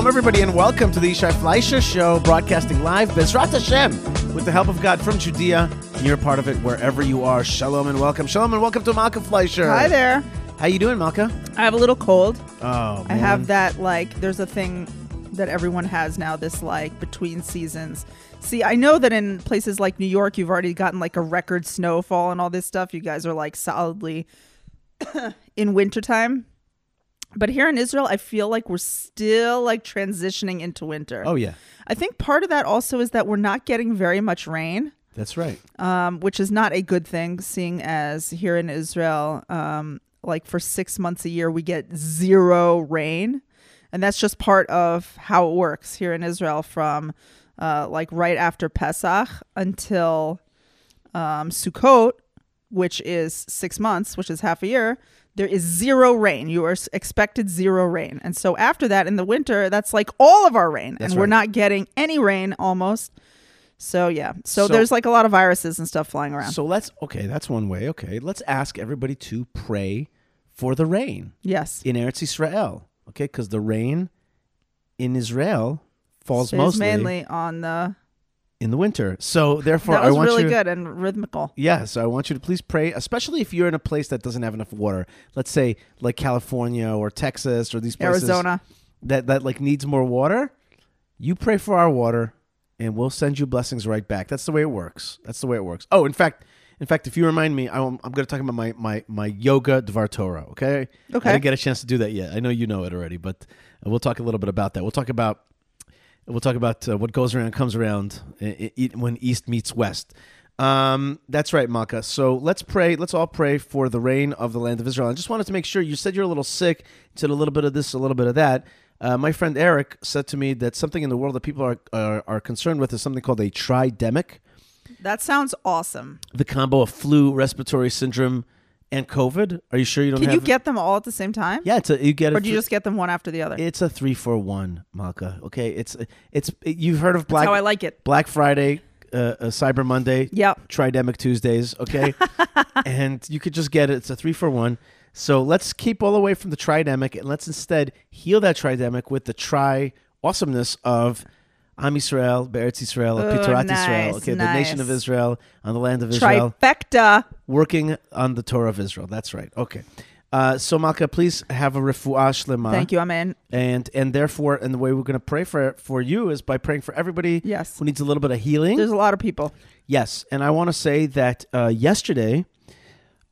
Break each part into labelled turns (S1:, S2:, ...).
S1: Shalom, everybody, and welcome to the Yishai Fleisher Show, broadcasting live, Bezrat Hashem, with the help of God from Judea. And you're a part of it wherever you are. Shalom and welcome. Shalom and welcome to Malka Fleisher.
S2: Hi there.
S1: How you doing, Malka?
S2: I have a little cold.
S1: Oh,
S2: I have that like there's a thing that everyone has now this like between seasons. See, I know that in places like New York you've already gotten like a record snowfall and all this stuff. You guys are like solidly in wintertime. But here in Israel, I feel like we're still like transitioning into winter.
S1: Oh, yeah.
S2: I think part of that also is that we're not getting very much rain.
S1: That's right.
S2: um, which is not a good thing, seeing as here in Israel, um, like for six months a year, we get zero rain. And that's just part of how it works here in Israel from uh, like right after Pesach until um, Sukkot, which is six months, which is half a year. There is zero rain. You are expected zero rain. And so after that, in the winter, that's like all of our rain.
S1: That's
S2: and we're
S1: right.
S2: not getting any rain almost. So yeah. So,
S1: So-
S2: there's like a lot of viruses and stuff flying around.
S1: So let's, okay, that's one way. Okay, let's ask everybody to pray for the rain
S2: yes.
S1: in Eretz Israel. Okay, because the rain in Israel falls
S2: Stays
S1: mostly
S2: mainly on the
S1: in the winter. So therefore,
S2: that
S1: I
S2: was
S1: want
S2: really
S1: you.
S2: good and rhythmical.
S1: Yeah, so I want you to please pray, especially if you're in a place that doesn't have enough water. Let's say like California or Texas or these places
S2: Arizona.
S1: that that like needs more water. You pray for our water, and we'll send you blessings right back. That's the way it works. That's the way it works. Oh, in fact, in fact, if you remind me, I'm, I'm going to talk about my my my yoga Dvar Torah. Okay.
S2: Okay.
S1: I didn't get a chance to do that yet. I know you know it already, but we'll talk a little bit about that. We'll talk about we'll talk about uh, what goes around comes around i- i- when East meets West. Um, that's right, Malka. So let's pray. Let's all pray for the rain of the land of Israel. I just wanted to make sure you said you're a little sick. Said a little bit of this, a little bit of that. Uh, my friend Eric said to me that something in the world that people are, are are concerned with is something called a tridemic,
S2: That sounds awesome.
S1: the combo of flu, respiratory syndrome, and COVID. Are you sure you don't
S2: Can you get them all at the same time?
S1: yeah, it's a, you get it.
S2: Or do you just get them one after the other?
S1: It's a three for one, Malka. Okay, it's it's you've heard of
S2: That's
S1: Black
S2: how I like it.
S1: Black Friday, uh, uh, Cyber Monday,
S2: Yep.
S1: Tridemic Tuesdays. Okay, and you could just get it. It's a three for one. So let's keep all away from the tridemic and let's instead heal that tridemic with the tri awesomeness of Am Israel, Be'eretz Yisrael,
S2: Oh,
S1: Pitorat
S2: nice,
S1: Yisrael. Okay, the nation of. Israel on the land of Israel,
S2: Trifecta.
S1: working on the Torah of Israel. That's right. Okay. Uh, so Malka, please have a refuah shlema.
S2: Thank you. I'm.
S1: And and therefore, and the way we're going to pray for for you is by praying for everybody
S2: Yes.
S1: who needs a little bit of healing.
S2: There's a lot of people.
S1: yes, and I want to say that uh, yesterday,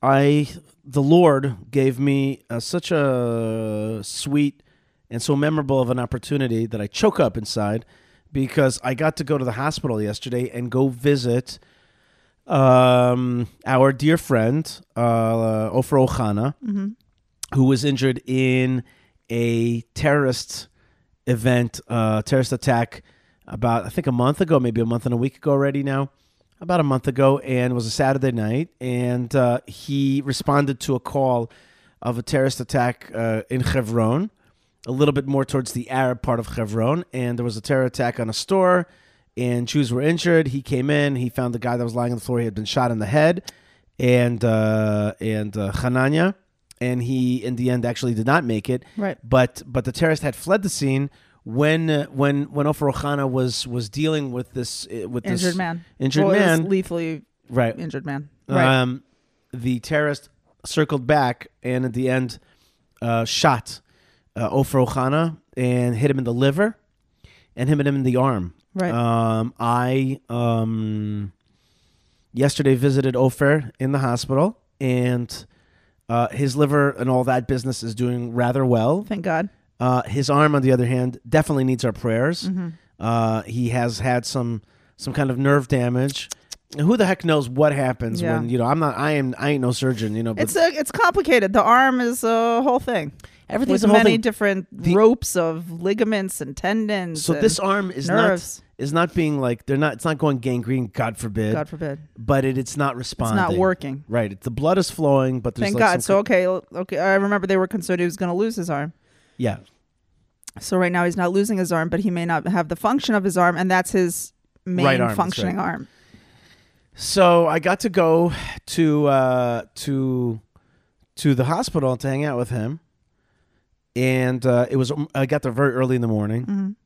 S1: I the Lord gave me uh, such a sweet and so memorable of an opportunity that I choke up inside because I got to go to the hospital yesterday and go visit um, our dear friend uh, Ofer Ohana, who was injured in a terrorist event, uh, terrorist attack about I think a month ago, maybe a month and a week ago already now, about a month ago, and it was a Saturday night, and uh, he responded to a call of a terrorist attack uh, in Hebron, a little bit more towards the Arab part of Hebron, and there was a terror attack on a store, and Jews were injured. He came in, he found the guy that was lying on the floor. He had been shot in the head, and uh, and uh, Hananya, and he in the end actually did not make it.
S2: Right.
S1: But but the terrorist had fled the scene when uh, when when Ofer Ohana was was dealing with this uh, with this
S2: Injured man.
S1: injured
S2: Well,
S1: man.
S2: Lethally
S1: right.
S2: injured man. Right.
S1: Um, the terrorist circled back and at the end uh, shot uh, Ofer Ohana and hit him in the liver and him hit him in the arm.
S2: Right.
S1: Um, I um, yesterday visited Ofer in the hospital and uh, his liver and all that business is doing rather well.
S2: Thank God.
S1: Uh, his arm, on the other hand, definitely needs our prayers.
S2: Mm-hmm.
S1: Uh, he has had some some kind of nerve damage. And Who the heck knows what happens
S2: Yeah.
S1: when you know? I'm not. I am. I ain't no surgeon. You know. But
S2: It's a, it's complicated. The arm is a whole thing.
S1: Everything's
S2: With many different
S1: The-
S2: ropes of ligaments and tendons.
S1: So
S2: and
S1: this arm is
S2: nerves.
S1: not is not being like they're not. It's not going gangrene. God forbid.
S2: God forbid.
S1: But it, it's not responding.
S2: It's not working.
S1: Right. It, the blood is flowing, but there's
S2: Thank
S1: like
S2: God. So okay, okay. I remember they were concerned he was going to lose his arm.
S1: yeah.
S2: So right now he's not losing his arm, but he may not have the function of his arm, and that's his main
S1: Right arm,
S2: functioning
S1: right.
S2: arm.
S1: So I got to go to uh, to to the hospital to hang out with him, and uh, it was I got there very early in the morning,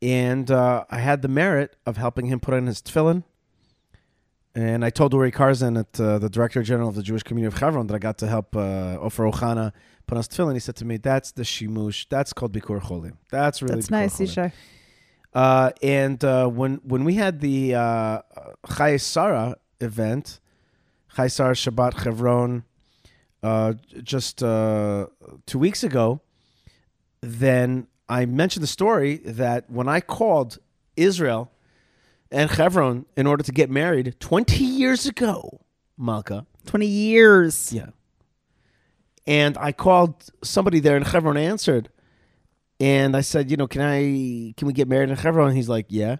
S1: and uh, I had the merit of helping him put on his tefillin. And I told Uri Karzan, at, uh, the director general of the Jewish community of Hebron, that I got to help uh, Ofer Ohana put on his tefillin. He said to me, "That's the shimush. That's called bikur cholim. That's really
S2: That's nice,
S1: Cholim."
S2: Yishai.
S1: Uh, and uh, when when we had the uh, Chayei Sarah event, Chayei Sarah Shabbat Chevron, uh, just uh, two weeks ago, then I mentioned the story that when I called Israel and Chevron in order to get married 20 years ago, Malka,
S2: 20 years.
S1: yeah. And I called somebody there, and Chevron answered. And I said, you know, can I can we get married in Chevron? And he's like, yeah.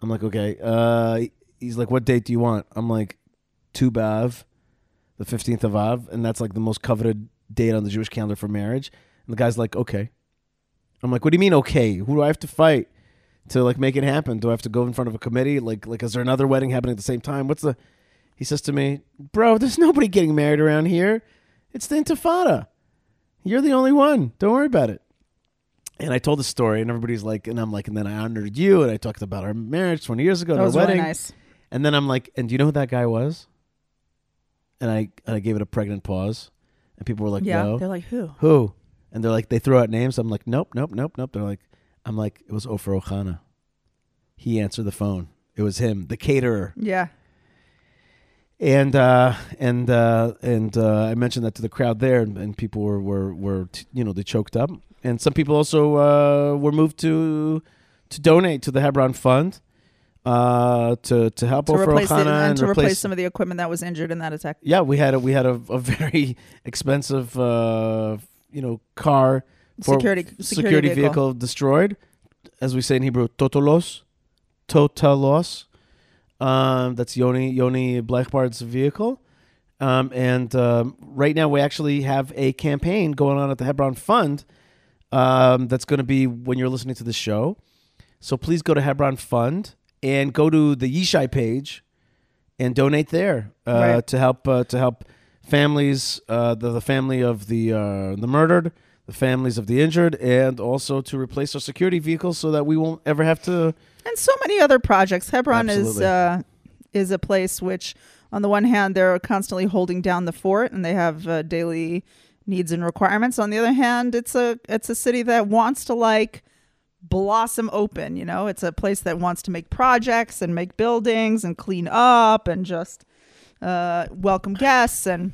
S1: I'm like, okay. Uh, he's like, what date do you want? I'm like, Tu B'Av, the 15th of Av, and that's like the most coveted date on the Jewish calendar for marriage. And the guy's like, okay. I'm like, what do you mean, okay? Who do I have to fight to like make it happen? Do I have to go in front of a committee? Like, like, is there another wedding happening at the same time? What's the? He says to me, bro, there's nobody getting married around here. It's the Intifada. You're the only one. Don't worry about it. And I told the story, and everybody's like, and I'm like, and then I honored you, and I talked about our marriage 20 years ago,
S2: That
S1: our wedding.
S2: really nice.
S1: And then I'm like, and do you know who that guy was? And I and I gave it a pregnant pause, and people were like,
S2: yeah.
S1: no,
S2: They're like, who?
S1: who? And they're like, they throw out names. I'm like, nope, nope, nope, nope. They're like, I'm like, it was Ofer Ohana. He answered the phone. It was him, the caterer.
S2: Yeah.
S1: And uh, and uh, and uh, I mentioned that to the crowd there, and, and people were were were you know they choked up, and some people also uh, were moved to to donate to the Hebron Fund uh, to to help
S2: To
S1: Ofer
S2: replace it and,
S1: and
S2: to replace some of the equipment that was injured in that attack.
S1: yeah, we had a we had a, a very expensive uh, you know car for
S2: Security,
S1: security,
S2: security,
S1: vehicle.
S2: vehicle.
S1: destroyed, as we say in Hebrew, totalos, totalos. Um, that's Yoni Yoni Blechbard's vehicle. Um, and um, right now we actually have a campaign going on at the Hebron Fund. Um, that's going to be when you're listening to the show. So please go to Hebron Fund and go to the Yishai page and donate there uh,
S2: Right.
S1: to help uh, to help families, uh, the, the family of the uh, the murdered, the families of the injured, and also to replace our security vehicles so that we won't ever have to.
S2: and so many other projects. Hebron is uh, is a place which, on the one hand, they're constantly holding down the fort, and they have uh, daily needs and requirements. On the other hand, it's a it's a city that wants to like blossom open. You know, it's a place that wants to make projects and make buildings and clean up and just uh, welcome guests, and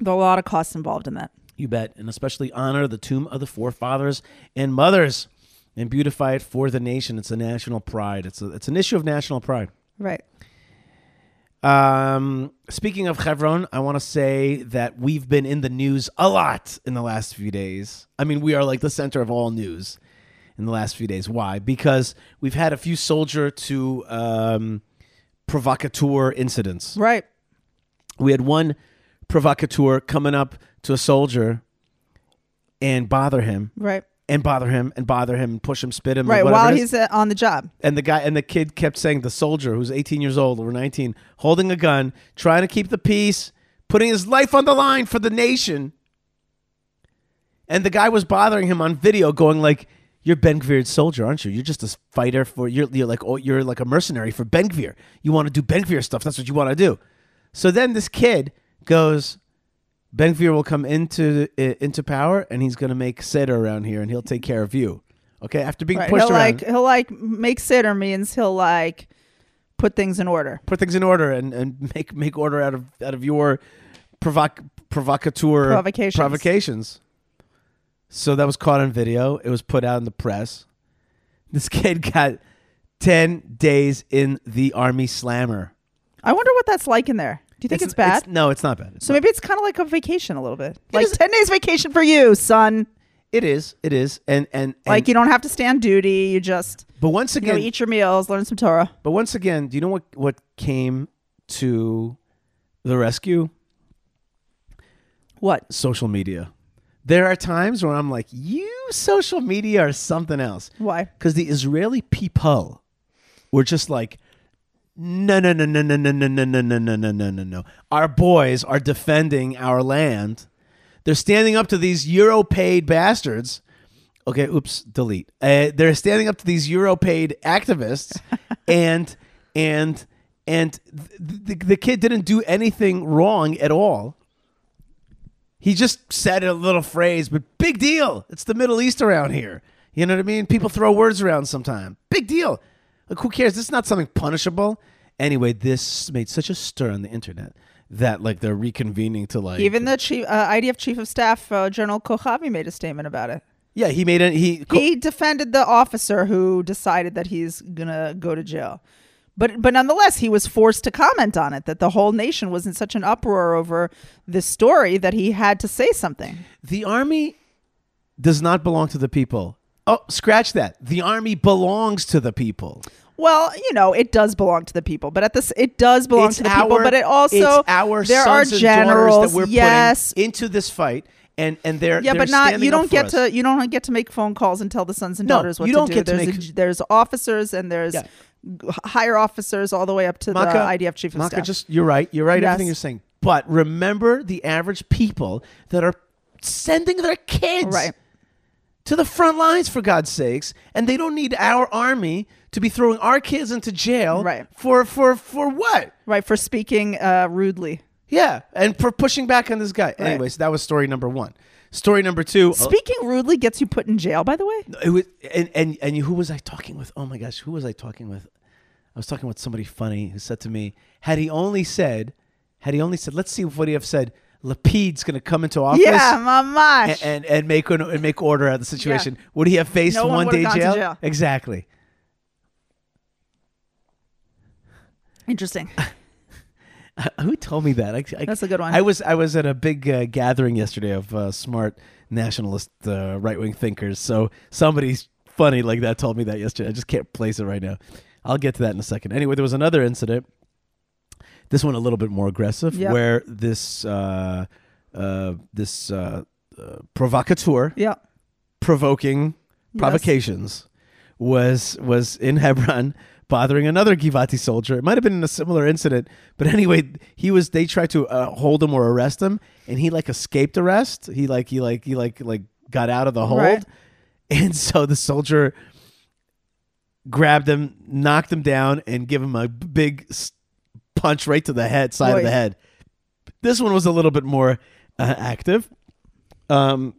S2: there are a lot of costs involved in that.
S1: You bet, and especially honor the tomb of the forefathers and mothers, and beautify it for the nation. It's a national pride. It's a, it's an issue of national pride.
S2: Right.
S1: Um, speaking of Chevron, I want to say that we've been in the news a lot in the last few days. I mean, we are like the center of all news in the last few days. Why? Because we've had a few soldier to um, provocateur incidents.
S2: Right.
S1: We had one provocateur coming up to a soldier and bother him
S2: Right.
S1: and bother him and bother him and push him, spit him, or
S2: Right. While he's uh, on the job.
S1: And the guy and the kid kept saying the soldier who's 18 years old or 19 holding a gun, trying to keep the peace, putting his life on the line for the nation. And the guy was bothering him on video going like you're Ben Gvir's soldier, aren't you? You're just a fighter for you're you're like oh, you're like a mercenary for Ben Gvir. You want to do Ben Gvir stuff. That's what you want to do. So then this kid goes Ben Gvir will come into into power and he's going to make Seder around here and he'll take care of you. Okay? After being
S2: Right.
S1: pushed
S2: He'll
S1: around.
S2: like he'll like make Seder means he'll like put things in order.
S1: put things in order and, and make make order out of out of your provoc provocateur
S2: Provocations.
S1: provocations. So that was caught on video. It was put out in the press. This kid got ten days in the army slammer.
S2: I wonder what that's like in there. Do you think it's, bad?
S1: no, it's not bad. It's
S2: so maybe it's kind of like a vacation a little bit. Like
S1: is-
S2: 10 days vacation for you, son.
S1: it is. It is. And and, and
S2: Like you don't have to stand duty. You just
S1: but once
S2: you know
S1: again,
S2: eat your meals, learn some Torah.
S1: but once again, do you know what what came to the rescue?
S2: What?
S1: Social media. There are times when I'm like, you social media are something else.
S2: Why?
S1: because the Israeli people were just like, no, no, no, no, no, no, no, no, no, no, no, no, no, no, no. Our boys are defending our land. They're standing up to these Euro paid bastards. Okay, oops, delete. Uh, they're standing up to these Euro paid activists, and and and the, the, the kid didn't do anything wrong at all. He just said a little phrase, but big deal. It's the Middle East around here. You know what I mean? People throw words around sometime. Big deal. Like, who cares? This is not something punishable. Anyway, this made such a stir on the internet that like they're reconvening to like
S2: Even the chief, uh, IDF chief of staff, uh, General Kochavi, made a statement about it.
S1: yeah he made it he
S2: He defended the officer who decided that he's gonna go to jail. But but nonetheless, he was forced to comment on it. That the whole nation was in such an uproar over this story that he had to say something.
S1: the army does not belong to the people. Oh, scratch that. The army belongs to the people.
S2: Well, you know, it does belong to the people, but at this, it does belong
S1: It's
S2: to the people. But it also
S1: it's our
S2: there are
S1: and
S2: generals.
S1: that we're
S2: yes,
S1: putting into this fight, and and they're
S2: yeah,
S1: they're
S2: but not you don't get
S1: us.
S2: to you don't get to make phone calls and tell the sons and
S1: No,
S2: daughters what
S1: you
S2: to
S1: don't
S2: do.
S1: get to
S2: there's
S1: make-
S2: a, there's officers and there's
S1: Yeah.
S2: higher officers all the way up to
S1: Maka,
S2: the IDF chief of
S1: Maka,
S2: staff.
S1: just you're right. You're right.
S2: Yes.
S1: Everything you're saying. But remember the average people that are sending their kids
S2: right.
S1: To the front lines for God's sakes, and they don't need our army to be throwing our kids into jail.
S2: Right.
S1: For for for what?
S2: Right for speaking uh, rudely.
S1: Yeah, and for pushing back on this guy. Anyways, that was story number one. Story number two. uh,
S2: Speaking rudely gets you put in jail. By the way,
S1: it was, and, and and who was I talking with? Oh my gosh, who was I talking with? I was talking with somebody funny who said to me, had he only said, had he only said, let's see what he have said. Lapid's going to come into office
S2: yeah, mamash.
S1: and, and and make an, and make order out of the situation. Would he have faced
S2: No one
S1: one day jail?
S2: jail.
S1: Exactly.
S2: Interesting.
S1: Who told me that? I, I,
S2: That's a good one.
S1: I was I was at a big uh, gathering yesterday of uh, smart nationalist uh, right wing thinkers. So somebody's funny like that told me that yesterday. I just can't place it right now. I'll get to that in a second. Anyway, there was another incident. This one a little bit more aggressive,
S2: Yep.
S1: where this uh, uh, this uh, uh, provocateur
S2: yeah.
S1: provoking
S2: Yes.
S1: provocations was was in Hebron bothering another Givati soldier. It might have been in a similar incident, but anyway, he was. They tried to uh, hold him or arrest him, and he like escaped arrest. He like he like he like like got out of the hold,
S2: Right.
S1: and so the soldier grabbed him, knocked him down, and give him a big punch right to the head side of the head. This one was a little bit more uh, active. Um,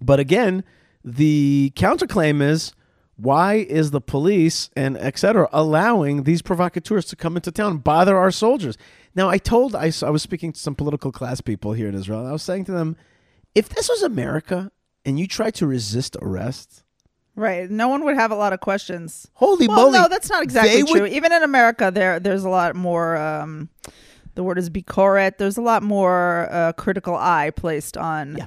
S1: but again, the counterclaim is why is the police and et cetera allowing these provocateurs to come into town and bother our soldiers? Now, I told, I was speaking to some political class people here in Israel, and I was saying to them, if this was America and you tried to resist arrest,
S2: Right. No one would have a lot of questions.
S1: holy
S2: Well,
S1: moly.
S2: no, that's not exactly
S1: they
S2: true.
S1: would-
S2: Even in America, there there's a lot more. Um, the word is bikoret. There's a lot more uh, critical eye placed on
S1: Yeah.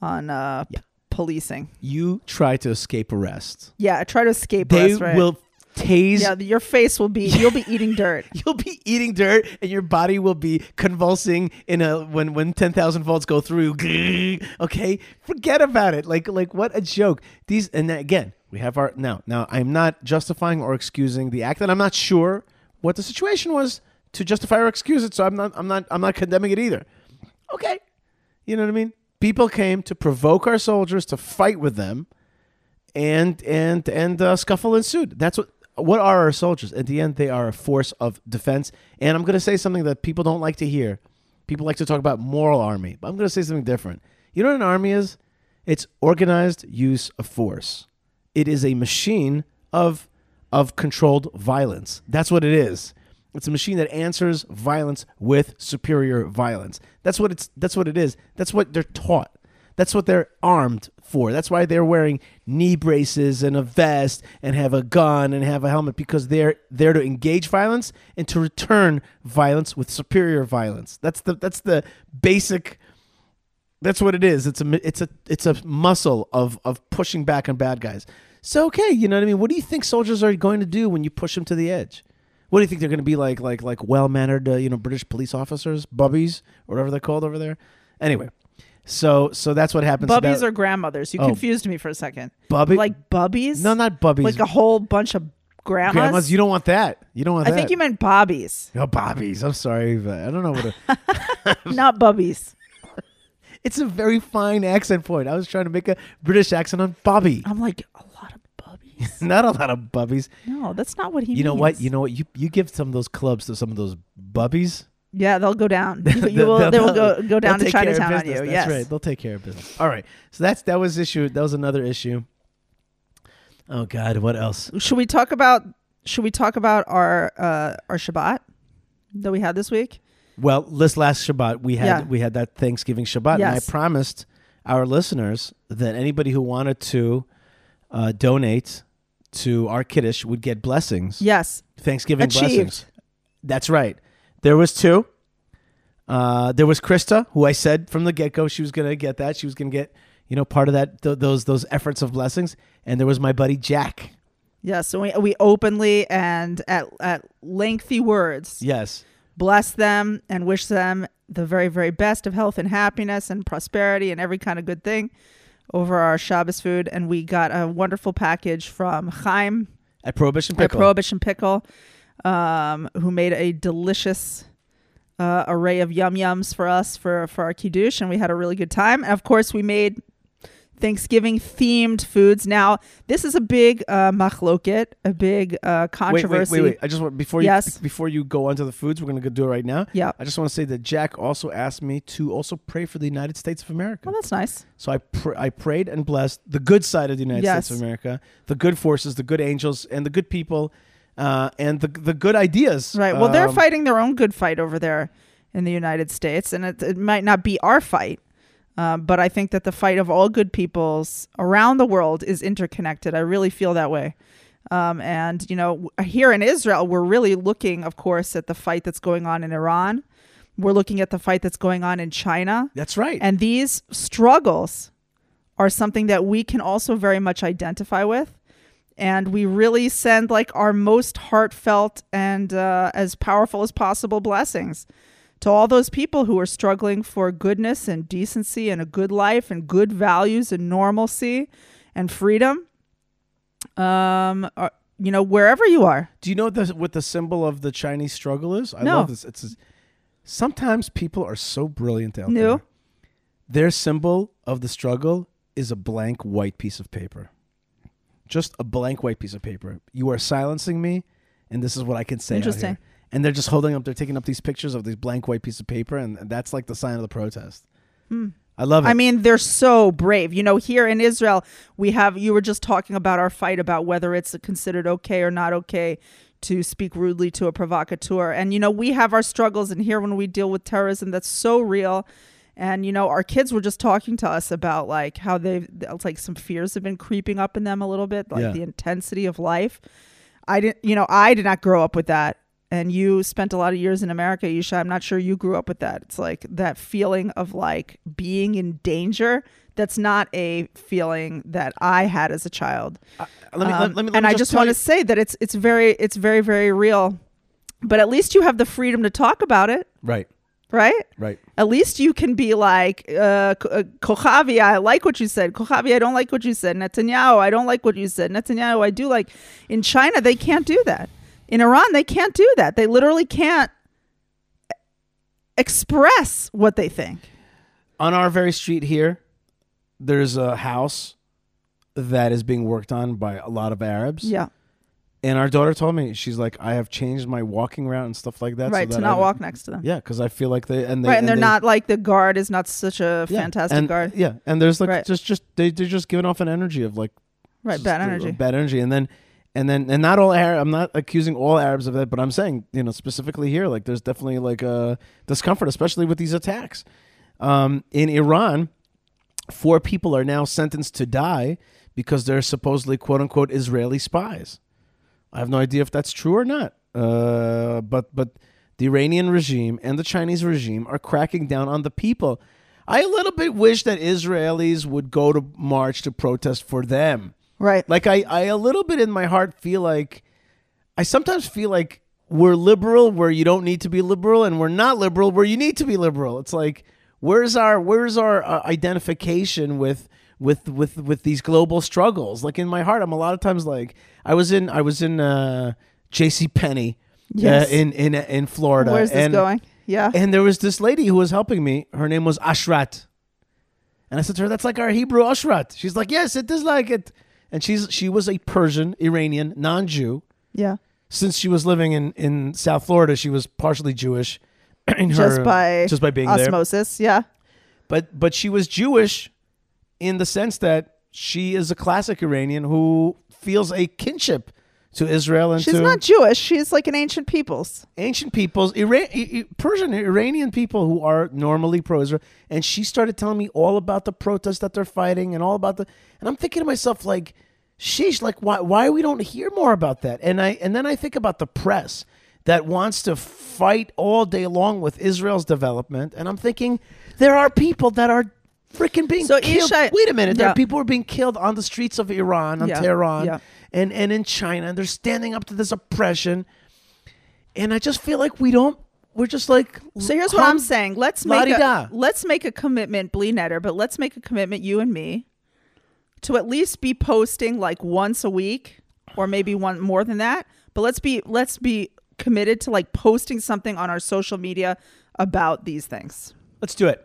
S2: on uh, p- policing.
S1: you try to escape arrest,
S2: Yeah, I try to escape
S1: they
S2: us. Right.
S1: will tase
S2: yeah, your face will be. You'll be eating dirt.
S1: You'll be eating dirt, and your body will be convulsing in a when when ten thousand volts go through. Okay, forget about it. Like like what a joke. These and again we have our now now I'm not justifying or excusing the act, and I'm not sure what the situation was to justify or excuse it. So I'm not I'm not I'm not condemning it either. Okay, you know what I mean. People came to provoke our soldiers to fight with them, and and and uh, scuffle ensued. That's what what are our soldiers? At the end, they are a force of defense. And I'm going to say something that people don't like to hear. People like to talk about moral army, but I'm going to say something different. You know what an army is? It's organized use of force. It is a machine of of controlled violence. That's what it is. It's a machine that answers violence with superior violence. That's what it's that's what it is. That's what they're taught. That's what they're armed for. That's why they're wearing knee braces and a vest and have a gun and have a helmet because they're there to engage violence and to return violence with superior violence. That's the that's the basic that's what it is. It's a it's a it's a muscle of of pushing back on bad guys. So okay, you know what I mean. What do you think soldiers are going to do when you push them to the edge? What do you think they're going to be like like like well mannered uh, you know British police officers, bubbies whatever they're called over there? Anyway, so so that's what happens. to
S2: Bubbies are grandmothers. You
S1: Oh.
S2: confused me for a second.
S1: Bubby?
S2: Like bubbies?
S1: no, not bubbies.
S2: like a whole bunch of grandmas.
S1: grandmas. You don't want that. You don't want
S2: I
S1: that.
S2: think you meant bobbies,
S1: oh bobbies. I'm sorry, but I don't know what. A,
S2: not bubbies.
S1: It's a very fine accent point. I was trying to make a British accent on Bobby.
S2: I'm like a lot of bubbies.
S1: not a lot of bubbies.
S2: no, that's not what he.
S1: You know what? You know what? You you give some of those clubs to some of those bubbies.
S2: Yeah, they'll go down. You, you
S1: They'll- they'll-
S2: go go down to
S1: take care of
S2: Chinatown on you.
S1: That's
S2: yes.
S1: right. They'll take care of business. All right. So that's that was issue. That was another issue. Oh God, what else?
S2: Should we talk about? Should we talk about our uh, our Shabbat that we had this week?
S1: Well, this last Shabbat we had
S2: Yeah.
S1: we had that Thanksgiving Shabbat, and I promised our listeners that anybody who wanted to uh, donate to our kiddush would get blessings,
S2: Yes.
S1: Thanksgiving
S2: Achieved.
S1: blessings. That's right. There was two. Uh, there was Krista, who I said from the get go she was going to get that. She was going to get you know part of that th- those those efforts of blessings. And there was my buddy Jack.
S2: Yes. So we we openly and at at lengthy words
S1: Yes.
S2: bless them and wish them the very very best of health and happiness and prosperity and every kind of good thing over our Shabbos food. And we got a wonderful package from Chaim
S1: At Prohibition Pickle.
S2: at Prohibition Pickle, um, who made a delicious uh, array of yum yums for us for for our kiddush, and we had a really good time. And of course, we made Thanksgiving themed foods. Now, this is a big uh, machloket, a big uh, controversy.
S1: wait, wait, wait. I just want before you
S2: Yes.
S1: before you go on to the foods, we're going to do it right now.
S2: Yeah.
S1: I just want to say that Jack also asked me to also pray for the United States of America.
S2: Well, that's nice.
S1: So I pr- I prayed and blessed the good side of the United
S2: Yes.
S1: States of America, the good forces, the good angels, and the good people, uh, and the the good ideas.
S2: Right. Well, they're
S1: Um,
S2: fighting their own good fight over there in the United States, and it, it might not be our fight. Um, but I think that the fight of all good peoples around the world is interconnected. I really feel that way. Um, and, you know, here in Israel, we're really looking, of course, at the fight that's going on in Iran. We're looking at the fight that's going on in China.
S1: That's right.
S2: And these struggles are something that we can also very much identify with. And we really send like our most heartfelt and uh, as powerful as possible blessings to all those people who are struggling for goodness and decency and a good life and good values and normalcy and freedom. Um, uh, you know, wherever you are.
S1: Do you know the, what the symbol of the Chinese struggle is? I
S2: No.
S1: love this. It's sometimes people are so brilliant out
S2: No.
S1: there. Their symbol of the struggle is a blank white piece of paper. Just a blank white piece of paper. You are silencing me, and this is what I can say.
S2: Interesting.
S1: And they're just holding up. They're taking up these pictures of these blank white piece of paper, and that's like the sign of the protest. I love it.
S2: Hmm. I mean, they're so brave. You know, here in Israel, we have, you were just talking about our fight about whether it's considered okay or not okay to speak rudely to a provocateur. And, you know, we have our struggles. And here, when we deal with terrorism, that's so real. And, you know, our kids were just talking to us about like how they've, like some fears have been creeping up in them a little bit, like
S1: Yeah.
S2: the intensity of life. I didn't, you know, I did not grow up with that. And you spent a lot of years in America, Yishai. I'm not sure you grew up with that. It's like that feeling of like being in danger. That's not a feeling that I had as a child.
S1: let me,
S2: Um,
S1: let me, let
S2: and
S1: me
S2: I just want to say that it's it's very it's very very real. But at least you have the freedom to talk about it,
S1: right,
S2: right?
S1: right.
S2: At least you can be like, uh, uh, Kochavi, I like what you said. Kochavi, I don't like what you said. Netanyahu, I don't like what you said. Netanyahu, I do like. In China, they can't do that. In Iran, they can't do that. They literally can't express what they think.
S1: on our very street here, there's a house that is being worked on by a lot of Arabs.
S2: Yeah,
S1: And our daughter told me she's like, I have changed my walking route and stuff like that. so
S2: right.
S1: that
S2: to not walk next to them.
S1: Yeah, because I feel like they and they
S2: right, and, they're
S1: they-
S2: not like the guard is not such a
S1: yeah,
S2: fantastic
S1: and-
S2: guard.
S1: Yeah, and there's like
S2: Right.
S1: just just they they're just giving off an energy of like
S2: Right, bad energy.
S1: bad energy, and then and then and not all Arab. I'm not accusing all Arabs of that, but I'm saying you know specifically here, like there's definitely like a discomfort, especially with these attacks. Um, in Iran, four people are now sentenced to die because they're supposedly quote unquote Israeli spies. I have no idea if that's true or not. Uh, but but the Iranian regime and the Chinese regime are cracking down on the people. I a little bit wish that Israelis would go to march to protest for them.
S2: Right.
S1: Like I, I a little bit in my heart feel like I sometimes feel like we're liberal where you don't need to be liberal, and we're not liberal where you need to be liberal. It's like where's our where's our uh, identification with with with with these global struggles? Like in my heart, I'm a lot of times like I was in I was in uh, J.C. Penney
S2: Yes.
S1: uh, in in in Florida.
S2: Where's this
S1: and,
S2: going? Yeah.
S1: And there was this lady who was helping me. Her name was Ashrat. And I said to her, "That's like our Hebrew Ashrat." She's like, "Yes, it is like it." And she's she was a Persian Iranian non-Jew.
S2: Yeah.
S1: Since she was living in in South Florida, she was partially Jewish. In
S2: Just by
S1: just by being there.
S2: osmosis. Yeah.
S1: But but she was Jewish in the sense that she is a classic Iranian who feels a kinship to Israel and
S2: She's
S1: to
S2: not Jewish. She's like an ancient peoples.
S1: ancient peoples, Iran, I- I- Persian, Iranian people who are normally pro-Israel. And she started telling me all about the protests that they're fighting and all about the. And I'm thinking to myself, like, sheesh, like why why we don't hear more about that? And I and then I think about the press that wants to fight all day long with Israel's development, and I'm thinking there are people that are. Freaking being
S2: So,
S1: killed.
S2: Isha-
S1: Wait a minute. There are people who are being killed on the streets of Iran, on
S2: Yeah.
S1: Tehran,
S2: Yeah.
S1: and, and in China, and they're standing up to this oppression. And I just feel like we don't. We're just like.
S2: So here's what I'm saying. Let's make
S1: la-di-da.
S2: a, let's make a commitment, bli neder, but let's make a commitment, you and me, to at least be posting like once a week, or maybe one more than that. But let's be let's be committed to like posting something on our social media about these things.
S1: Let's do it.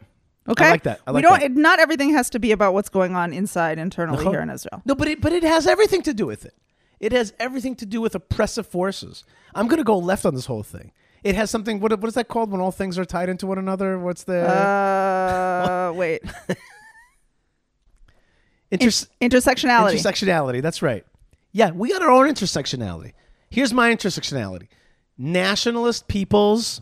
S2: Okay,
S1: I like that. I like we
S2: don't.
S1: that.
S2: It, not everything has to be about what's going on inside internally
S1: No.
S2: here in Israel.
S1: No, but it but it has everything to do with it. It has everything to do with oppressive forces. I'm gonna go left on this whole thing. It has something. What what is that called when all things are tied into one another? What's the
S2: Uh, wait.
S1: inters-
S2: Intersectionality.
S1: intersectionality? That's right. Yeah, we got our own intersectionality. Here's my intersectionality: nationalist peoples,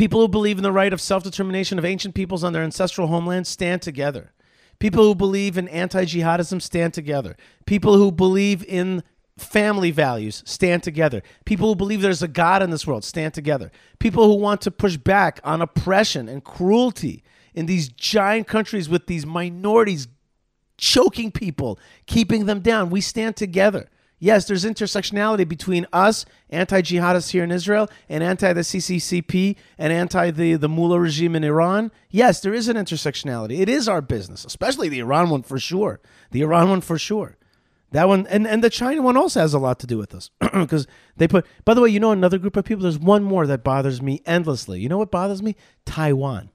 S1: people who believe in the right of self determination of ancient peoples on their ancestral homelands stand together. People who believe in anti jihadism stand together. People who believe in family values stand together. People who believe there's a God in this world stand together. People who want to push back on oppression and cruelty in these giant countries with these minorities choking people, keeping them down. We stand together. Yes, there's intersectionality between us, anti-jihadists here in Israel, and anti the CCCP and anti the the mullah regime in Iran. Yes, there is an intersectionality. It is our business, especially the Iran one for sure. The Iran one for sure. That one and, and the China one also has a lot to do with us because they put. By the way, you know another group of people. There's one more that bothers me endlessly. You know what bothers me? Taiwan.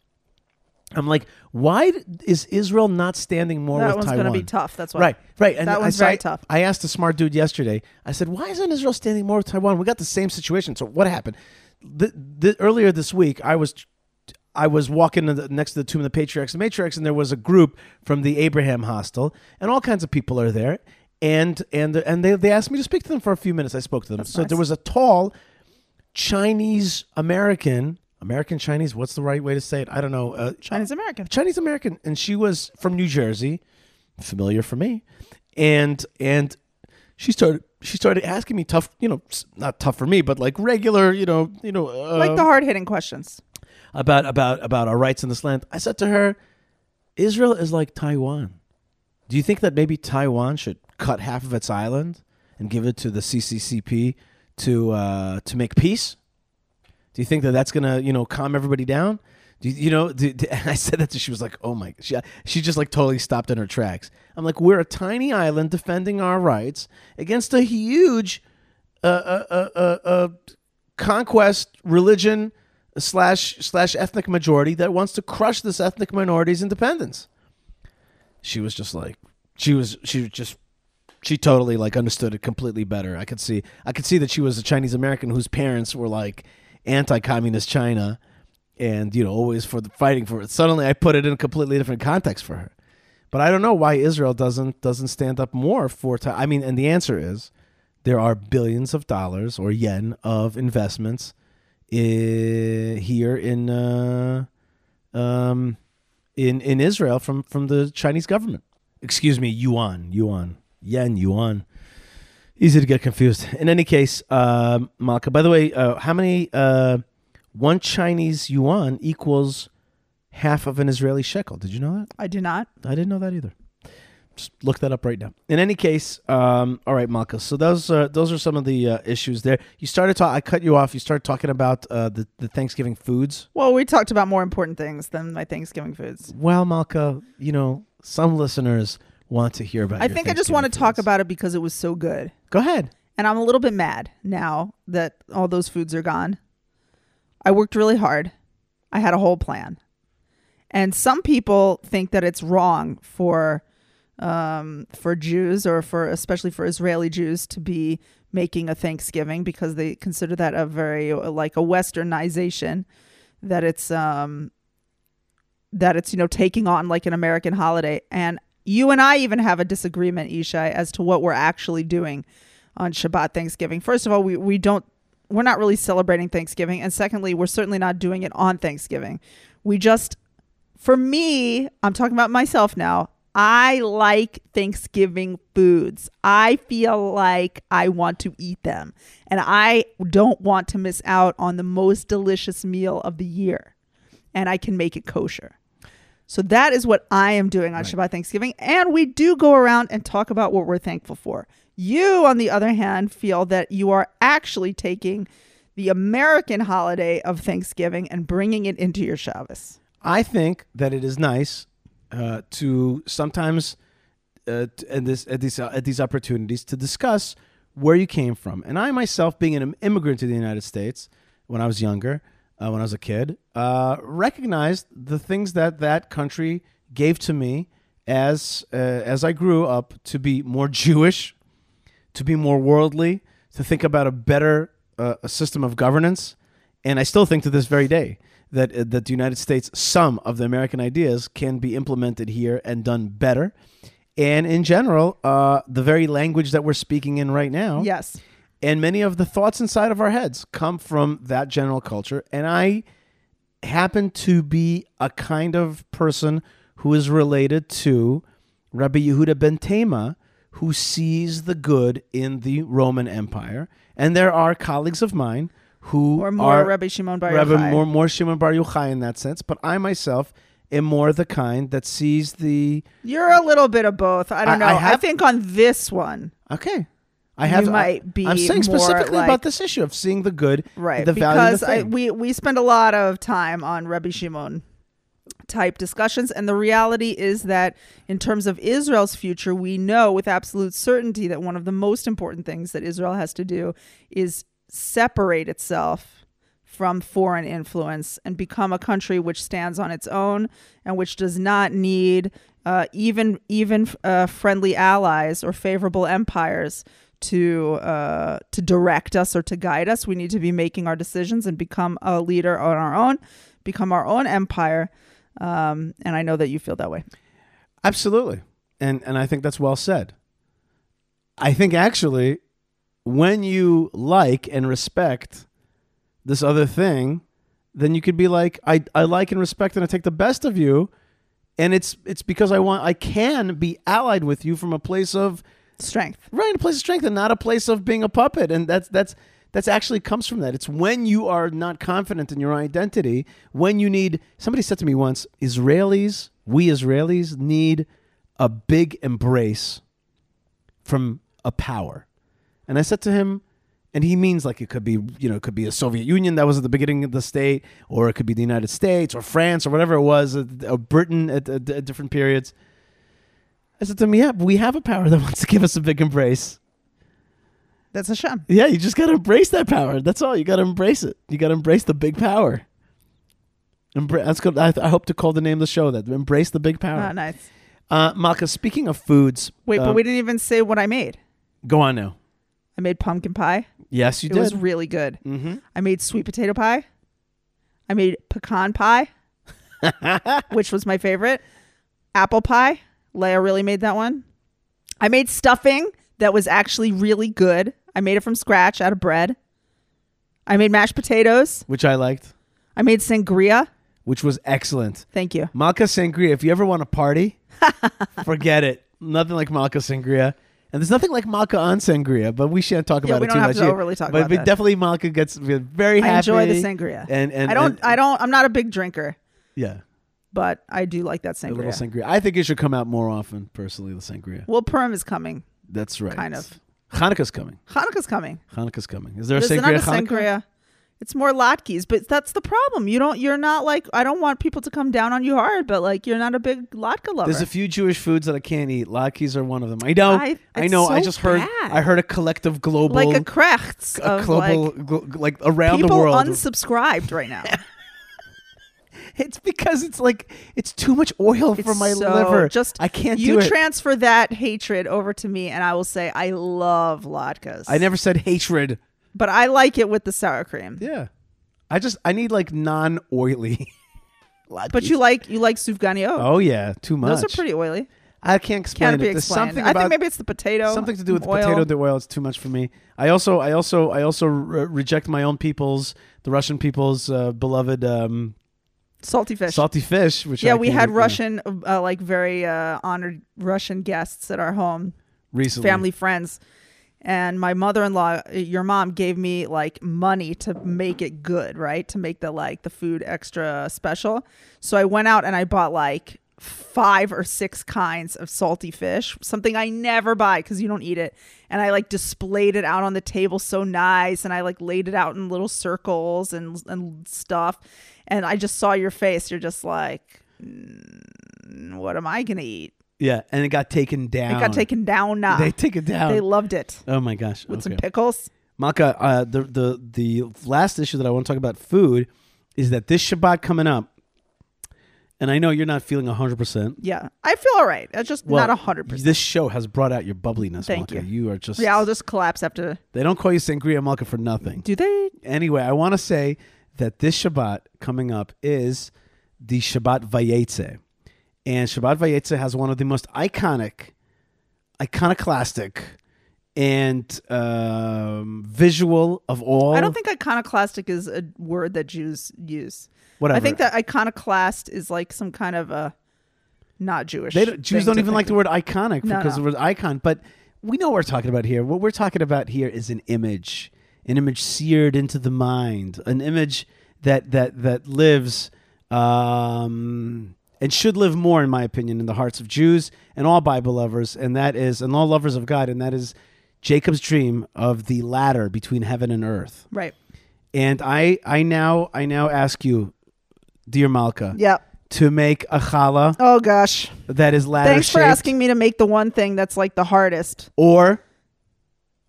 S1: I'm like, why is Israel not standing more
S2: that
S1: with
S2: one's going to be tough. That's why.
S1: Right, right. And
S2: That
S1: I-
S2: one's
S1: so
S2: very
S1: I-
S2: tough.
S1: I asked a smart dude yesterday. I said, "Why isn't Israel standing more with Taiwan? We got the same situation." So what happened? The, the, earlier this week, I was I was walking to the, next to the tomb of the patriarchs and matriarchs, and there was a group from the Abraham Hostel, and all kinds of people are there. And and and they, they asked me to speak to them for a few minutes. I spoke to them. so
S2: nice.
S1: there was a tall Chinese American, American Chinese. What's the right way to say it? I don't know. Uh,
S2: Chinese American.
S1: Chinese American, and she was from New Jersey, familiar for me, and and she started she started asking me tough, you know, not tough for me, but like regular, you know, you know, uh,
S2: like the hard hitting questions.
S1: about about about our rights in this land. I said to her, Israel is like Taiwan. Do you think that maybe Taiwan should cut half of its island and give it to the CCCP to uh, to make peace? Do you think that that's gonna you know calm everybody down? Do you, you know? Do, do- and I said that to she was like, oh my, she she just like totally stopped in her tracks. I'm like, we're a tiny island defending our rights against a huge uh, uh, uh, uh, uh, conquest religion slash slash ethnic majority that wants to crush this ethnic minority's independence. She was just like she was she was just she totally like understood it completely better. I could see I could see that she was a Chinese American whose parents were like anti-communist China and you know always for the fighting for it. Suddenly I put it in a completely different context for her. But I don't know why Israel doesn't doesn't stand up more for I mean and the answer is there are billions of dollars or yen of investments i- here in uh, um, in in Israel from from the Chinese government. Excuse me, yuan, yuan, yen, yuan. Easy to get confused. In any case, um, Malka. By the way, uh, how many uh, one Chinese yuan equals half of an Israeli shekel? Did you know that?
S2: I do not.
S1: I didn't know that either. Just look that up right now. In any case, um, all right, Malka. So those uh, those are some of the uh, issues there. You started talk. I cut you off. You started talking about uh, the the Thanksgiving foods.
S2: Well, we talked about more important things than my Thanksgiving foods.
S1: Well, Malka, you know some listeners want to hear about.
S2: I think I just want to talk about it because it was so good.
S1: Go ahead.
S2: And I'm a little bit mad now that all those foods are gone. I worked really hard. I had a whole plan. And some people think that it's wrong for um, for Jews or for especially for Israeli Jews to be making a Thanksgiving because they consider that a very like a westernization that it's um that it's you know taking on like an American holiday and you and I even have a disagreement Yishai as to what we're actually doing on Shabbat Thanksgiving. First of all, we we don't we're not really celebrating Thanksgiving and secondly, we're certainly not doing it on Thanksgiving. We just for me, I'm talking about myself now. I like Thanksgiving foods. I feel like I want to eat them. And I don't want to miss out on the most delicious meal of the year. And I can make it kosher. So that is what I am doing on
S1: Right.
S2: Shabbat Thanksgiving. And we do go around and talk about what we're thankful for. You, on the other hand, feel that you are actually taking the American holiday of Thanksgiving and bringing it into your Shabbos.
S1: I think that it is nice uh, to sometimes uh, t- at this at these uh, at these opportunities to discuss where you came from. And I myself, being an immigrant to the United States when I was younger, uh, when I was a kid, uh, recognized the things that that country gave to me as uh, as I grew up to be more Jewish, to be more worldly, to think about a better uh, a system of governance. And I still think to this very day that uh, that the United States, some of the American ideas can be implemented here and done better. And in general, uh, the very language that we're speaking in right now,
S2: Yes.
S1: And many of the thoughts inside of our heads come from that general culture. And I happen to be a kind of person who is related to Rabbi Yehuda ben Tema, who sees the good in the Roman Empire. And there are colleagues of mine who
S2: Or more
S1: are
S2: Rabbi Shimon Bar Yochai.
S1: Rabbi more more Shimon Bar Yochai in that sense. But I myself am more the kind that sees the
S2: You're a little bit of both. I don't
S1: I-
S2: know.
S1: I
S2: I, think on this one,
S1: okay. I have.
S2: You might be
S1: I'm saying specifically
S2: like-
S1: about this issue of seeing the good,
S2: right?
S1: the value.
S2: because I, we we spend a lot of time on Rabbi Shimon type discussions, and the reality is that in terms of Israel's future, we know with absolute certainty that one of the most important things that Israel has to do is separate itself from foreign influence and become a country which stands on its own and which does not need uh, even even uh, friendly allies or favorable empires to uh, to direct us or to guide us. We need to be making our decisions and become a leader on our own, become our own empire. Um, and I know that you feel that way.
S1: Absolutely. And and I think that's well said. I think actually when you like and respect this other thing, then you could be like I I like and respect and I take the best of you and it's it's because I want I can be allied with you from a place of
S2: Strength.
S1: right a place of strength and not a place of being a puppet. And that's that's that's actually comes from that. It's when you are not confident in your identity when you need somebody said to me once israelis we israelis need a big embrace from a power. And i said to him and he means like it could be you know it could be a soviet union that was at the beginning of the state or it could be the united states or france or whatever it was uh, or britain at, at, at different periods i said to him yeah we have a power that wants to give us a big embrace
S2: That's a Hashem.
S1: yeah, you just got to embrace that power. That's all. You got to embrace it. You got to embrace the big power. Embra- that's good. I, I hope to call the name of the show that. Embrace the big power.
S2: nice.
S1: Uh, Malka, speaking of foods.
S2: Wait,
S1: um,
S2: but we didn't even say what I made.
S1: Go on now.
S2: I made pumpkin pie.
S1: Yes, you
S2: it
S1: did.
S2: It was really good.
S1: mm-hmm.
S2: I made sweet potato pie. I made pecan pie, which was my favorite. Apple pie. Leia really made that one. I made stuffing that was actually really good. I made it from scratch out of bread. I made mashed potatoes.
S1: Which I liked,
S2: I made sangria.
S1: which was excellent.
S2: Thank you.
S1: Malka Sangria, if you ever want to party, forget it. Nothing like Malka Sangria. And there's nothing like Malka on Sangria, but we shan't talk
S2: Yeah,
S1: about
S2: we
S1: it
S2: don't
S1: too
S2: have
S1: much.
S2: to overly talk
S1: but,
S2: about
S1: but
S2: that.
S1: definitely Malka gets very happy.
S2: I enjoy the sangria.
S1: And, and
S2: I don't.
S1: and-
S2: I don't. I'm not a big drinker,
S1: yeah.
S2: But I do like that sangria.
S1: The little
S2: sangria.
S1: I think it should come out more often, personally, the sangria.
S2: Well, Purim is coming.
S1: That's right.
S2: Kind of.
S1: Hanukkah's coming.
S2: Hanukkah's coming.
S1: Hanukkah's coming. Is there a sangria
S2: another sangria. It's more latkes, but that's the problem. You don't. You're not like. I don't want people to come down on you hard, but like you're not a big latke lover.
S1: There's a few Jewish foods that I can't eat. Latkes are one of them. I know.
S2: I-
S1: I, know. I
S2: so
S1: just heard. I heard a collective global,
S2: like a krechts
S1: a global,
S2: like
S1: like around the world.
S2: People unsubscribed right now.
S1: It's because it's like it's too much oil for my
S2: so-
S1: liver.
S2: Just
S1: I can't
S2: you
S1: do it.
S2: transfer that hatred over to me, and I will say I love latkes.
S1: I never said hatred.
S2: but I like it with the sour cream.
S1: Yeah, I just I need like non-oily.
S2: But you like you like sufganio.
S1: Oh yeah, too much.
S2: Those are pretty oily.
S1: I can't explain
S2: Can't
S1: it. There's
S2: explained.
S1: something
S2: I
S1: about
S2: think maybe it's the potato.
S1: something to do with the potato the oil. It's too much for me. I also I also I also re- reject my own people's the Russian people's uh, beloved um,
S2: salty fish.
S1: salty fish. Which
S2: yeah,
S1: I
S2: we had
S1: eat, you know,
S2: Russian, uh, like very uh, honored Russian guests at our home,
S1: recently.
S2: family friends, and my mother-in-law, uh, your mom, gave me like money to make it good, right? To make the like the food extra special. So I went out and I bought like five or six kinds of salty fish, something I never buy because you don't eat it. And I like displayed it out on the table so nice, and I like laid it out in little circles and and stuff. And I just saw your face. You're just like, "Mm, what am I gonna eat?
S1: Yeah, and it got taken down.
S2: It got taken down now.
S1: They take it down.
S2: They loved it
S1: oh my gosh.
S2: with
S1: okay.
S2: some pickles.
S1: Malka, uh, the the the last issue that I want to talk about food is that this Shabbat coming up, and I know you're not feeling hundred percent.
S2: Yeah, I feel all right. It's just not a hundred percent.
S1: This show has brought out your bubbliness,
S2: Thank
S1: Malka.
S2: you.
S1: You are just
S2: Yeah, I'll just collapse after.
S1: They don't call you Sangria Malka for nothing.
S2: Do they?
S1: Anyway, I want to say that this Shabbat coming up is the Shabbat Vayetze. And Shabbat Vayetze has one of the most iconic, iconoclastic, and um, visual of all.
S2: I don't think iconoclastic is a word that Jews use.
S1: whatever.
S2: I think that iconoclast is like some kind of a not Jewish.
S1: They don't, Jews don't even like the word iconic
S2: No,
S1: because
S2: no.
S1: the word icon. But we know what we're talking about here. What we're talking about here is an image, an image seared into the mind, an image that that that lives um, and should live more, in my opinion, in the hearts of Jews and all Bible lovers, and that is and all lovers of God, and that is Jacob's dream of the ladder between heaven and earth.
S2: Right.
S1: And I I now I now ask you, dear Malka,
S2: Yeah.
S1: to make a challah
S2: Oh gosh.
S1: that is ladder
S2: Thanks for asking me to make the one thing that's like the hardest.
S1: or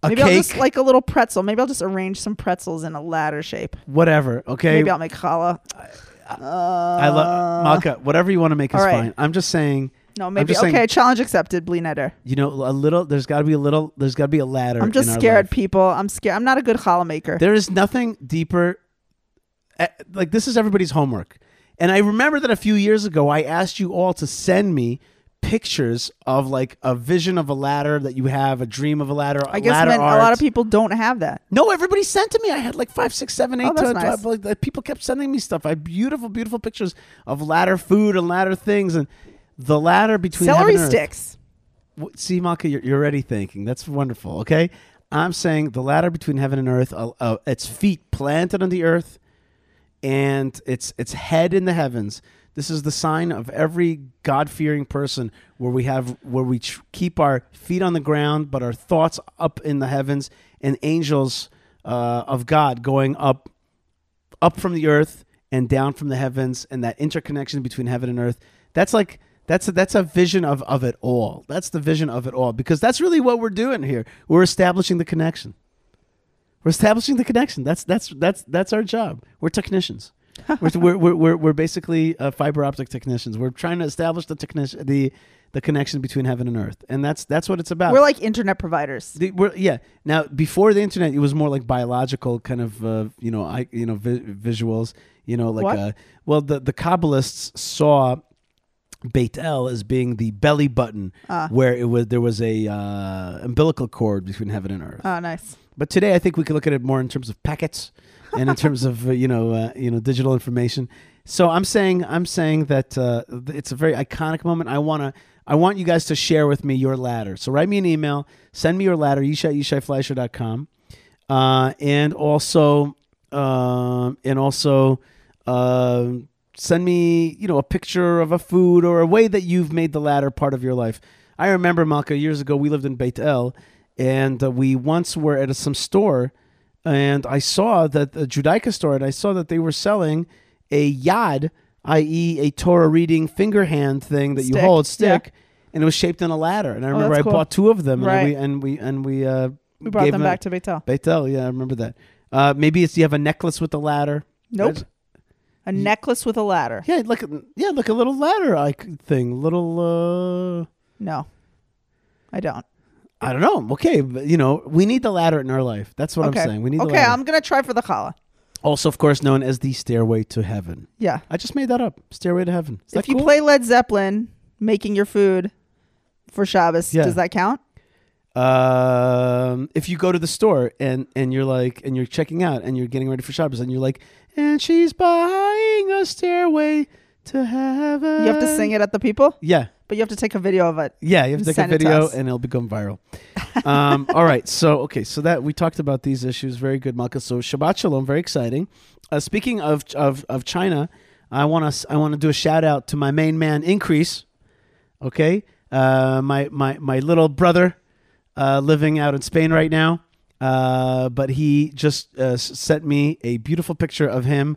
S1: a
S2: Maybe I'll
S1: cake,
S2: just like a little pretzel. Maybe I'll just arrange some pretzels in a ladder shape.
S1: whatever. Okay,
S2: Maybe I'll make challah.
S1: I love Malka. Whatever you want to make is
S2: right.
S1: fine. I'm just saying,
S2: No, maybe
S1: just saying-
S2: okay. Challenge accepted. Blee
S1: you know, a little. There's got to be a little. There's got to be a ladder.
S2: I'm just scared, people. I'm scared. I'm not a good challah maker.
S1: There is nothing deeper. eh, Like this is everybody's homework, and I remember that a few years ago I asked you all to send me pictures of like a vision of a ladder that you have, a dream of a ladder.
S2: I guess
S1: ladder
S2: a lot of people don't have that.
S1: No, everybody sent to me. I had like five, six, seven, eight.
S2: Oh, that's nice.
S1: people kept sending me stuff. I had beautiful, beautiful pictures of ladder food and ladder things, and the ladder between
S2: Celery
S1: earth.
S2: sticks.
S1: W- See, Malka, you're, you're already thinking. That's wonderful. Okay, I'm saying the ladder between heaven and earth. Uh, uh, its feet planted on the earth, and its its head in the heavens. This is the sign of every God-fearing person, where we have where we tr- keep our feet on the ground, but our thoughts up in the heavens, and angels uh, of God going up up from the earth and down from the heavens and that interconnection between heaven and earth. That's like that's a, that's a vision of, of it all. That's the vision of it all because that's really what we're doing here. We're establishing the connection. We're establishing the connection. That's that's that's that's our job. We're technicians we're, we're, we're, we're, basically uh, fiber optic technicians we're trying to establish the technician the the connection between heaven and earth and that's that's what it's about
S2: We're like internet providers.
S1: the, we're, yeah. Now, before the internet, it was more like biological kind of, uh, you know, I, you know, vi- visuals. You know, like, uh, well, the the Kabbalists saw Beit El as being the belly button,
S2: Ah.
S1: where it was there was a uh, umbilical cord between heaven and earth.
S2: Oh, nice.
S1: But today, I think we can look at it more in terms of packets and in terms of uh, you know uh, you know digital information. So I'm saying I'm saying that uh, it's a very iconic moment. I wanna I want you guys to share with me your ladder. So write me an email, send me your ladder, yishai yishaifleisher.com, uh, and also um, and also uh, send me you know a picture of a food or a way that you've made the ladder part of your life. I remember Malka years ago. We lived in Beit El, and uh, we once were at a, some store, and I saw that the Judaica store, and I saw that they were selling a yad, i.e., a Torah reading finger hand thing that you hold stick, and it was shaped in a ladder. And I remember I
S2: cool.
S1: bought two of them,
S2: Right.
S1: and we and we and we uh,
S2: We brought them back to Beit El.
S1: Beitel, yeah, I remember that. Uh, maybe it's you have a necklace with a ladder.
S2: Nope.
S1: Just,
S2: A necklace with a ladder.
S1: Yeah, like a, yeah, like a little ladder like thing, little. uh
S2: No, I don't.
S1: I don't know. Okay, but, you know, we need the ladder in our life. That's what
S2: okay.
S1: I'm saying. We need the
S2: okay,
S1: ladder.
S2: I'm gonna try for the challah.
S1: also, of course, known as the Stairway to Heaven.
S2: Yeah.
S1: I just made that up. Stairway to Heaven. Is
S2: if you
S1: cool?
S2: play Led Zeppelin, making your food for Shabbos,
S1: Yeah.
S2: does that count?
S1: um, if you go to the store and and you're like and you're checking out and you're getting ready for Shabbos and you're like, and she's buying a stairway to heaven.
S2: You have to sing it at the people,
S1: Yeah,
S2: but you have to take a video of it.
S1: yeah. You have to take a video and it'll become viral. um, all right. So okay. So that we talked about these issues. Very good, Malka. So Shabbat Shalom. Very exciting. Uh, speaking of of of China, I want to I want to do a shout out to my main man Increase. Okay, uh, my my my little brother, uh, living out in Spain right now. Uh, but he just uh, sent me a beautiful picture of him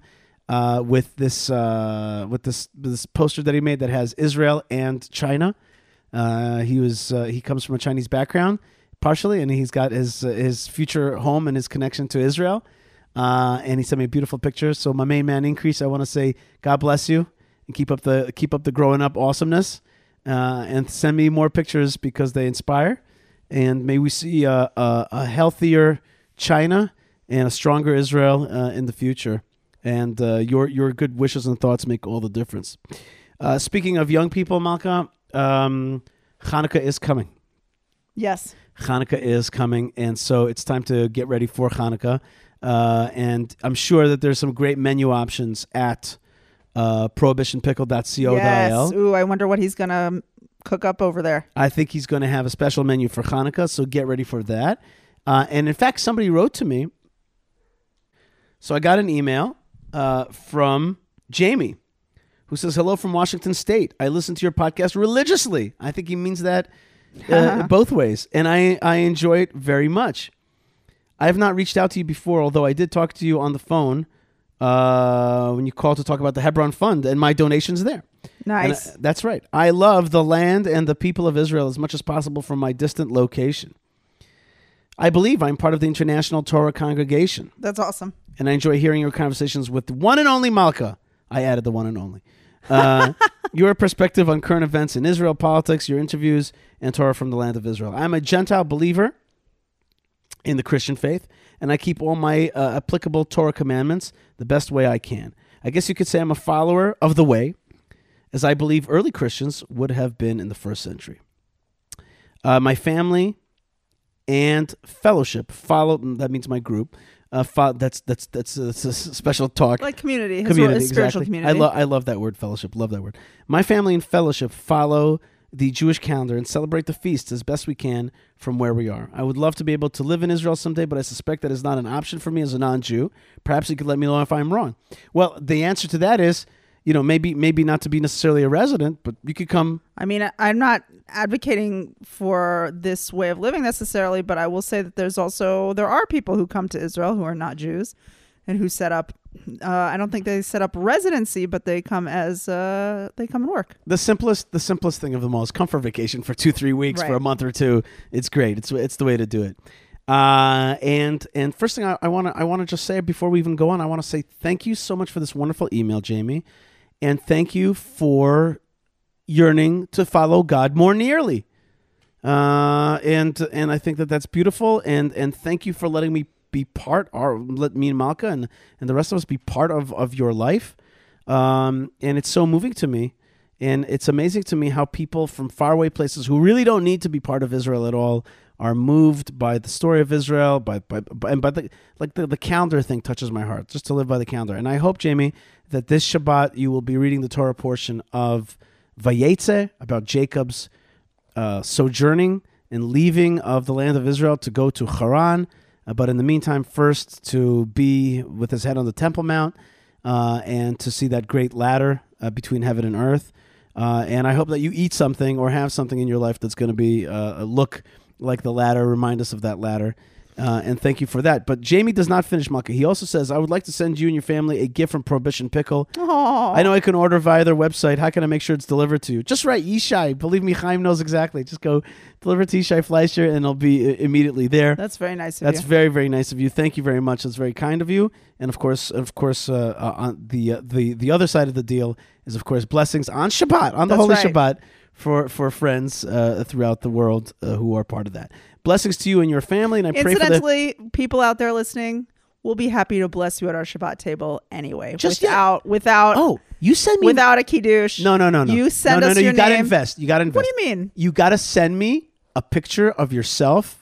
S1: uh, with this uh, with this this poster that he made that has Israel and China. Uh, he was uh, he comes from a Chinese background partially, and he's got his uh, his future home and his connection to Israel. Uh, and he sent me a beautiful picture. So my main man increase. I want to say God bless you and keep up the keep up the growing up awesomeness. And send me more pictures because they inspire. And may we see a, a, a healthier China and a stronger Israel in the future. And uh, your your good wishes and thoughts make all the difference. Uh, speaking of young people, Malka, um, Hanukkah is coming.
S2: Yes.
S1: Hanukkah is coming, and so it's time to get ready for Hanukkah. Uh, and I'm sure that there's some great menu options at uh, prohibitionpickle.co.il.
S2: yes. Ooh, I wonder what he's gonna cook up over there.
S1: I think he's going to have a special menu for Hanukkah, so get ready for that. Uh, and in fact, somebody wrote to me. So I got an email uh, from Jamie, who says, "Hello from Washington State. I listen to your podcast religiously. I think he means that uh, both ways, and I I enjoy it very much. I have not reached out to you before, although I did talk to you on the phone uh, when you called to talk about the Hebron Fund and my donations there.
S2: Nice.
S1: uh, that's right. I love the land and the people of Israel as much as possible from my distant location. I believe I'm part of the International Torah Congregation,
S2: That's awesome.
S1: And I enjoy hearing your conversations with the one and only Malka. I added the one and only. Uh, your perspective on current events in Israel, politics, your interviews, and Torah from the land of Israel. I'm a Gentile believer in the Christian faith, and I keep all my uh, applicable Torah commandments the best way I can. I guess you could say I'm a follower of the way, as I believe early Christians would have been in the first century. Uh, my family and fellowship follow. That means my group. Uh, fo- that's that's that's, that's a special talk
S2: Like community,
S1: community,
S2: spiritual
S1: exactly.
S2: community.
S1: I love I love that word fellowship. Love that word. My family and fellowship follow the Jewish calendar and celebrate the feasts as best we can from where we are. I would love to be able to live in Israel someday, but I suspect that is not an option for me as a non-Jew. Perhaps you could let me know if I'm wrong. Well, the answer to that is, you know, maybe maybe not to be necessarily a resident, but you could come.
S2: I mean, I'm not advocating for this way of living necessarily, but I will say that there's also there are people who come to Israel who are not Jews, and who set up. Uh, I don't think they set up residency, but they come as uh, they come and work.
S1: The simplest the simplest thing of them all is come for vacation for two three weeks for a month or two. It's great. It's it's the way to do it. Uh, and and first thing I want to I want to just say before we even go on, I want to say thank you so much for this wonderful email, Jamie, and thank you for yearning to follow God more nearly. Uh, and and I think that that's beautiful. And and thank you for letting me be part, or let me and Malka and and the rest of us be part of of your life. Um, and it's so moving to me. And it's amazing to me how people from faraway places who really don't need to be part of Israel at all are moved by the story of Israel, by, by, by and by the like the, the calendar thing touches my heart, just to live by the calendar. And I hope, Jamie, that this Shabbat you will be reading the Torah portion of Vayetze about Jacob's uh, sojourning and leaving of the land of Israel to go to Haran. Uh, but in the meantime, first to be with his head on the Temple Mount uh, and to see that great ladder uh, between heaven and earth. Uh, and I hope that you eat something or have something in your life that's going to be uh, look like the ladder, remind us of that ladder. Uh, and thank you for that. But Jamie does not finish Malka. He also says, I would like to send you and your family a gift from Prohibition Pickle.
S2: Oh,
S1: I know I can order via their website. How can I make sure it's delivered to you? Just write Yishai. Believe me, Chaim knows exactly. Just go deliver to Yishai Fleisher and it'll be uh, immediately there.
S2: That's very nice of you.
S1: That's
S2: you.
S1: very, very nice of you. Thank you very much. That's very kind of you. And of course, of course, uh, uh, on the uh, the the other side of the deal is of course blessings on Shabbat, on the
S2: That's
S1: holy
S2: right.
S1: Shabbat for for friends uh, throughout the world uh, who are part of that. Blessings to you and your family, and I pray for the.
S2: Incidentally, people out there listening, we'll be happy to bless you at our Shabbat table anyway.
S1: Just yet.
S2: without without
S1: Oh, you send me
S2: without a kiddush.
S1: No, no, no, no.
S2: You send
S1: no, no,
S2: us
S1: no,
S2: your
S1: you gotta invest. You gotta invest.
S2: What do you mean?
S1: You gotta send me a picture of yourself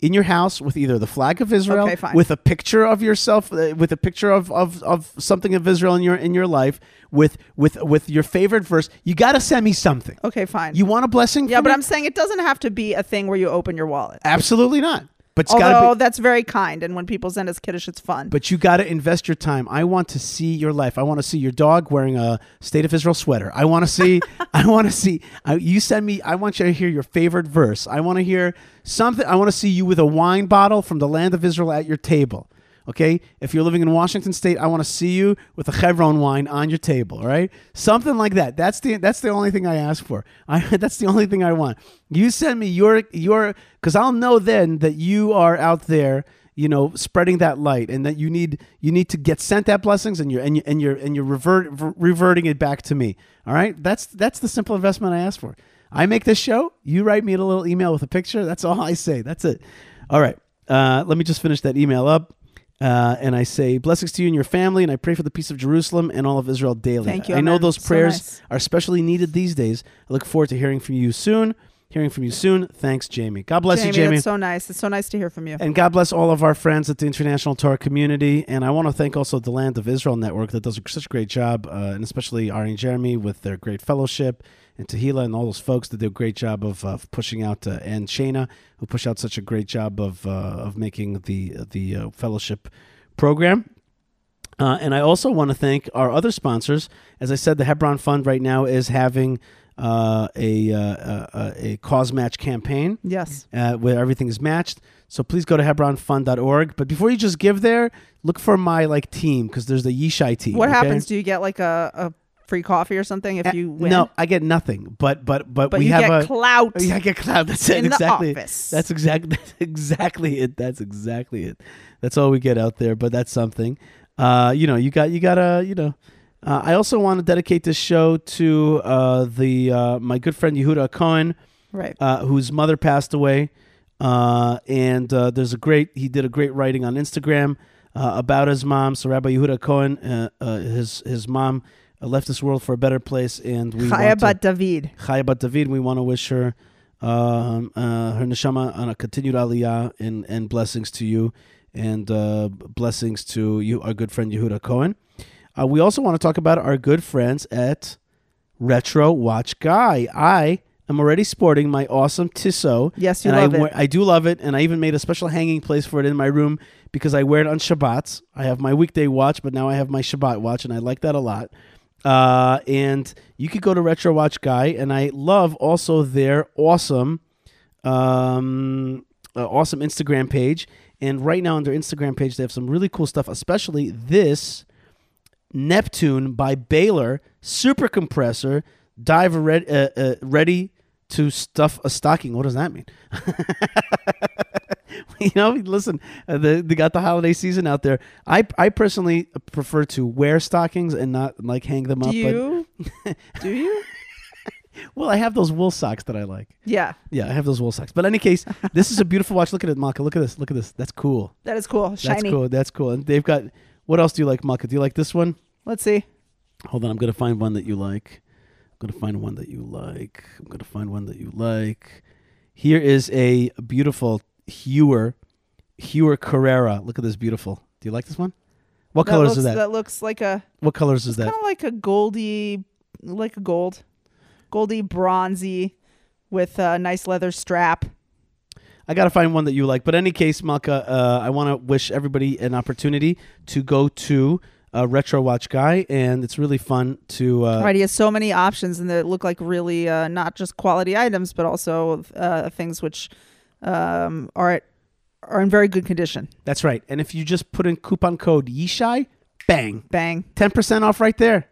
S1: in your house with either the flag of Israel,
S2: Okay,
S1: with a picture of yourself, uh, with a picture of, of, of something of Israel in your in your life, with with with your favorite verse. You gotta send me something.
S2: Okay, fine.
S1: You want a blessing?
S2: yeah, but
S1: me?
S2: I'm saying it doesn't have to be a thing where you open your wallet.
S1: absolutely not. But it's
S2: Although
S1: be.
S2: that's very kind, and when people send us kiddush, it's fun.
S1: But you got to invest your time. I want to see your life. I want to see your dog wearing a State of Israel sweater. I want to see. I want to see. I, you send me. I want you to hear your favorite verse. I want to hear something. I want to see you with a wine bottle from the land of Israel at your table. Okay, if you're living in Washington State, I want to see you with a Chevron wine on your table. Right, something like that. That's the that's the only thing I ask for. I, that's the only thing I want. You send me your your because I'll know then that you are out there you know spreading that light and that you need you need to get sent that blessings and you're and you and you're and you're revert, reverting it back to me all right that's that's the simple investment i ask for i make this show you write me a little email with a picture that's all i say that's it all right uh, let me just finish that email up uh, and I say blessings to you and your family, and I pray for the peace of Jerusalem and all of Israel daily.
S2: Thank you,
S1: I know those
S2: So
S1: prayers
S2: nice.
S1: are especially needed these days. I look forward to hearing from you soon. Hearing from you soon. Thanks, Jamie. God bless
S2: Jamie,
S1: you, Jamie.
S2: that's so nice. It's so nice to hear from you.
S1: And God bless all of our friends at the International Torah community. And I want to thank also the Land of Israel Network that does such a great job, uh, and especially Ari and Jeremy with their great fellowship, and Tehila and all those folks that do a great job of, of pushing out, uh, and Shayna, who push out such a great job of, uh, of making the, the uh, fellowship program. Uh, and I also want to thank our other sponsors. As I said, the Hebron Fund right now is having uh, a, uh, uh, a cause match campaign
S2: Yes.
S1: uh, where everything is matched. So please go to hebronfund.org. But before you just give there, look for my like team because there's the Yishai team.
S2: What
S1: okay?
S2: happens? Do you get like a, a free coffee or something if
S1: Uh,
S2: you win?
S1: No, I get nothing. But but but,
S2: but
S1: we
S2: you
S1: have
S2: get
S1: a
S2: clout
S1: yeah, I get cloud. That's it.
S2: in
S1: exactly.
S2: the office.
S1: That's exactly that's exactly it. That's exactly it. That's all we get out there, but that's something. Uh, you know, you got you gotta, you know. Uh, I also want to dedicate this show to uh, the uh, my good friend Yehuda Cohen,
S2: right.
S1: uh, whose mother passed away. Uh, and uh, there's a great he did a great writing on Instagram uh, about his mom. So Rabbi Yehuda Cohen, uh, uh, his his mom uh, left this world for a better place, and we
S2: Chaya
S1: want to-
S2: bat David.
S1: Chaya Bat David. We want to wish her um, uh, her neshama on a continued aliyah and, and blessings to you, and uh, blessings to you, our good friend Yehuda Cohen. Uh, we also want to talk about our good friends at Retro Watch Guy. I am already sporting my awesome Tissot.
S2: Yes, you
S1: and
S2: love
S1: I,
S2: it.
S1: I do love it, and I even made a special hanging place for it in my room because I wear it on Shabbats. I have my weekday watch, but now I have my Shabbat watch, and I like that a lot. Uh, and you could go to Retro Watch Guy, and I love also their awesome, um, uh, awesome Instagram page. And right now on their Instagram page, they have some really cool stuff, especially this Neptune by Baylor super compressor diver uh, uh, ready to stuff a stocking. What does that mean? you know, listen, uh, the, they got the holiday season out there. I I personally prefer to wear stockings and not like hang them
S2: Do
S1: up.
S2: you? Do you?
S1: Well, I have those wool socks that I like.
S2: Yeah,
S1: Yeah, I have those wool socks. But in any case, this is a beautiful watch. Look at it, Malka. Look at this. Look at this. That's cool.
S2: that is cool. Shiny.
S1: That's cool. That's cool. And they've got. What else do you like, Malka? Do you like this one?
S2: Let's see.
S1: Hold on, I'm gonna find one that you like. I'm gonna find one that you like. I'm gonna find one that you like. Here is a beautiful Heuer, Heuer Carrera. Look at this beautiful. Do you like this one? What colors
S2: looks,
S1: is that?
S2: That looks like a
S1: What colors is that?
S2: kind of like a goldy, like a gold, goldy bronzy, with a nice leather strap.
S1: I gotta find one that you like. But in any case, Malka, uh, I want to wish everybody an opportunity to go to uh, Retro Watch Guy, and it's really fun to. Uh,
S2: right, he has so many options, and they look like really uh, not just quality items, but also uh, things which um, are are in very good condition.
S1: That's right. And if you just put in coupon code Yishai, bang,
S2: Bang.
S1: 10% off right there.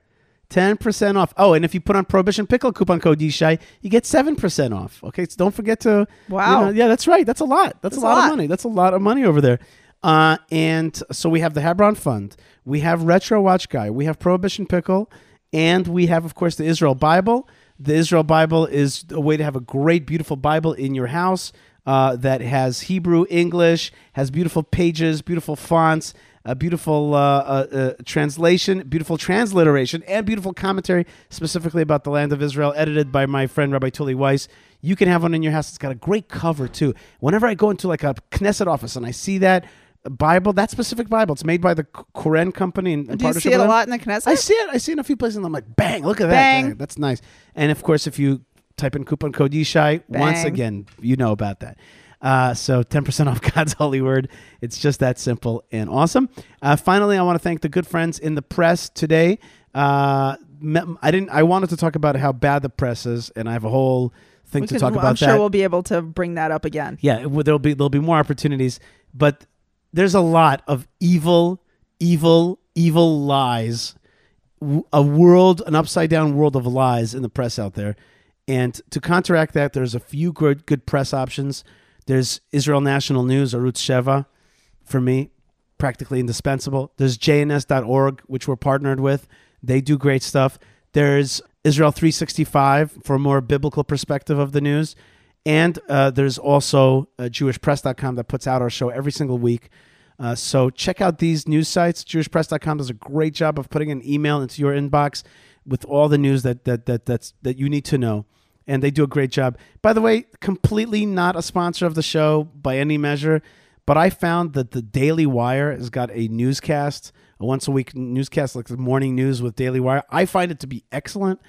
S1: 10% off. Oh, and if you put on Prohibition Pickle coupon code Yishai, you get 7% off. Okay, so don't forget to. you
S2: Wow.
S1: know- yeah, that's right. That's a lot. That's,
S2: That's
S1: a
S2: a
S1: lot,
S2: lot.
S1: of money. That's a lot of money over there. Uh, and so we have the Hebron Fund, we have Retro Watch Guy, we have Prohibition Pickle, and we have, of course, the Israel Bible. The Israel Bible is a way to have a great, beautiful Bible in your house uh, that has Hebrew, English, has beautiful pages, beautiful fonts, a beautiful uh, uh, uh, translation, beautiful transliteration, and beautiful commentary specifically about the land of Israel, edited by my friend Rabbi Tuly Weisz. You can have one in your house. It's got a great cover too. Whenever I go into like a Knesset office and I see that Bible, that specific Bible, it's made by the Koren company. In, in
S2: Do you see it a lot in the Knesset?
S1: I see it. I see it in a few places, and I'm like, bang! Look at that.
S2: Bang.
S1: That's nice. And of course, if you type in coupon code Yishai, once again, you know about that. Uh, so 10% off God's holy word. It's just that simple and awesome. Uh, finally, I want to thank the good friends in the press today. Uh, I didn't. I wanted to talk about how bad the press is, and I have a whole thing
S2: We
S1: to
S2: can-
S1: talk about
S2: I'm
S1: that.
S2: sure we'll be able to bring that up again.
S1: Yeah, will- there'll be there'll be more opportunities, but there's a lot of evil, evil, evil lies, A world, an upside down world of lies in the press out there, and to counteract that, there's a few good good press options. There's Israel National News, Arutz Sheva, for me, practically indispensable. There's JNS.org, which we're partnered with. They do great stuff. There's Israel 365 for a more biblical perspective of the news. And uh, there's also uh, JewishPress.com that puts out our show every single week. Uh, so check out these news sites. JewishPress.com does a great job of putting an email into your inbox with all the news that that that that's that you need to know, and they do a great job. By the way, completely not a sponsor of the show by any measure, but I found that the Daily Wire has got a newscast, a once a week newscast like the morning news with Daily Wire. I find it to be excellent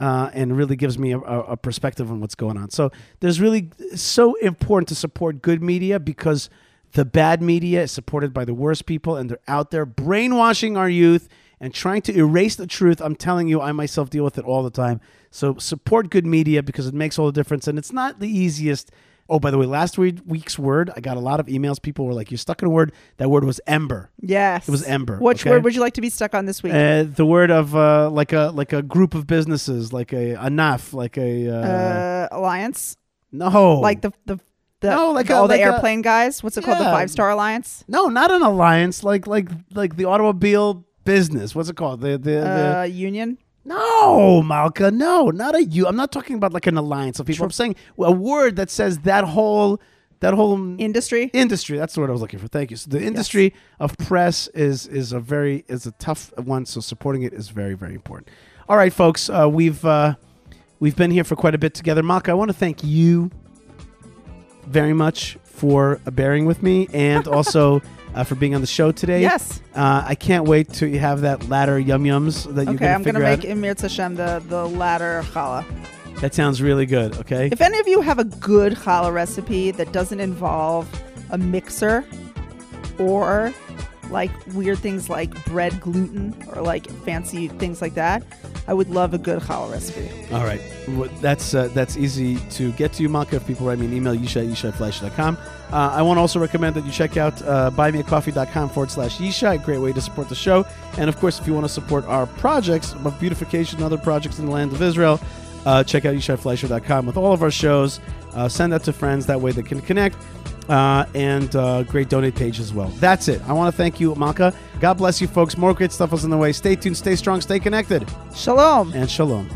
S1: uh, and really gives me a, a a perspective on what's going on. So there's really so important to support good media because the bad media is supported by the worst people and they're out there brainwashing our youth and trying to erase the truth. I'm telling you, I myself deal with it all the time. So support good media because it makes all the difference and it's not the easiest. Oh, by the way, last week's word, I got a lot of emails. People were like, "You're stuck in a word." That word was ember.
S2: Yes.
S1: It was Ember,
S2: Which
S1: okay?
S2: word would you like to be stuck on this week?
S1: Uh, the word of uh, like a like a group of businesses, like a anaf, like a uh,
S2: Uh, Alliance?
S1: no,
S2: Like the the, the
S1: No, like
S2: the-
S1: a-
S2: all the
S1: like a-
S2: airplane guys? What's it called? The Five Star Alliance?
S1: no, not an alliance, like like like the automobile business. What's it called? The the, the
S2: Uh, Union?
S1: no, Malka, no, not a you. I'm not talking about like an alliance of people. I'm saying a word that says that whole that whole
S2: Industry?
S1: industry that's the word i was looking for thank you so the industry of press is is a very is a tough one so supporting it is very very important all right folks uh, we've uh, we've been here for quite a bit together malka i want to thank you very much for bearing with me and also uh, for being on the show today
S2: Yes.
S1: uh, i can't wait to have that ladder yum yums that you're
S2: Okay,
S1: gonna
S2: I'm going to make. Emir Tashem the, the ladder challah.
S1: that sounds really good okay
S2: If any of you have a good challah recipe that doesn't involve a mixer or like weird things like bread gluten or like fancy things like that, I would love a good challah recipe.
S1: All right. Well, that's uh, that's easy to get to you, Malka. If people write me an email, yisha yishai, yishaifleisher.com. Uh, I want to also recommend that you check out uh, buymeacoffee.com forward slash yishai. A great way to support the show. And of course, if you want to support our projects of beautification and other projects in the land of Israel, uh, check out yishaifleisher.com with all of our shows. Uh, send that to friends. That way they can connect. Uh, and uh, great donate page as well. That's it. I want to thank you, Maka. God bless you, folks. More great stuff is on the way. Stay tuned, stay strong, stay connected,
S2: Shalom.
S1: and shalom.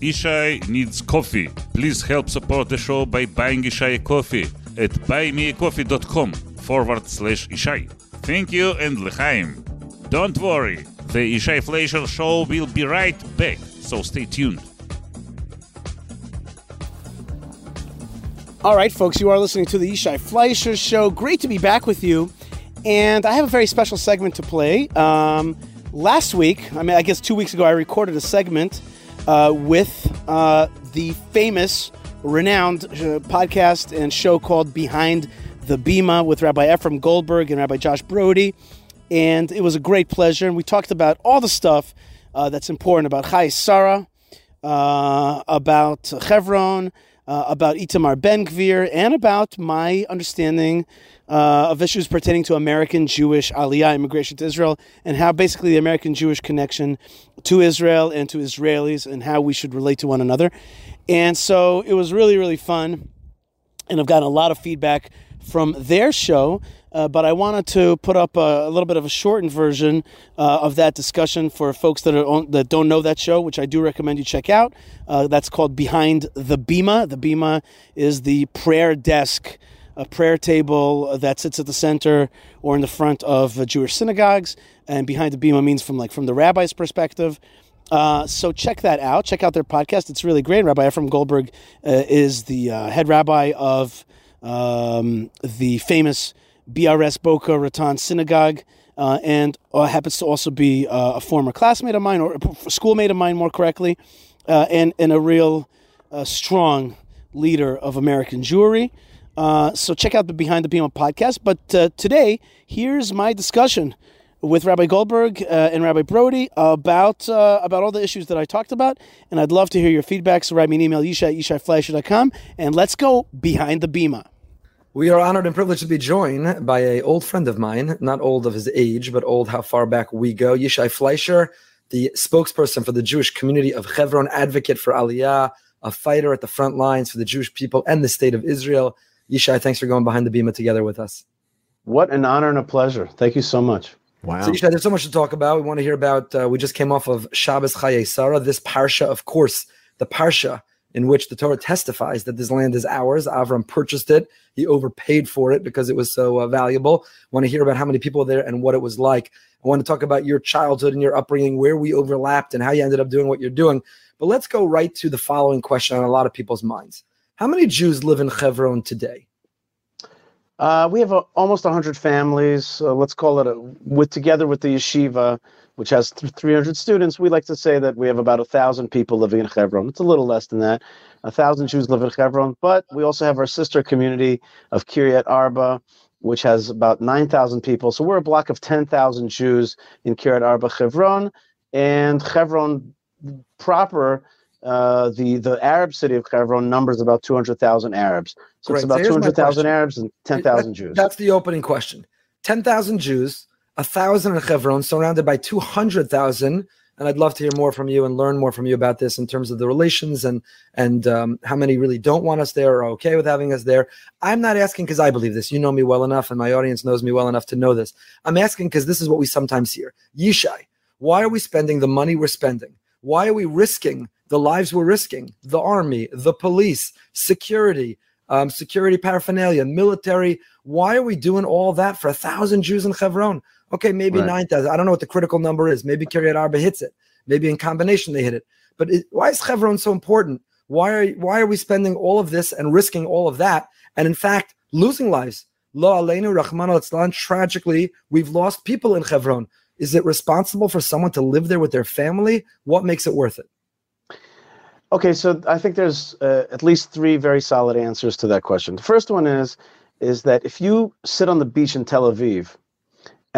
S3: Yishai needs coffee. Please help support the show by buying Yishai a coffee at buymeacoffee.com forward slash Yishai. Thank you and l'chaim. Don't worry, the Yishai Fleisher show will be right back, so stay tuned.
S1: All right, folks, you are listening to the Yishai Fleisher Show. Great to be back with you. And I have a very special segment to play. Um, last week, I mean, I guess two weeks ago, I recorded a segment uh, with uh, the famous, renowned uh, podcast and show called Behind the Bima with Rabbi Efrem Goldberg and Rabbi Josh Broide. And it was a great pleasure. And we talked about all the stuff uh, that's important about Chayei Sarah, uh, about Chevron, uh, about Itamar Ben Gvir and about my understanding uh, of issues pertaining to American Jewish Aliyah immigration to Israel and how basically the American Jewish connection to Israel and to Israelis and how we should relate to one another. And so it was really, really fun. And I've gotten a lot of feedback from their show. Uh, but I wanted to put up a, a little bit of a shortened version uh, of that discussion for folks that are on, that don't know that show, which I do recommend you check out. Uh, that's called Behind the Bima. The Bima is the prayer desk, a prayer table that sits at the center or in the front of Jewish synagogues. And behind the Bima means from like from the rabbi's perspective. Uh, so check that out. Check out their podcast. It's really great. Rabbi Efrem Goldberg uh, is the uh, head rabbi of um, the famous BRS Boca Raton Synagogue, uh, and uh, happens to also be uh, a former classmate of mine, or a schoolmate of mine, more correctly, uh, and, and a real uh, strong leader of American Jewry. Uh, so check out the Behind the Bima podcast. But today, here's my discussion with Rabbi Goldberg and Rabbi Broide about about all the issues that I talked about. And I'd love to hear your feedback. So write me an email, yishai at and let's go behind the Bima.
S4: We are honored and privileged to be joined by a old friend of mine, not old of his age, but old how far back we go. Yishai Fleisher, the spokesperson for the Jewish community of Hebron, advocate for Aliyah, a fighter at the front lines for the Jewish people and the state of Israel. Yishai, thanks for going behind the bima together with us.
S1: What an honor and a pleasure. Thank you so much.
S4: Wow. So, Yishai, there's so much to talk about. We want to hear about, uh, we just came off of Shabbos Chayei Sarah, this parsha, of course, the parsha in which the Torah testifies that this land is ours. Avram purchased it. He overpaid for it because it was so uh, valuable. want to hear about how many people there and what it was like. I want to talk about your childhood and your upbringing, where we overlapped and how you ended up doing what you're doing. But let's go right to the following question on a lot of people's minds. How many Jews live in Hebron today?
S1: Uh, we have a, almost 100 families. Uh, let's call it a, with together with the yeshiva which has 300 students, we like to say that we have about a thousand people living in Hebron. It's a little less than that. A thousand Jews live in Hebron, but we also have our sister community of Kiryat Arba, which has about 9,000 people. So we're a block of 10,000 Jews in Kiryat Arba, Hebron, and Hebron proper. Uh, the the Arab city of Hebron numbers about 200,000 Arabs. So Great. it's about so 200,000 Arabs and 10,000 Jews.
S4: That's the opening question. 10,000 Jews a thousand in Hebron, surrounded by 200,000. And I'd love to hear more from you and learn more from you about this in terms of the relations and and um, how many really don't want us there or are okay with having us there. I'm not asking because I believe this. You know me well enough, and my audience knows me well enough to know this. I'm asking because this is what we sometimes hear. Yishai, why are we spending the money we're spending? Why are we risking the lives we're risking? The army, the police, security, um, security paraphernalia, military. Why are we doing all that for a thousand Jews in Hebron? Okay, maybe right. 9,000. I don't know what the critical number is. Maybe Kiryat Arba hits it. Maybe in combination they hit it. But it, why is Hebron so important? Why are why are we spending all of this and risking all of that? And in fact, losing lives. Lo Aleinu Rahman al Tragically, we've lost people in Hebron. Is it responsible for someone to live there with their family? What makes it worth it?
S1: Okay, so I think there's uh, at least three very solid answers to that question. The first one is is that if you sit on the beach in Tel Aviv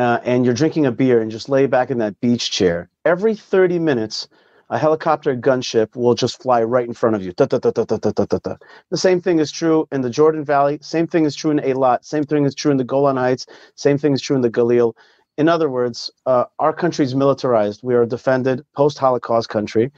S1: uh, and you're drinking a beer and just lay back in that beach chair, every 30 minutes, a helicopter gunship will just fly right in front of you. The same thing is true in the Jordan Valley. Same thing is true in Eilat. Same thing is true in the Golan Heights. Same thing is true in the Galil. In other words, uh, our country is militarized. We are a defended post-Holocaust country,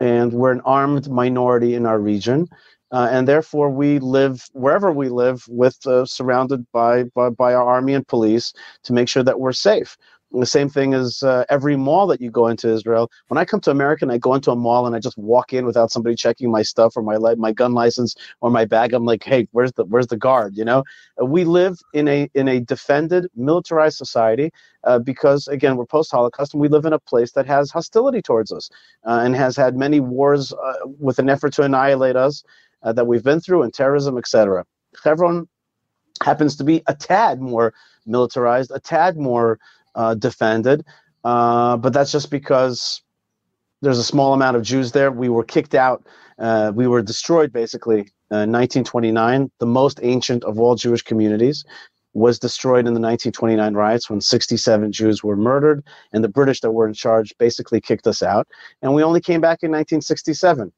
S1: and we're an armed minority in our region uh, and therefore we live wherever we live with uh, surrounded by, by, by our army and police to make sure that we're safe the same thing as uh, every mall that you go into Israel. When I come to America and I go into a mall and I just walk in without somebody checking my stuff or my my gun license or my bag, I'm like, hey, where's the where's the guard? You know, uh, we live in a in a defended, militarized society uh, because again we're post Holocaust and we live in a place that has hostility towards us uh, and has had many wars with an effort to annihilate us uh, that we've been through and terrorism, etc. Hebron happens to be a tad more militarized, a tad more uh, defended. Uh, but that's just because there's a small amount of Jews there. We were kicked out. Uh, we were destroyed basically in 1929. The most ancient of all Jewish communities was destroyed in the 1929 riots when 67 Jews were murdered, and the British that were in charge basically kicked us out. And we only came back in 1967.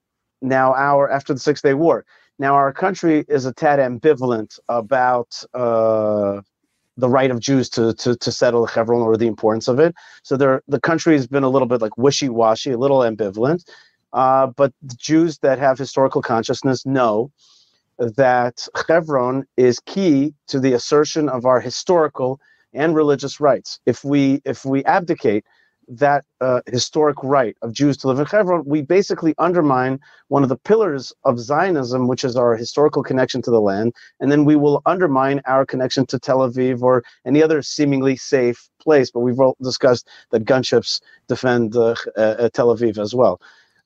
S1: Now, our after the Six Day War. Now, our country is a tad ambivalent about uh, the right of Jews to, to, to settle Hebron or the importance of it. So there, the country has been a little bit like wishy-washy, a little ambivalent. Uh, but the Jews that have historical consciousness know that Hebron is key to the assertion of our historical and religious rights. If we if we abdicate that uh, historic right of Jews to live in Hebron, we basically undermine one of the pillars of Zionism, which is our historical connection to the land, and then we will undermine our connection to Tel Aviv or any other seemingly safe place. But we've all discussed that gunships defend uh, uh, Tel Aviv as well.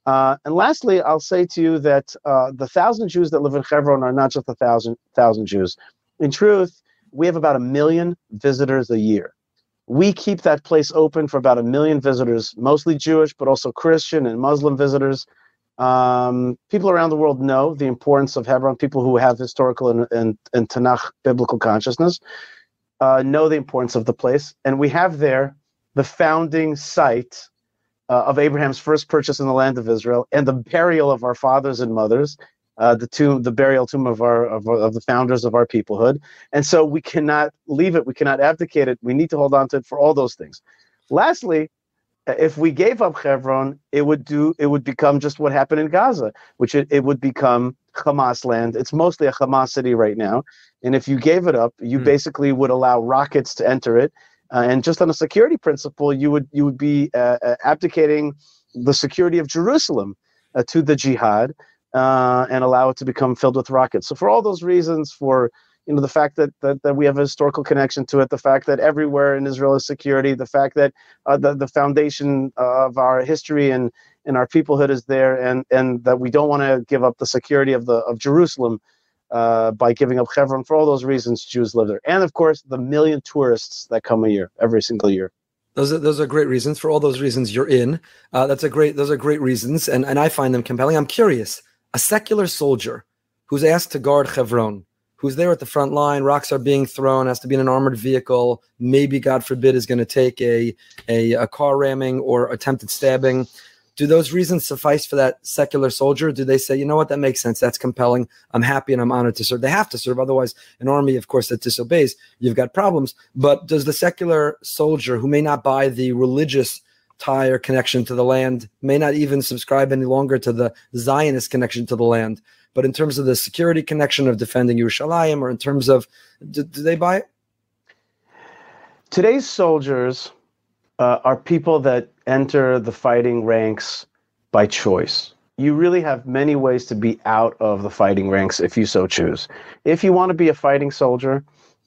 S1: Uh, and lastly, I'll say to you that uh, the thousand Jews that live in Hebron are not just a thousand thousand Jews. In truth, we have about a million visitors a year we keep that place open for about a million visitors, mostly Jewish, but also Christian and Muslim visitors. Um, people around the world know the importance of Hebron. People who have historical and, and, and Tanakh biblical consciousness uh, know the importance of the place. And we have there the founding site uh, of Abraham's first purchase in the land of Israel and the burial of our fathers and mothers uh, the tomb, the burial tomb of our of, of the founders of our peoplehood, and so we cannot leave it. We cannot abdicate it. We need to hold on to it for all those things. Lastly, if we gave up Hebron, it would do it would become just what happened in Gaza, which it, it would become Hamas land. It's mostly a Hamas city right now, and if you gave it up, you mm. basically would allow rockets to enter it, uh, and just on a security principle, you would you would be uh, uh abdicating the security of Jerusalem uh, to the jihad, uh, and allow it to become filled with rockets. So for all those reasons, for you know the fact that, that that we have a historical connection to it, the fact that everywhere in Israel is security, the fact that uh, the the foundation of our history and and our peoplehood is there, and and that we don't want to give up the security of the of Jerusalem. Uh, by giving up Hebron, for all those reasons, Jews live there, and of course, the million tourists that come a year, every single year.
S4: Those are those are great reasons. For all those reasons, you're in. Uh, that's a great. Those are great reasons, and and I find them compelling. I'm curious a secular soldier who's asked to guard Hebron, who's there at the front line, rocks are being thrown, has to be in an armored vehicle, maybe, God forbid, is going to take a, a, a, car ramming or attempted stabbing. Do those reasons suffice for that secular soldier? Do they say, you know what, that makes sense, that's compelling, I'm happy and I'm honored to serve? They have to serve, otherwise, an army, of course, that disobeys, you've got problems. But does the secular soldier who may not buy the religious tie or connection to the land, may not even subscribe any longer to the Zionist connection to the land. But in terms of the security connection of defending Yerushalayim, or in terms of, do, do they buy it?
S1: Today's soldiers uh, are people that enter the fighting ranks by choice. You really have many ways to be out of the fighting ranks if you so choose. If you want to be a fighting soldier,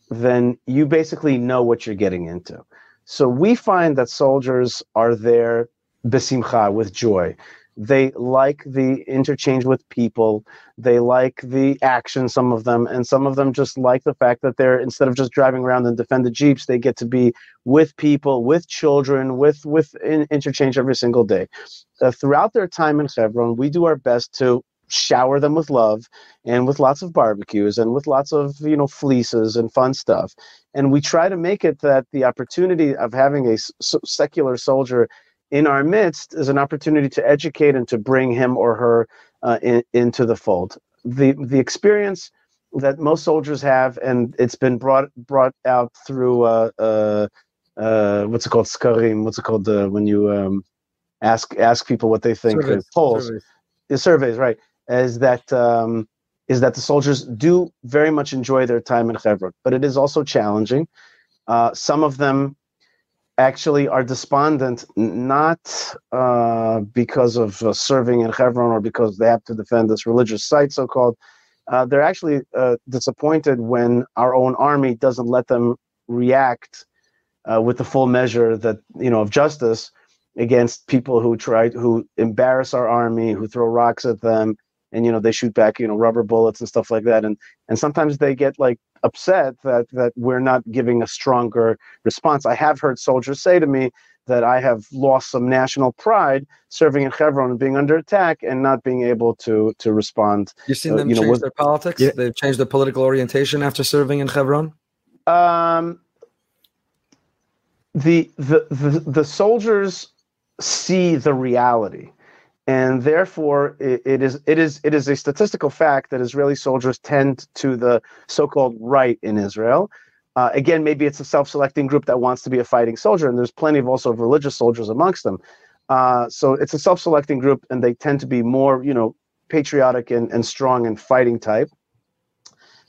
S1: then you basically know what you're getting into. So we find that soldiers are there besimcha, with joy. They like the interchange with people. They like the action, some of them, and some of them just like the fact that they're instead of just driving around and defend the jeeps, they get to be with people, with children, with with in, interchange every single day. Uh, throughout their time in Hebron, we do our best to shower them with love and with lots of barbecues and with lots of you know fleeces and fun stuff and we try to make it that the opportunity of having a secular soldier in our midst is an opportunity to educate and to bring him or her uh, in, into the fold. The the experience that most soldiers have and it's been brought brought out through uh, uh, uh what's it called? Skarim what's it called uh, when you um, ask ask people what they think surveys, polls. Surveys. surveys right. Is that um, is that the soldiers do very much enjoy their time in Hebron, but it is also challenging. Uh, some of them actually are despondent not uh, because of uh, serving in Hebron or because they have to defend this religious site, so called. Uh, they're actually uh, disappointed when our own army doesn't let them react uh, with the full measure that you know of justice against people who try who embarrass our army, who throw rocks at them, and you know they shoot back you know rubber bullets and stuff like that. And and sometimes they get like upset that that we're not giving a stronger response. I have heard soldiers say to me that i have lost some national pride serving in hebron and being under attack and not being able to to respond.
S4: You've seen uh, them you change with, their politics? Yeah. they've changed their political orientation after serving in hebron? Um
S1: the the the, the soldiers see the reality and therefore it, it is it is it is a statistical fact that Israeli soldiers tend to the so-called right in Israel. Uh, again, maybe it's a self-selecting group that wants to be a fighting soldier, and there's plenty of also religious soldiers amongst them. Uh, so it's a self-selecting group, and they tend to be more, you know, patriotic and, and strong and fighting type.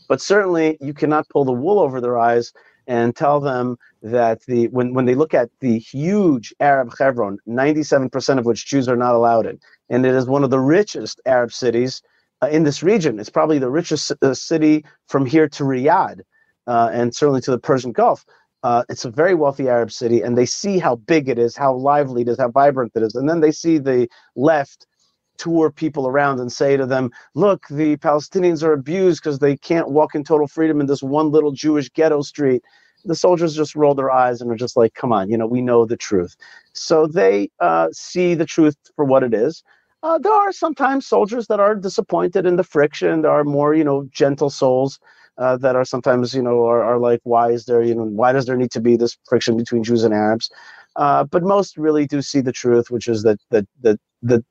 S1: But certainly, you cannot pull the wool over their eyes and tell them that the when, when they look at the huge Arab Hebron, 97% of which Jews are not allowed in, and it is one of the richest Arab cities uh, in this region. It's probably the richest uh, city from here to Riyadh, uh, and certainly to the Persian Gulf. Uh, it's a very wealthy Arab city, and they see how big it is, how lively it is, how vibrant it is, and then they see the left tour people around and say to them, look, the Palestinians are abused because they can't walk in total freedom in this one little Jewish ghetto street. The soldiers just roll their eyes and are just like, come on, you know, we know the truth. So they uh, see the truth for what it is. Uh, there are sometimes soldiers that are disappointed in the friction. There are more, you know, gentle souls uh, that are sometimes, you know, are, are like, why is there, you know, why does there need to be this friction between Jews and Arabs? Uh, but most really do see the truth, which is that that that that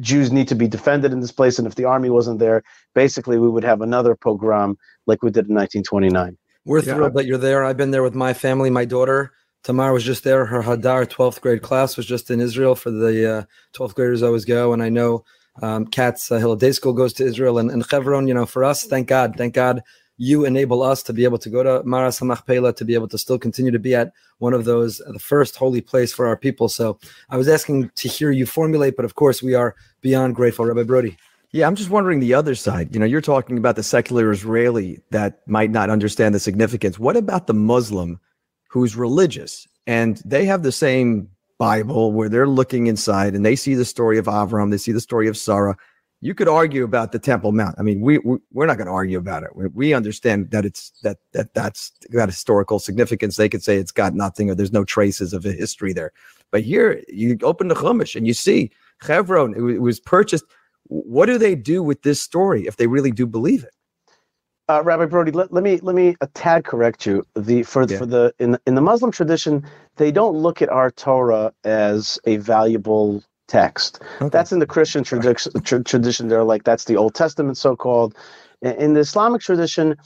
S1: Jews need to be defended in this place, and if the army wasn't there, basically we would have another pogrom like we did in 1929.
S4: We're yeah. thrilled that you're there. I've been there with my family. My daughter Tamar was just there. Her Hadar 12th grade class was just in Israel for the uh, 12th graders always go, and I know um, Katz uh, Hillel Day School goes to Israel and, and Chevron. You know, for us, thank God, thank God you enable us to be able to go to Maras HaMachpelah, to be able to still continue to be at one of those, the first holy place for our people. So I was asking to hear you formulate, but of course we are beyond grateful. Rabbi Broide.
S5: Yeah, I'm just wondering the other side. You know, you're talking about the secular Israeli that might not understand the significance. What about the Muslim who's religious and they have the same Bible where they're looking inside and they see the story of Avram, they see the story of Sarah, you could argue about the Temple Mount. I mean, we, we are not going to argue about it. We, we, understand that it's that that that's got historical significance. They could say it's got nothing or there's no traces of a history there. But here, you open the Chumash and you see Hebron. It, it was purchased. What do they do with this story if they really do believe it?
S1: Uh, Rabbi Broide, let, let me let me a tad correct you. The for yeah. for the in in the Muslim tradition, they don't look at our Torah as a valuable text. Okay. That's in the Christian tradition. Tra- tradition, they're like that's the Old Testament, so called. In the Islamic tradition,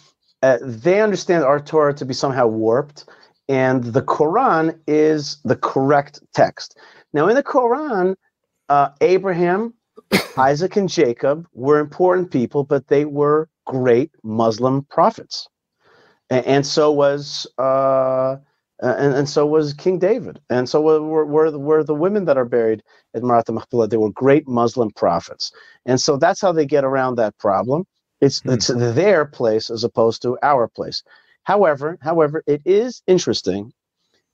S1: uh, they understand our Torah to be somehow warped, and the Quran is the correct text. Now, in the Quran, uh, Abraham, Isaac, and Jacob were important people, but they were great Muslim prophets, and, and so was. Uh, uh, and, and so was King David, and so were, were, were the women that are buried at Marat Machpelah. They were great Muslim prophets, and so that's how they get around that problem. It's mm-hmm. it's their place as opposed to our place. However, however, it is interesting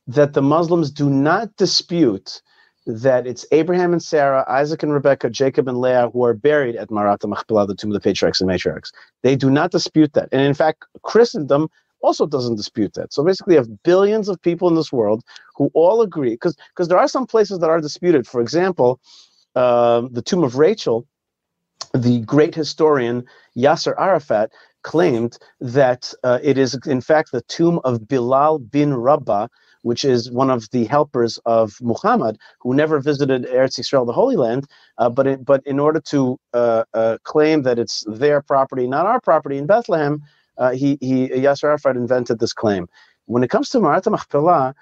S1: that the Muslims do not dispute that it's Abraham and Sarah, Isaac and Rebecca, Jacob and Leah who are buried at Marat Machpelah, the tomb of the patriarchs and matriarchs. They do not dispute that, and in fact, Christendom also doesn't dispute that. So basically, you have billions of people in this world who all agree, because because there are some places that are disputed. For example, uh, the tomb of Rachel, the great historian Yasser Arafat claimed that uh, it is in fact the tomb of Bilal bin Rabah, which is one of the helpers of Muhammad, who never visited Eretz Yisrael, the Holy Land. Uh, but in, but in order to uh, uh, claim that it's their property, not our property in Bethlehem, uh, he, he Yasser Arafat invented this claim. When it comes to Marat Machpelah,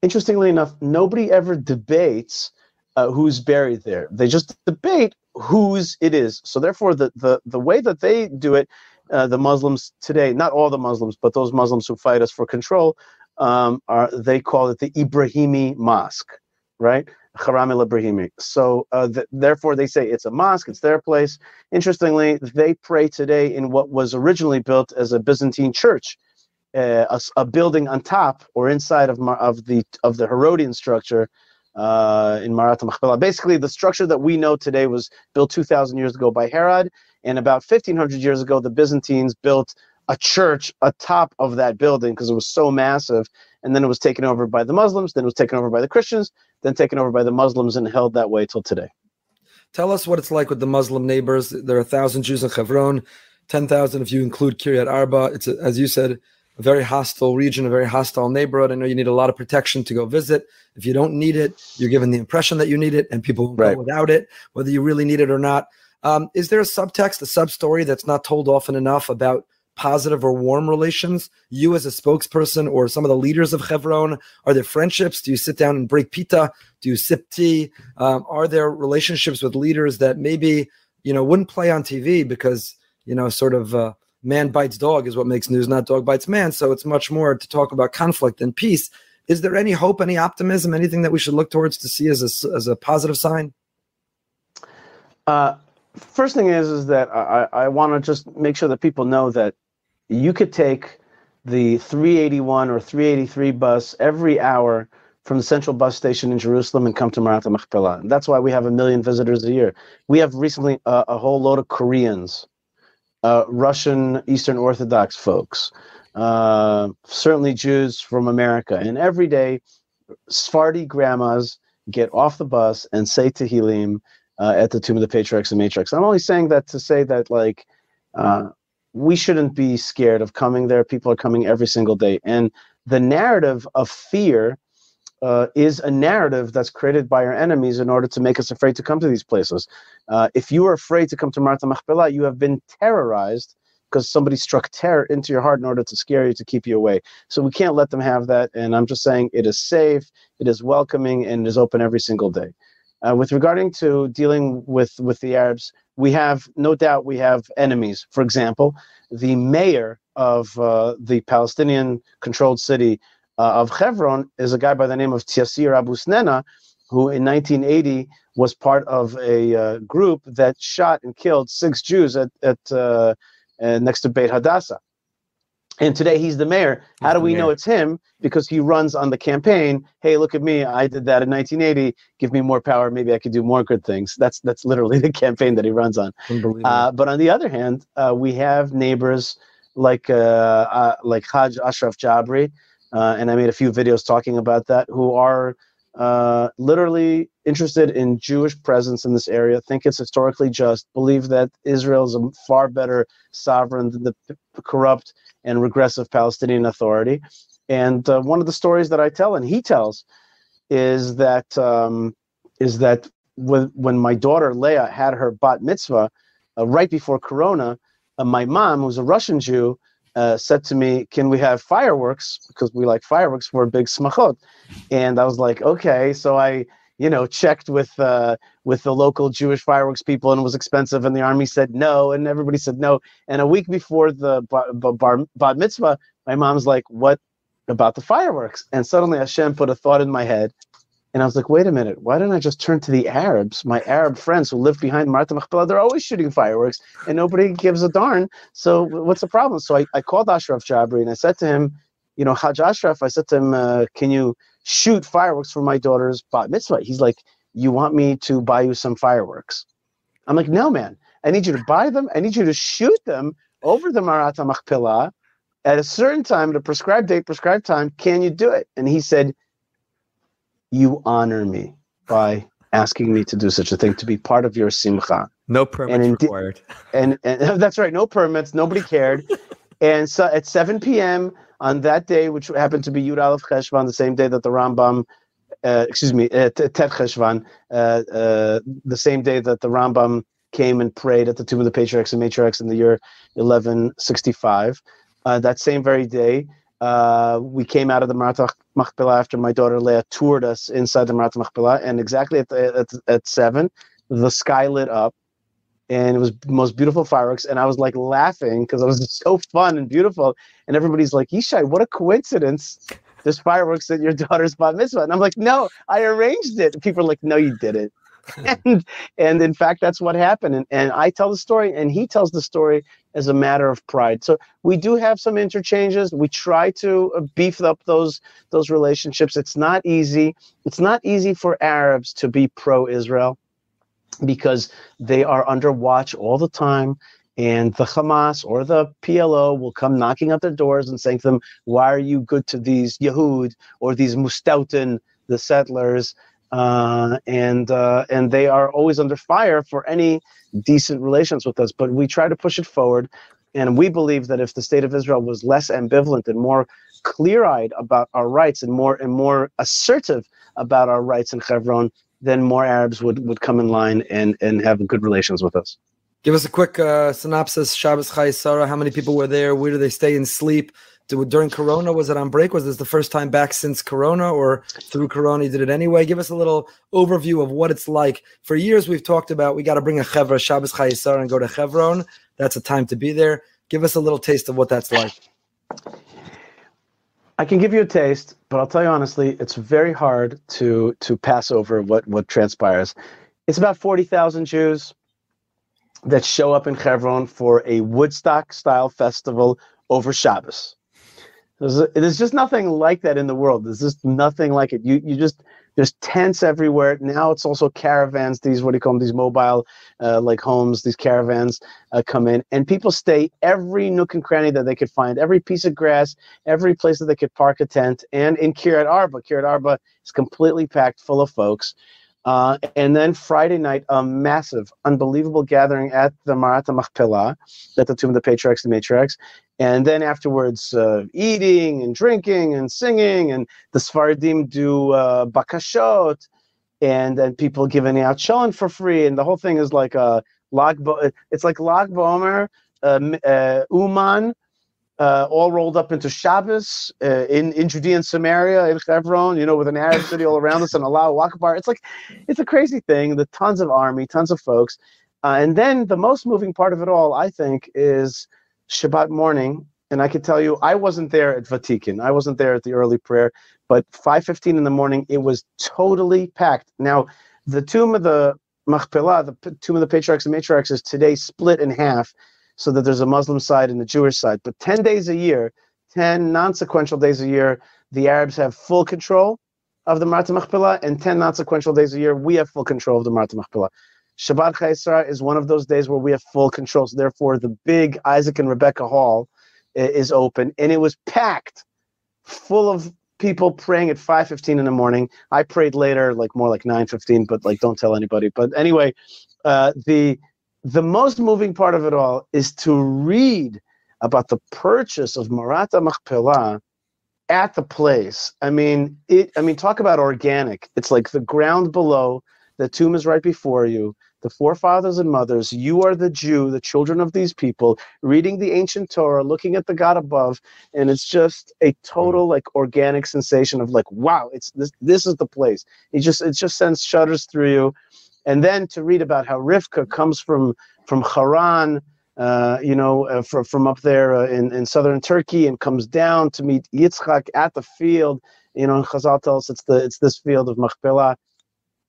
S1: interestingly enough, nobody ever debates uh, who's buried there. They just debate whose it is. So therefore, the the the way that they do it, uh, the Muslims today, not all the Muslims, but those Muslims who fight us for control, um, are they call it the Ibrahimi Mosque, right? Haram el Ibrahimi. So uh, th- therefore, they say it's a mosque, it's their place. Interestingly, they pray today in what was originally built as a Byzantine church, uh, a, a, building on top or inside of of the of the Herodian structure uh, in Marat Machpelah. Basically, the structure that we know today was built 2,000 years ago by Herod, and about 1,500 years ago, the Byzantines built a church atop of that building because it was so massive. And then it was taken over by the Muslims, then it was taken over by the Christians, then taken over by the Muslims and held that way till today.
S4: Tell us what it's like with the Muslim neighbors. There are a thousand Jews in Hebron, 10,000 if you include Kiryat Arba. It's, a, as you said, a very hostile region, a very hostile neighborhood. I know you need a lot of protection to go visit. If you don't need it, you're given the impression that you need it, and people
S1: Right.
S4: go without it, whether you really need it or not. Um, is there a subtext, a sub story that's not told often enough about positive or warm relations? You as a spokesperson or some of the leaders of Chevron, are there friendships? Do you sit down and break pita? Do you sip tea? Um, are there relationships with leaders that maybe you know wouldn't play on TV because you know sort of uh, man bites dog is what makes news, not dog bites man. So it's much more to talk about conflict and peace. Is there any hope, any optimism, anything that we should look towards to see as a, as a positive sign?
S1: Uh, first thing is is that I, I want to just make sure that people know that you could take the 381 or 383 bus every hour from the central bus station in Jerusalem and come to Marat Machpelah. And that's why we have a million visitors a year. We have recently uh, a whole load of Koreans, uh, Russian Eastern Orthodox folks, uh, certainly Jews from America, and every day, Sephardi grandmas get off the bus and say Tehillim uh, at the Tomb of the Patriarchs and Matriarchs. I'm only saying that to say that like uh, we shouldn't be scared of coming there. People are coming every single day, and the narrative of fear uh, is a narrative that's created by our enemies in order to make us afraid to come to these places. Uh, if you are afraid to come to Marat Machpelah, you have been terrorized because somebody struck terror into your heart in order to scare you to keep you away. So we can't let them have that. And I'm just saying it is safe, it is welcoming, and it is open every single day. Uh, with regarding to dealing with with the Arabs, we have no doubt we have enemies. For example, the mayor of uh, the Palestinian-controlled city uh, of Hebron is a guy by the name of Tayseer Abu Sneineh, who in 1980 was part of a uh, group that shot and killed six Jews at, at uh, uh, next to Beit Hadassah. And today he's the mayor. How do we know it's him? Because he runs on the campaign. Hey, look at me! I did that in 1980. Give me more power. Maybe I could do more good things. That's that's literally the campaign that he runs on. Uh, but on the other hand, uh, we have neighbors like uh, uh, like Haj Ashraf Jabri, uh, and I made a few videos talking about that, who are uh, literally interested in Jewish presence in this area, think it's historically just, believe that Israel is a far better sovereign than the p- corrupt and regressive Palestinian Authority. And uh, one of the stories that I tell and he tells is that um, is that when, when my daughter Leah had her bat mitzvah uh, right before Corona, uh, my mom, who's a Russian Jew, uh, said to me, "Can we have fireworks? Because we like fireworks for a big smachot." And I was like, "Okay." So I, you know, checked with uh, with the local Jewish fireworks people, and it was expensive. And the army said no, and everybody said no. And a week before the bar, bar, bar mitzvah, my mom's like, "What about the fireworks?" And suddenly Hashem put a thought in my head. And I was like, wait a minute, why don't I just turn to the Arabs, my Arab friends who live behind Marat Machpelah? They're always shooting fireworks and nobody gives a darn. So what's the problem? So I, I called Ashraf Jabri and I said to him, you know, Haj Ashraf, I said to him, uh, can you shoot fireworks for my daughter's bat mitzvah? He's like, you want me to buy you some fireworks? I'm like, no, man, I need you to buy them. I need you to shoot them over the Marat HaMachpelah at a certain time, at a prescribed date, prescribed time. Can you do it? And he said, you honor me by asking me to do such a thing, to be part of your simcha.
S5: No permits
S1: indeed-
S5: required.
S1: And, and that's right, no permits, nobody cared. and so at 7 p.m. on that day, which happened to be Yud Aleph Cheshvan, the same day that the Rambam, uh, excuse me, uh, Tet Cheshvan, uh, uh, the same day that the Rambam came and prayed at the Tomb of the Patriarchs and Matriarchs in the year 1165. Uh, that same very day, uh, we came out of the Marat Machpelah after my daughter Leah toured us inside the Marat Machpelah, and exactly at, at at seven, the sky lit up, and it was most beautiful fireworks, and I was like laughing because it was so fun and beautiful, and everybody's like, "Yishai, what a coincidence!" There's fireworks at your daughter's bat mitzvah, and I'm like, "No, I arranged it." And people are like, "No, you didn't." and and in fact, that's what happened, and and I tell the story, and he tells the story as a matter of pride. So we do have some interchanges. We try to uh, beef up those those relationships. It's not easy. It's not easy for Arabs to be pro-Israel because they are under watch all the time. And the Hamas or the PLO will come knocking at their doors and saying to them, "Why are you good to these Yehud or these Mustautin, the settlers?" Uh, and uh, and they are always under fire for any decent relations with us. But we try to push it forward. And we believe that if the state of Israel was less ambivalent and more clear-eyed about our rights and more and more assertive about our rights in Hebron, then more Arabs would, would come in line and, and have good relations with us.
S4: Give us a quick uh, synopsis. Shabbos Chayei Sarah. How many people were there? Where do they stay and sleep? During Corona, was it on break? Was this the first time back since Corona, or through Corona you did it anyway? Give us a little overview of what it's like. For years, we've talked about we got to bring a chevra Shabbos Chayei Sarah and go to Hebron. That's a time to be there. Give us a little taste of what that's like.
S1: I can give you a taste, but I'll tell you honestly, it's very hard to to pass over what what transpires. It's about forty thousand Jews that show up in Hebron for a Woodstock style festival over Shabbos. There's, there's just nothing like that in the world. There's just nothing like it. You you just there's tents everywhere. Now it's also caravans. These what do you call them? These mobile uh, like homes. These caravans uh, come in, and people stay every nook and cranny that they could find, every piece of grass, every place that they could park a tent. And in Kiryat Arba, Kiryat Arba is completely packed full of folks. Uh, and then Friday night, a massive, unbelievable gathering at the Marat Machpelah, at the Tomb of the Patriarchs and Matriarchs. And then afterwards, uh, eating and drinking and singing, and the Sfardim do uh, bakashot, and then people giving out shalom for free, and the whole thing is like a lag. It's like Lag BaOmer, uh, uh, uman, uh, all rolled up into Shabbos uh, in, in Judea and Samaria, in Hebron, you know, with an Arab city all around us and Allahu Akbar. It's like, it's a crazy thing. The tons of army, tons of folks. Uh, and then the most moving part of it all, I think, is Shabbat morning. And I can tell you, I wasn't there at vatikin. I wasn't there at the early prayer, but 5.15 in the morning, it was totally packed. Now, the tomb of the Machpelah, the tomb of the patriarchs and matriarchs, is today split in half so that there's a Muslim side and a Jewish side. But 10 days a year, 10 non sequential days a year, the Arabs have full control of the Marat Machpelah, and 10 non sequential days a year, we have full control of the Marat Machpelah. Shabbat Chayei is one of those days where we have full control. So therefore, the big Isaac and Rebecca Hall is open, and it was packed, full of people praying at 5:15 in the morning. I prayed later, like more like 9:15, but like don't tell anybody. But anyway, uh, the the most moving part of it all is to read about the purchase of Marat HaMachpelah at the place. I mean, it. I mean, talk about organic. It's like the ground below. The tomb is right before you. The forefathers and mothers. You are the Jew, the children of these people, reading the ancient Torah, looking at the God above, and it's just a total like organic sensation of like, wow, it's this. This is the place. It just it just sends shudders through you and then to read about how Rivka comes from from Haran, uh, you know, uh, from from up there uh, in in southern Turkey, and comes down to meet Yitzchak at the field. You know, Chazal tells us it's the it's this field of Machpelah.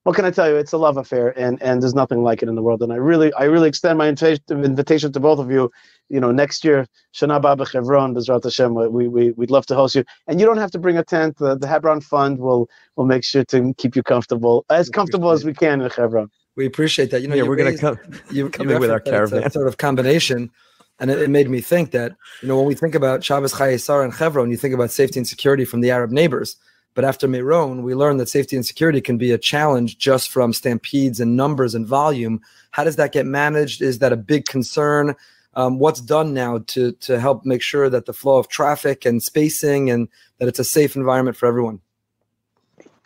S1: What can I tell you? It's a love affair, and and there's nothing like it in the world. And I really I really extend my invitation to both of you. You know, next year, Shana Baba Chevron, Bezrat Hashem, we, we, we'd love to host you. And you don't have to bring a tent. The, the Hebron Fund will will make sure to keep you comfortable, as comfortable as we can in Hebron.
S4: We appreciate that. You know,
S5: yeah,
S4: you
S5: we're going to come,
S4: you,
S5: come in with our caravan.
S4: sort of combination. And it, it, made me think that, you know, when we think about Shabbos Chayei Sarah and Hebron, you think about safety and security from the Arab neighbors. But after Meron, we learned that safety and security can be a challenge just from stampedes and numbers and volume. How does that get managed? Is that a big concern? Um, what's done now to to help make sure that the flow of traffic and spacing and that it's a safe environment for everyone?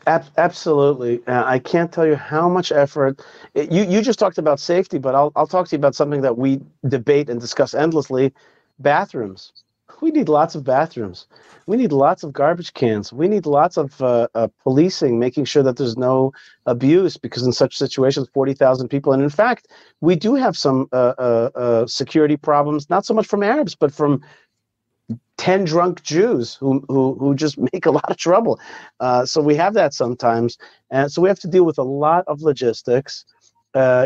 S1: Ab- absolutely, uh, I can't tell you how much effort. It, you you just talked about safety, but I'll I'll talk to you about something that we debate and discuss endlessly: bathrooms. We need lots of bathrooms. We need lots of garbage cans. We need lots of uh, uh, policing, making sure that there's no abuse, because in such situations, 40,000 people. And in fact, we do have some uh, uh, uh, security problems, not so much from Arabs, but from 10 drunk Jews who, who, who just make a lot of trouble. Uh, so we have that sometimes. And so we have to deal with a lot of logistics.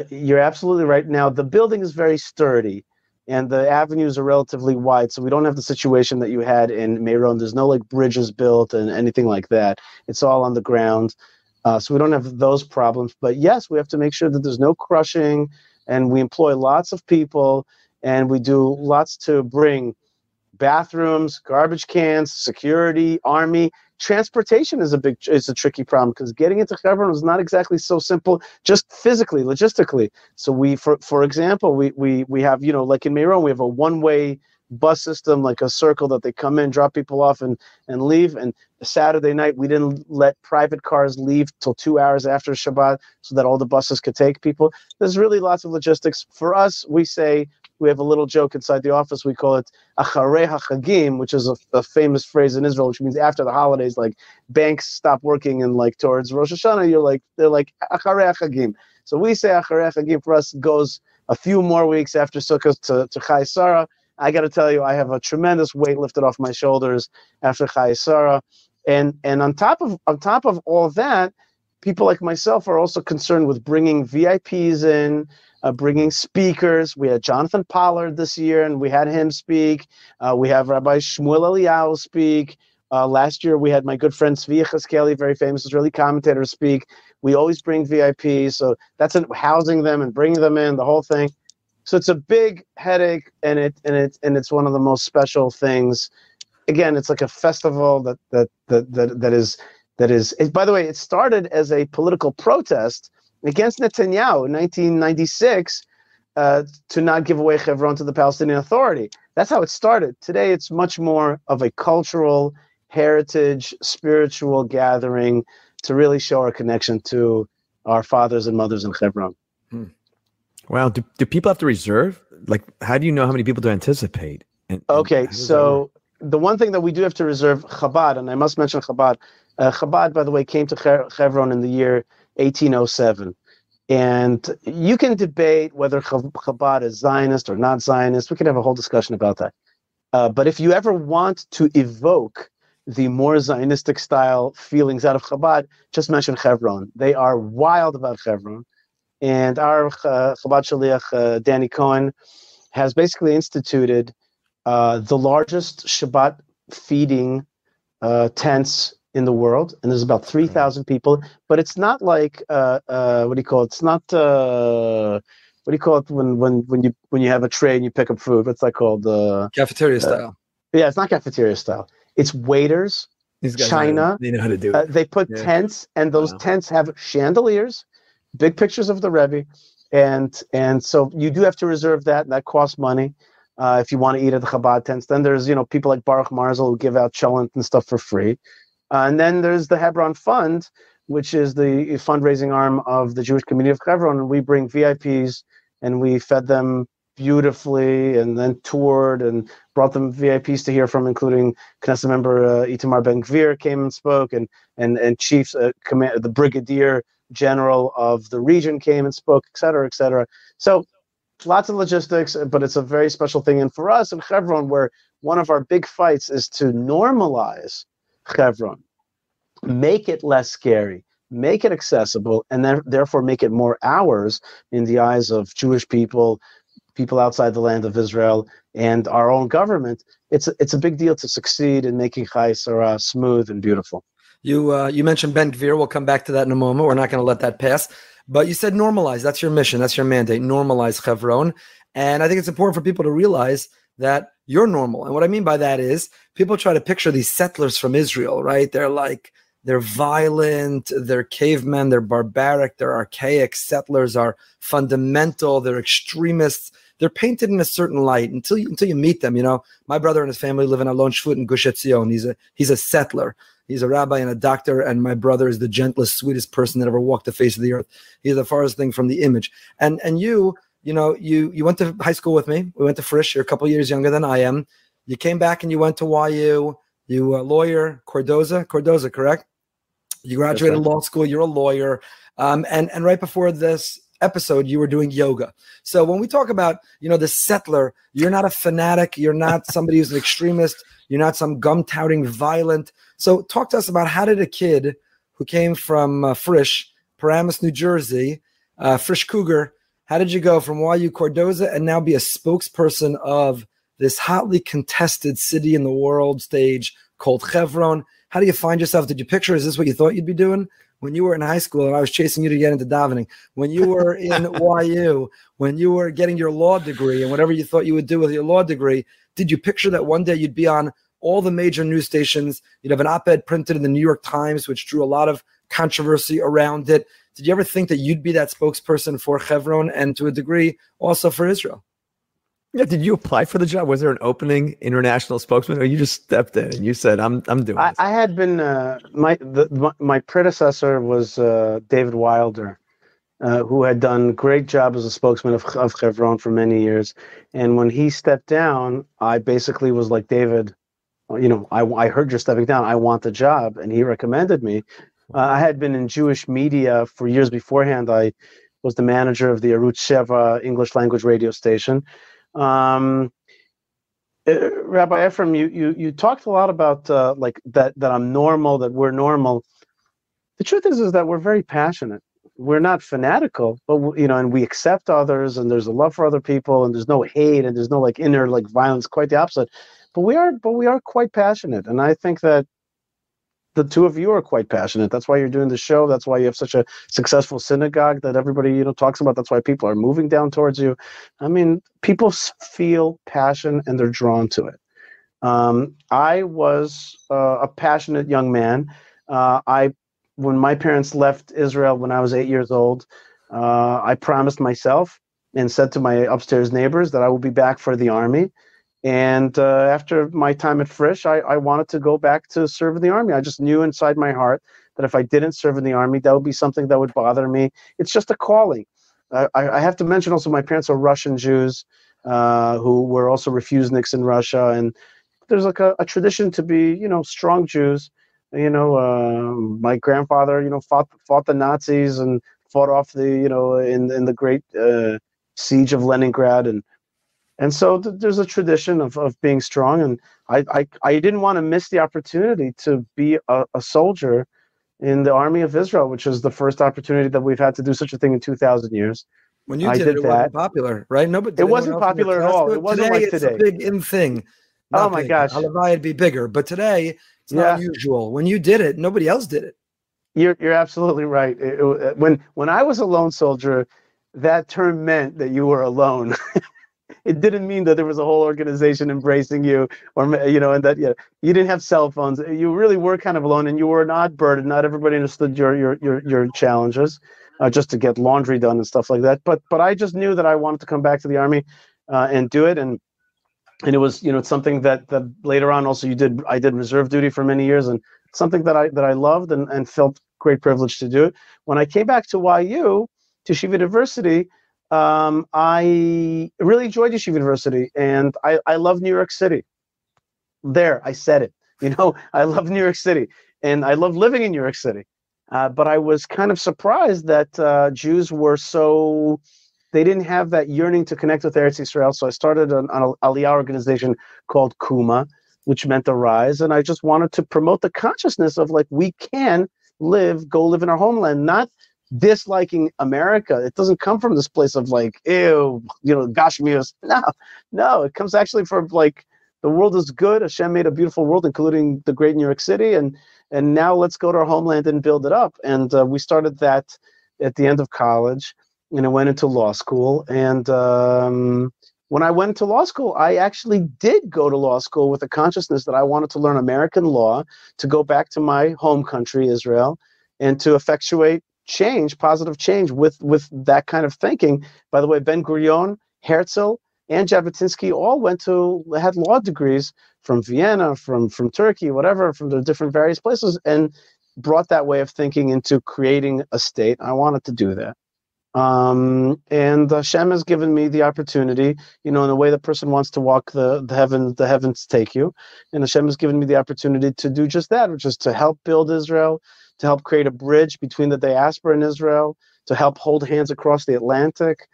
S1: you're absolutely right. Now, the building is very sturdy and the avenues are relatively wide, so we don't have the situation that you had in Meron. There's no like bridges built and anything like that. It's all on the ground, uh, so we don't have those problems. But yes, we have to make sure that there's no crushing, and we employ lots of people, and we do lots to bring bathrooms, garbage cans, security, army, transportation is a big is a tricky problem because getting into Hebron is not exactly so simple, just physically, logistically. So we, for for example, we we we have you know like in Meron, we have a one way bus system, like a circle that they come in, drop people off, and and leave. And Saturday night, we didn't let private cars leave till two hours after Shabbat, so that all the buses could take people. There's really lots of logistics. For us, we say we have a little joke inside the office. We call it Acharei HaChagim, which is a, a, famous phrase in Israel, which means after the holidays, like banks stop working and like towards Rosh Hashanah, you're like they're like Acharei HaChagim. So we say Acharei HaChagim for us goes a few more weeks after Sukkot to, to Chayei Sarah. I got to tell you, I have a tremendous weight lifted off my shoulders after Chayei Sarah. And and on top of on top of all that, people like myself are also concerned with bringing VIPs in, uh, bringing speakers. We had Jonathan Pollard this year, and we had him speak. Uh, we have Rabbi Shmuel Eliyahu speak. Uh, last year, we had my good friend Zvi Yehezkeli, very famous Israeli commentator, speak. We always bring VIPs, so that's an, housing them and bringing them in, the whole thing. So it's a big headache, and it and it and it's one of the most special things. Again, it's like a festival that that that that, that is that is. It, by the way, it started as a political protest against Netanyahu in 1996 uh, to not give away Hebron to the Palestinian Authority. That's how it started. Today, it's much more of a cultural heritage, spiritual gathering to really show our connection to our fathers and mothers in Hebron. Hmm.
S5: Wow. Do, do people have to reserve? Like, how do you know how many people to anticipate?
S1: And, okay, so the one thing that we do have to reserve Chabad, and I must mention Chabad. Uh, Chabad, by the way, came to Hebron in the year 1807. And you can debate whether Chabad is Zionist or not Zionist. We could have a whole discussion about that. Uh, but if you ever want to evoke the more Zionistic style feelings out of Chabad, just mention Hebron. They are wild about Hebron. And our uh, Chabad Shaliach, uh, Danny Cohen, has basically instituted uh, the largest Shabbat feeding uh, tents in the world, and there's about three thousand people. But it's not like uh, uh, what do you call it? It's not uh, what do you call it when when when you when you have a tray and you pick up food? What's that called? Uh,
S4: cafeteria uh, style.
S1: Yeah, it's not cafeteria style. It's waiters.
S5: These
S1: guys China.
S5: They know how to do uh,
S1: it. they put yeah. tents, and those wow. tents have chandeliers, big pictures of the Rebbe, and and so you do have to reserve that. And that costs money. Uh, if you want to eat at the Chabad tents. Then there's you know people like Baruch Marzel who give out cholent and stuff for free. Uh, and then there's the Hebron Fund, which is the fundraising arm of the Jewish community of Hebron. And we bring VIPs and we fed them beautifully and then toured and brought them VIPs to hear from, including Knesset member uh, Itamar Ben Gvir came and spoke, and and and chiefs, uh, command, the brigadier general of the region came and spoke, et cetera, et cetera. So lots of logistics, but it's a very special thing. And for us in Hebron, where one of our big fights is to normalize Hebron. Make it less scary, make it accessible, and then therefore make it more ours in the eyes of Jewish people, people outside the land of Israel, and our own government. It's a, it's a big deal to succeed in making Chayei Sarah smooth and beautiful.
S4: You uh, you mentioned Ben Gvir. We'll come back to that in a moment. We're not going to let that pass. But you said normalize. That's your mission. That's your mandate. Normalize Hebron. And I think it's important for people to realize that you're normal. And what I mean by that is people try to picture these settlers from Israel, right? They're like, they're violent, they're cavemen, they're barbaric, they're archaic. Settlers are fundamental, they're extremists. They're painted in a certain light until you, until you meet them. You know, my brother and his family live in Alon Shvut in Gush Etzion. He's a he's a settler. He's a rabbi and a doctor, and my brother is the gentlest, sweetest person that ever walked the face of the earth. He's the farthest thing from the image. And and you you know, you you went to high school with me. We went to Frisch. You're a couple years younger than I am. You came back and you went to YU. You a lawyer, Cardozo, Cardozo, correct? You graduated right. law school. You're a lawyer. Um, and and right before this episode, you were doing yoga. So when we talk about you know the settler, you're not a fanatic. You're not somebody who's an extremist. You're not some gum touting violent. So talk to us about how did a kid who came from uh, Frisch, Paramus, New Jersey, uh, Frisch Cougar how did you go from YU Cardozo and now be a spokesperson of this hotly contested city in the world stage called Chevron? How do you find yourself? Did you picture, is this what you thought you'd be doing? When you were in high school and I was chasing you to get into davening, when you were in YU, when you were getting your law degree and whatever you thought you would do with your law degree, did you picture that one day you'd be on all the major news stations. You'd have an op-ed printed in the New York Times, which drew a lot of controversy around it. Did you ever think that you'd be that spokesperson for Chevron and to a degree also for Israel?
S5: Yeah, did you apply for the job? Was there an opening international spokesman, or you just stepped in and you said, "I'm I'm doing"?
S1: I, I had been uh, my the my, my predecessor was uh, David Wilder, uh, who had done a great job as a spokesman of of Chevron for many years, and when he stepped down, I basically was like David, you know, I I heard you're stepping down. I want the job, and he recommended me. Uh, I had been in Jewish media for years beforehand. I was the manager of the Arutz Sheva English language radio station. Um, uh, Rabbi Ephraim, you, you you talked a lot about uh, like that that I'm normal, that we're normal. The truth is, is that we're very passionate. We're not fanatical, but you know, and we accept others, and there's a love for other people, and there's no hate, and there's no like inner like violence. Quite the opposite. But we are, but we are quite passionate, and I think that the two of you are quite passionate. That's why you're doing the show. That's why you have such a successful synagogue that everybody you know talks about. That's why people are moving down towards you. I mean, people feel passion and they're drawn to it. Um, I was uh, a passionate young man. Uh, I, when my parents left Israel when I was eight years old, uh, I promised myself and said to my upstairs neighbors that I will be back for the army. And uh, after my time at Frisch, I, I wanted to go back to serve in the army. I just knew inside my heart that if I didn't serve in the army, that would be something that would bother me. It's just a calling. I, I have to mention also my parents are Russian Jews uh, who were also refuseniks in Russia, and there's like a, a, tradition to be, you know, strong Jews. You know, uh, my grandfather, you know, fought fought the Nazis and fought off the, you know, in in the great uh, siege of Leningrad, and and so th- there's a tradition of, of being strong and I, I, I didn't want to miss the opportunity to be a, a, soldier in the army of israel which is the first opportunity that we've had to do such a thing in 2000 years.
S4: When you did, did it, that. wasn't popular right? No but
S1: it wasn't popular at all. it wasn't
S4: today
S1: like today
S4: it's a big in thing
S1: oh my big. gosh.
S4: It'd be bigger. But today it's not usual. When you did it nobody else did it.
S1: You're, you're absolutely right. It, it, when when i was a lone soldier that term meant that you were alone it didn't mean that there was a whole organization embracing you or you know and that yeah you didn't have cell phones. You really were kind of alone and you were an odd bird and not everybody understood your your your, your challenges uh, just to get laundry done and stuff like that. But but i just knew that i wanted to come back to the army uh, and do it. And and it was you know it's something that that later on also you did i did reserve duty for many years and something that i that i loved and, and felt great privilege to do. It when i came back to yu to shiva university um, I really enjoyed Yeshiva University, and I, I love New York City. There, I said it. You know, I love New York City, and I love living in New York City. Uh, but I was kind of surprised that uh, Jews were so they didn't have that yearning to connect with Eretz Israel. So I started an, an Aliyah organization called Kumah, which meant the rise, and I just wanted to promote the consciousness of like we can live, go live in our homeland, not disliking America. It doesn't come from this place of like, ew, you know, gosh, Gashmius. No, no, it comes actually from like the world is good. Hashem made a beautiful world, including the great New York City, and and now let's go to our homeland and build it up. And uh, we started that at the end of college, and I went into law school. And um, when I went to law school, I actually did go to law school with the consciousness that I wanted to learn American law to go back to my home country, Israel, and to effectuate change, positive change with with that kind of thinking. By the way, Ben Gurion, Herzl, and Jabotinsky all went to had law degrees from Vienna, from from Turkey, whatever, from the different various places, and brought that way of thinking into creating a state. I wanted to do that. Um, and Hashem has given me the opportunity, you know, in the way the person wants to walk the, the heaven, the heavens take you. And Hashem has given me the opportunity to do just that, which is to help build Israel, to help create a bridge between the diaspora and Israel, to help hold hands across the Atlantic,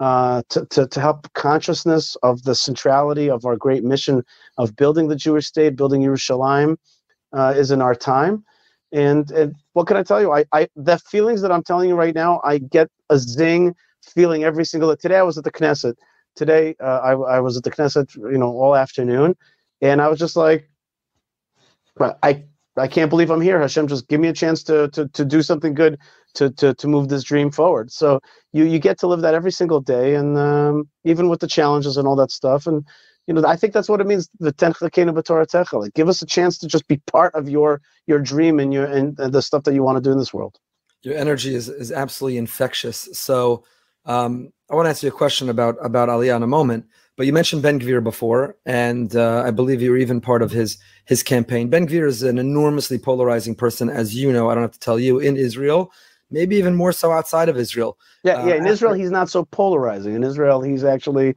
S1: uh, to, to, to help consciousness of the centrality of our great mission of building the Jewish state, building Yerushalayim, uh, is in our time. And, and what can I tell you? I, I the feelings that I'm telling you right now, I get a zing feeling every single day. Today I was at the Knesset. Today uh, I, I was at the Knesset, you know, all afternoon, and I was just like, I I can't believe I'm here. Hashem, just give me a chance to to to do something good to to to move this dream forward. So you you get to live that every single day, and um, even with the challenges and all that stuff, and you know, I think that's what it means. The techa like give us a chance to just be part of your your dream and your and, and the stuff that you want to do in this world.
S4: Your energy is is absolutely infectious. So um, I want to ask you a question about about Aliyah in a moment. But you mentioned Ben Gvir before, and uh, I believe you're even part of his his campaign. Ben Gvir is an enormously polarizing person, as you know. I don't have to tell you in Israel, maybe even more so outside of Israel.
S1: Yeah, yeah. In uh, Israel, he's not so polarizing. In Israel, he's actually,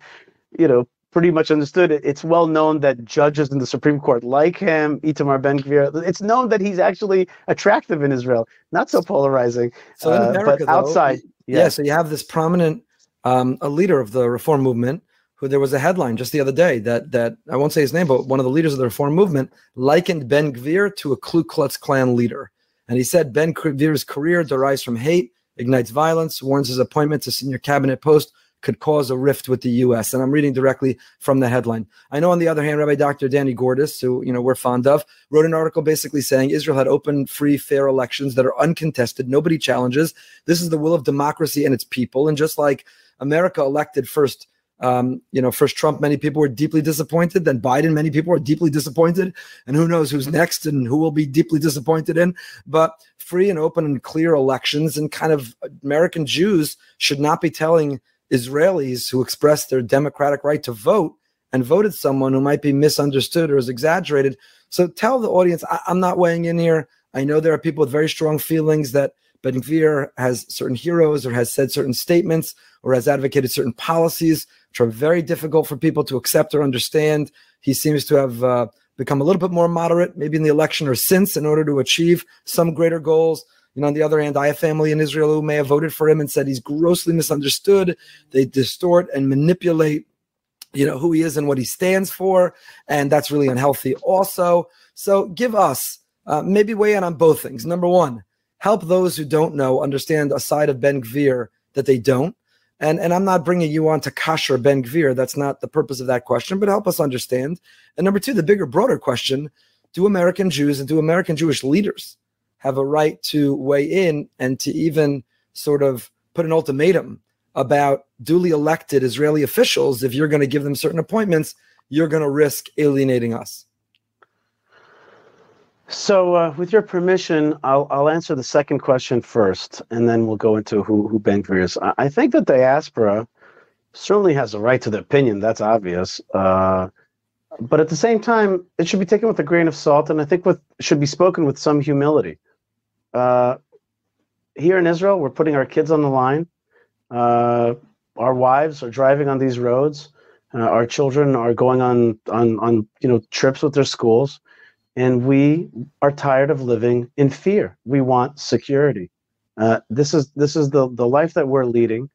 S1: you know, pretty much understood. It's well known that judges in the Supreme Court like him, Itamar Ben Gvir. It's known that he's actually attractive in Israel, not so polarizing.
S4: So in uh, America, but outside, though, yeah. yeah. So you have this prominent um, a leader of the reform movement who there was a headline just the other day that that I won't say his name, but one of the leaders of the reform movement likened Ben Gvir to a Ku Klux Klan leader. And he said Ben Gvir's career derives from hate, ignites violence, warns his appointment to senior cabinet post could cause a rift with the U.S. And I'm reading directly from the headline. I know, on the other hand, Rabbi Dr. Danny Gordis, who you know we're fond of, wrote an article basically saying Israel had open, free, fair elections that are uncontested, nobody challenges. This is the will of democracy and its people. And just like America elected first um, you know, first Trump, many people were deeply disappointed. Then Biden, many people were deeply disappointed. And who knows who's next and who will be deeply disappointed in. But free and open and clear elections and kind of American Jews should not be telling Israelis who expressed their democratic right to vote and voted someone who might be misunderstood or is exaggerated. So tell the audience, I- I'm not weighing in here. I know there are people with very strong feelings that Ben Gvir has certain heroes or has said certain statements or has advocated certain policies which are very difficult for people to accept or understand. He seems to have uh, become a little bit more moderate, maybe in the election or since, in order to achieve some greater goals. You know, on the other hand, I have family in Israel who may have voted for him and said he's grossly misunderstood. They distort and manipulate, you know, who he is and what he stands for, and that's really unhealthy. Also, so give us uh, maybe weigh in on both things. Number one, help those who don't know understand a side of Ben Gvir that they don't. And, and I'm not bringing you on to Kasher Ben Gvir. That's not the purpose of that question, but help us understand. And number two, the bigger, broader question do American Jews and do American Jewish leaders have a right to weigh in and to even sort of put an ultimatum about duly elected Israeli officials? If you're going to give them certain appointments, you're going to risk alienating us.
S1: So, uh, with your permission, I'll, I'll answer the second question first, and then we'll go into who, who Ben Gvir is. I, I think the diaspora certainly has a right to the opinion. That's obvious. Uh, but at the same time, it should be taken with a grain of salt, and I think with should be spoken with some humility. Uh, here in Israel, we're putting our kids on the line. Uh, our wives are driving on these roads. Uh, our children are going on on on you know trips with their schools and we are tired of living in fear. We want security. Uh, this is this is the the life that we're leading,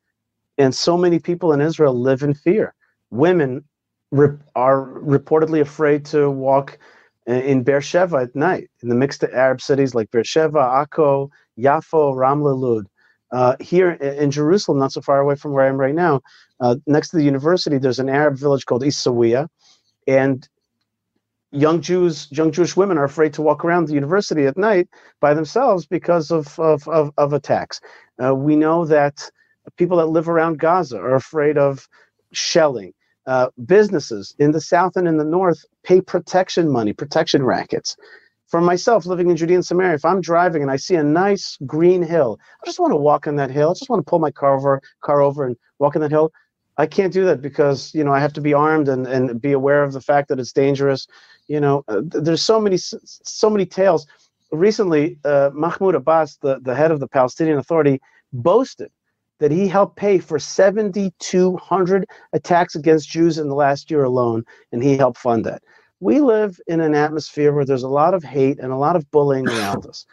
S1: and so many people in Israel live in fear. Women re- are reportedly afraid to walk in Beersheba at night in the mixed Arab cities like Beersheba, Akko, Yafo, Ramla, Lud. Uh, here in Jerusalem, not so far away from where I am right now, uh, next to the university, there's an Arab village called Isawiya, and young Jews, young Jewish women are afraid to walk around the university at night by themselves because of of of, of attacks. Uh, we know that people that live around Gaza are afraid of shelling. Uh, businesses in the south and in the north pay protection money, protection rackets. For myself, living in Judea and Samaria, if I'm driving and I see a nice green hill, I just want to walk on that hill. I just want to pull my car over, car over, and walk on that hill. I can't do that because you know I have to be armed and, and be aware of the fact that it's dangerous. You know, uh, there's so many so many tales. Recently, uh, Mahmoud Abbas, the, the head of the Palestinian Authority, boasted that he helped pay for 7,200 attacks against Jews in the last year alone, and he helped fund that. We live in an atmosphere where there's a lot of hate and a lot of bullying around us.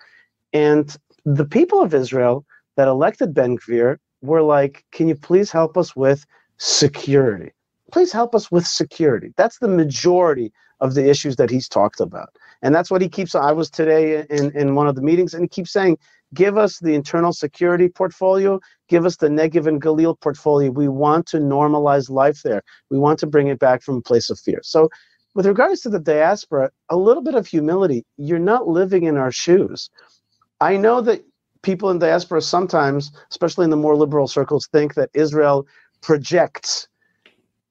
S1: And the people of Israel that elected Ben Gvir were like, can you please help us with security. Please help us with security. That's the majority of the issues that he's talked about. And that's what he keeps. I was today in, in one of the meetings, and he keeps saying, give us the internal security portfolio, give us the Negev and Galil portfolio. We want to normalize life there. We want to bring it back from a place of fear. So, with regards to the diaspora, a little bit of humility. You're not living in our shoes. I know that people in diaspora sometimes, especially in the more liberal circles, think that Israel projects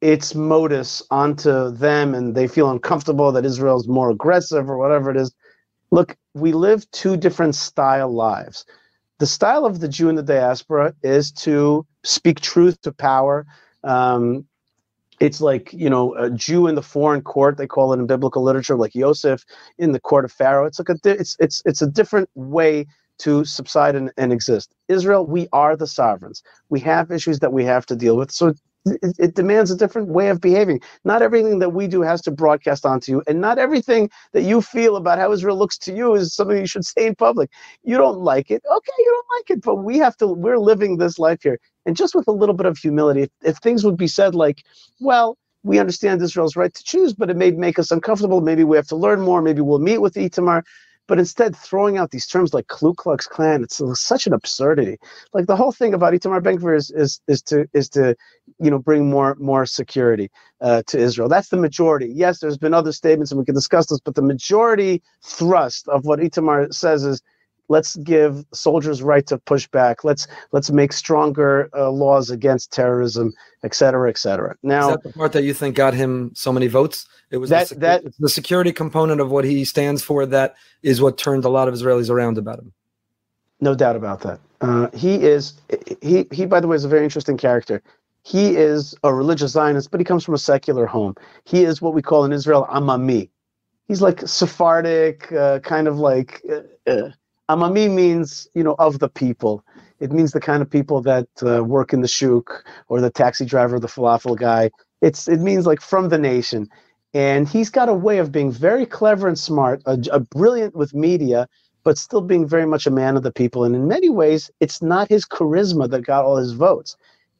S1: its modus onto them and they feel uncomfortable that Israel's more aggressive or whatever it is. Look, we live two different style lives. The style of the Jew in the diaspora is to speak truth to power. Um, it's like you know a Jew in the foreign court. They call it in biblical literature, like Joseph in the court of Pharaoh. It's like a it's it's it's a different way to subside and, and exist. Israel, we are the sovereigns. We have issues that we have to deal with. So it, it, demands a different way of behaving. Not everything that we do has to broadcast onto you, and not everything that you feel about how Israel looks to you is something you should say in public. You don't like it, okay, you don't like it, but we have to. We're living this life here, and just with a little bit of humility, if, if things would be said like, "Well, we understand Israel's right to choose, but it may make us uncomfortable. Maybe we have to learn more. Maybe we'll meet with Itamar." But instead throwing out these terms like Ku Klux Klan, it's such an absurdity. Like the whole thing about Itamar Ben Gvir is, is is to is to you know bring more more security uh, to Israel. That's the majority. Yes, there's been other statements, and we can discuss this, but the majority thrust of what Itamar says is let's give soldiers right to push back. Let's let's make stronger uh, laws against terrorism et cetera et cetera. Now
S4: is that the part that you think got him so many votes? It was that the, that the security component of what he stands for that is what turned a lot of israelis around about him.
S1: No doubt about that. Uh, he is he he by the way is a very interesting character. He is a religious zionist but he comes from a secular home. He is what we call in israel amami. He's like sephardic uh, kind of like uh, uh Amami means, you know, of the people. It means the kind of people that uh, work in the shuk or the taxi driver, the falafel guy. It's it means like from the nation, and he's got a way of being very clever and smart, a, a brilliant with media, but still being very much a man of the people. And in many ways, it's not his charisma that got all his votes.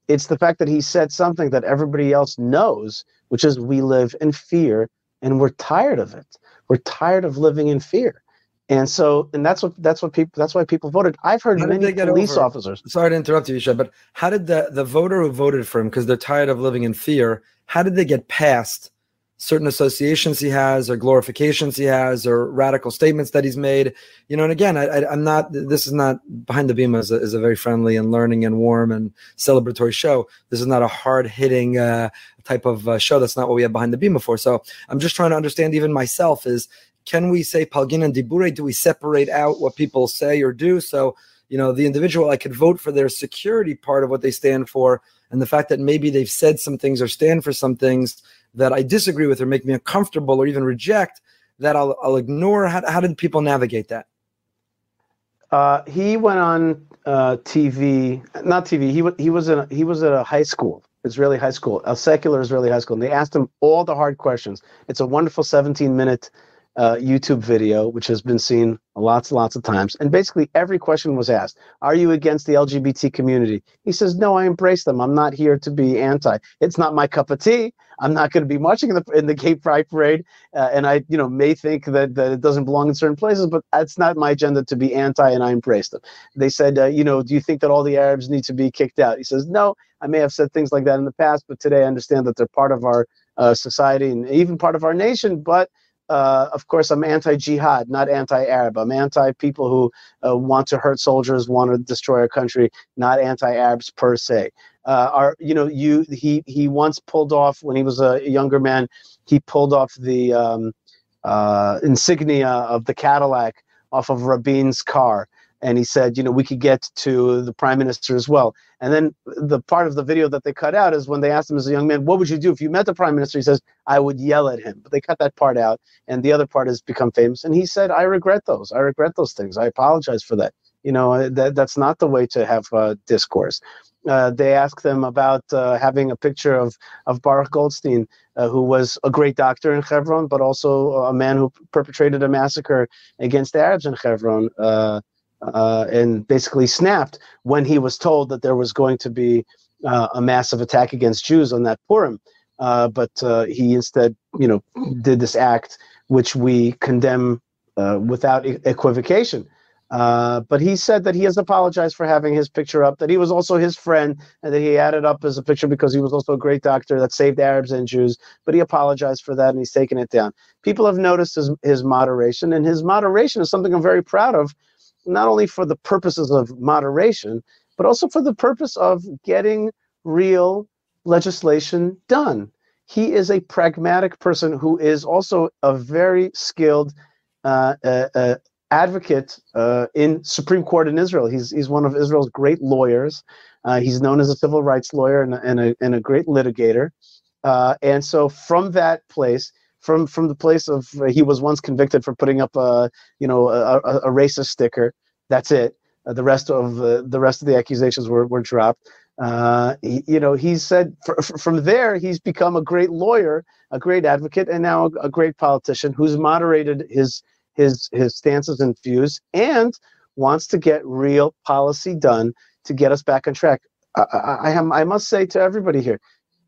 S1: It's the fact that he said something that everybody else knows, which is we live in fear and we're tired of it. We're tired of living in fear. And so, and that's what that's what people that's why people voted. I've heard many police over? officers.
S4: Sorry to interrupt you, Yishai, but how did the the voter who voted for him because they're tired of living in fear? How did they get past certain associations he has, or glorifications he has, or radical statements that he's made? You know, and again, I I, am not. This is not Behind the Bima is a, is a very friendly and learning and warm and celebratory show. This is not a hard hitting uh, type of uh, show. That's not what we have Behind the Bima before. So I'm just trying to understand even myself is can we say palginan dibura? Do we separate out what people say or do? So, you know, the individual, I could vote for their security part of what they stand for. And the fact that maybe they've said some things or stand for some things that I disagree with or make me uncomfortable or even reject, that I'll, I'll ignore. How, how did people navigate that?
S1: Uh, he went on uh, TV, not TV. He he was in he was at a high school, Israeli high school, a secular Israeli high school, and they asked him all the hard questions. It's a wonderful 17 minute uh, YouTube video, which has been seen lots and lots of times. And basically, every question was asked Are you against the LGBT community? He says, No, I embrace them. I'm not here to be anti. It's not my cup of tea. I'm not going to be marching in the, in the gay pride parade. Uh, and I you know, may think that, that it doesn't belong in certain places, but that's not my agenda to be anti, and I embrace them. They said, uh, You know, do you think that all the Arabs need to be kicked out? He says, No, I may have said things like that in the past, but today I understand that they're part of our uh, society and even part of our nation. But uh, of course, I'm anti-jihad, not anti-Arab. I'm anti-people who uh, want to hurt soldiers, want to destroy our country, not anti-Arabs per se. Uh, are you know you he he once pulled off when he was a younger man. He pulled off the um, uh, insignia of the Cadillac off of Rabin's car and he said, you know, we could get to the prime minister as well. And then the part of the video that they cut out is when they asked him as a young man, what would you do if you met the prime minister? He says, I would yell at him. But they cut that part out, and the other part has become famous. And he said, I regret those. I regret those things. I apologize for that. You know, that, that's not the way to have uh, discourse. Uh, they asked them about uh, having a picture of, of Baruch Goldstein, uh, who was a great doctor in Hebron, but also a man who perpetrated a massacre against the Arabs in Hebron. Uh, and basically snapped when he was told that there was going to be uh, a massive attack against Jews on that Purim. Uh, but uh, he instead, you know, did this act which we condemn uh, without e- equivocation. Uh, but he said that he has apologized for having his picture up, that he was also his friend, and that he added up as a picture because he was also a great doctor that saved Arabs and Jews. But he apologized for that and he's taken it down. People have noticed his, his moderation, and his moderation is something I'm very proud of not only for the purposes of moderation, but also for the purpose of getting real legislation done. He is a pragmatic person who is also a very skilled uh, uh, uh, advocate uh, in Supreme Court in Israel. He's he's one of Israel's great lawyers. Uh, he's known as a civil rights lawyer and, and, a, and a great litigator. Uh, and so from that place, from from the place of he was once convicted for putting up a you know a, a, a racist sticker. That's it. Uh, the rest of uh, the rest of the accusations were, were dropped. Uh, he, you know, he said from there he's become a great lawyer, a great advocate, and now a, a, great politician who's moderated his his his stances and views and wants to get real policy done to get us back on track. I, I, I, am, I must say to everybody here,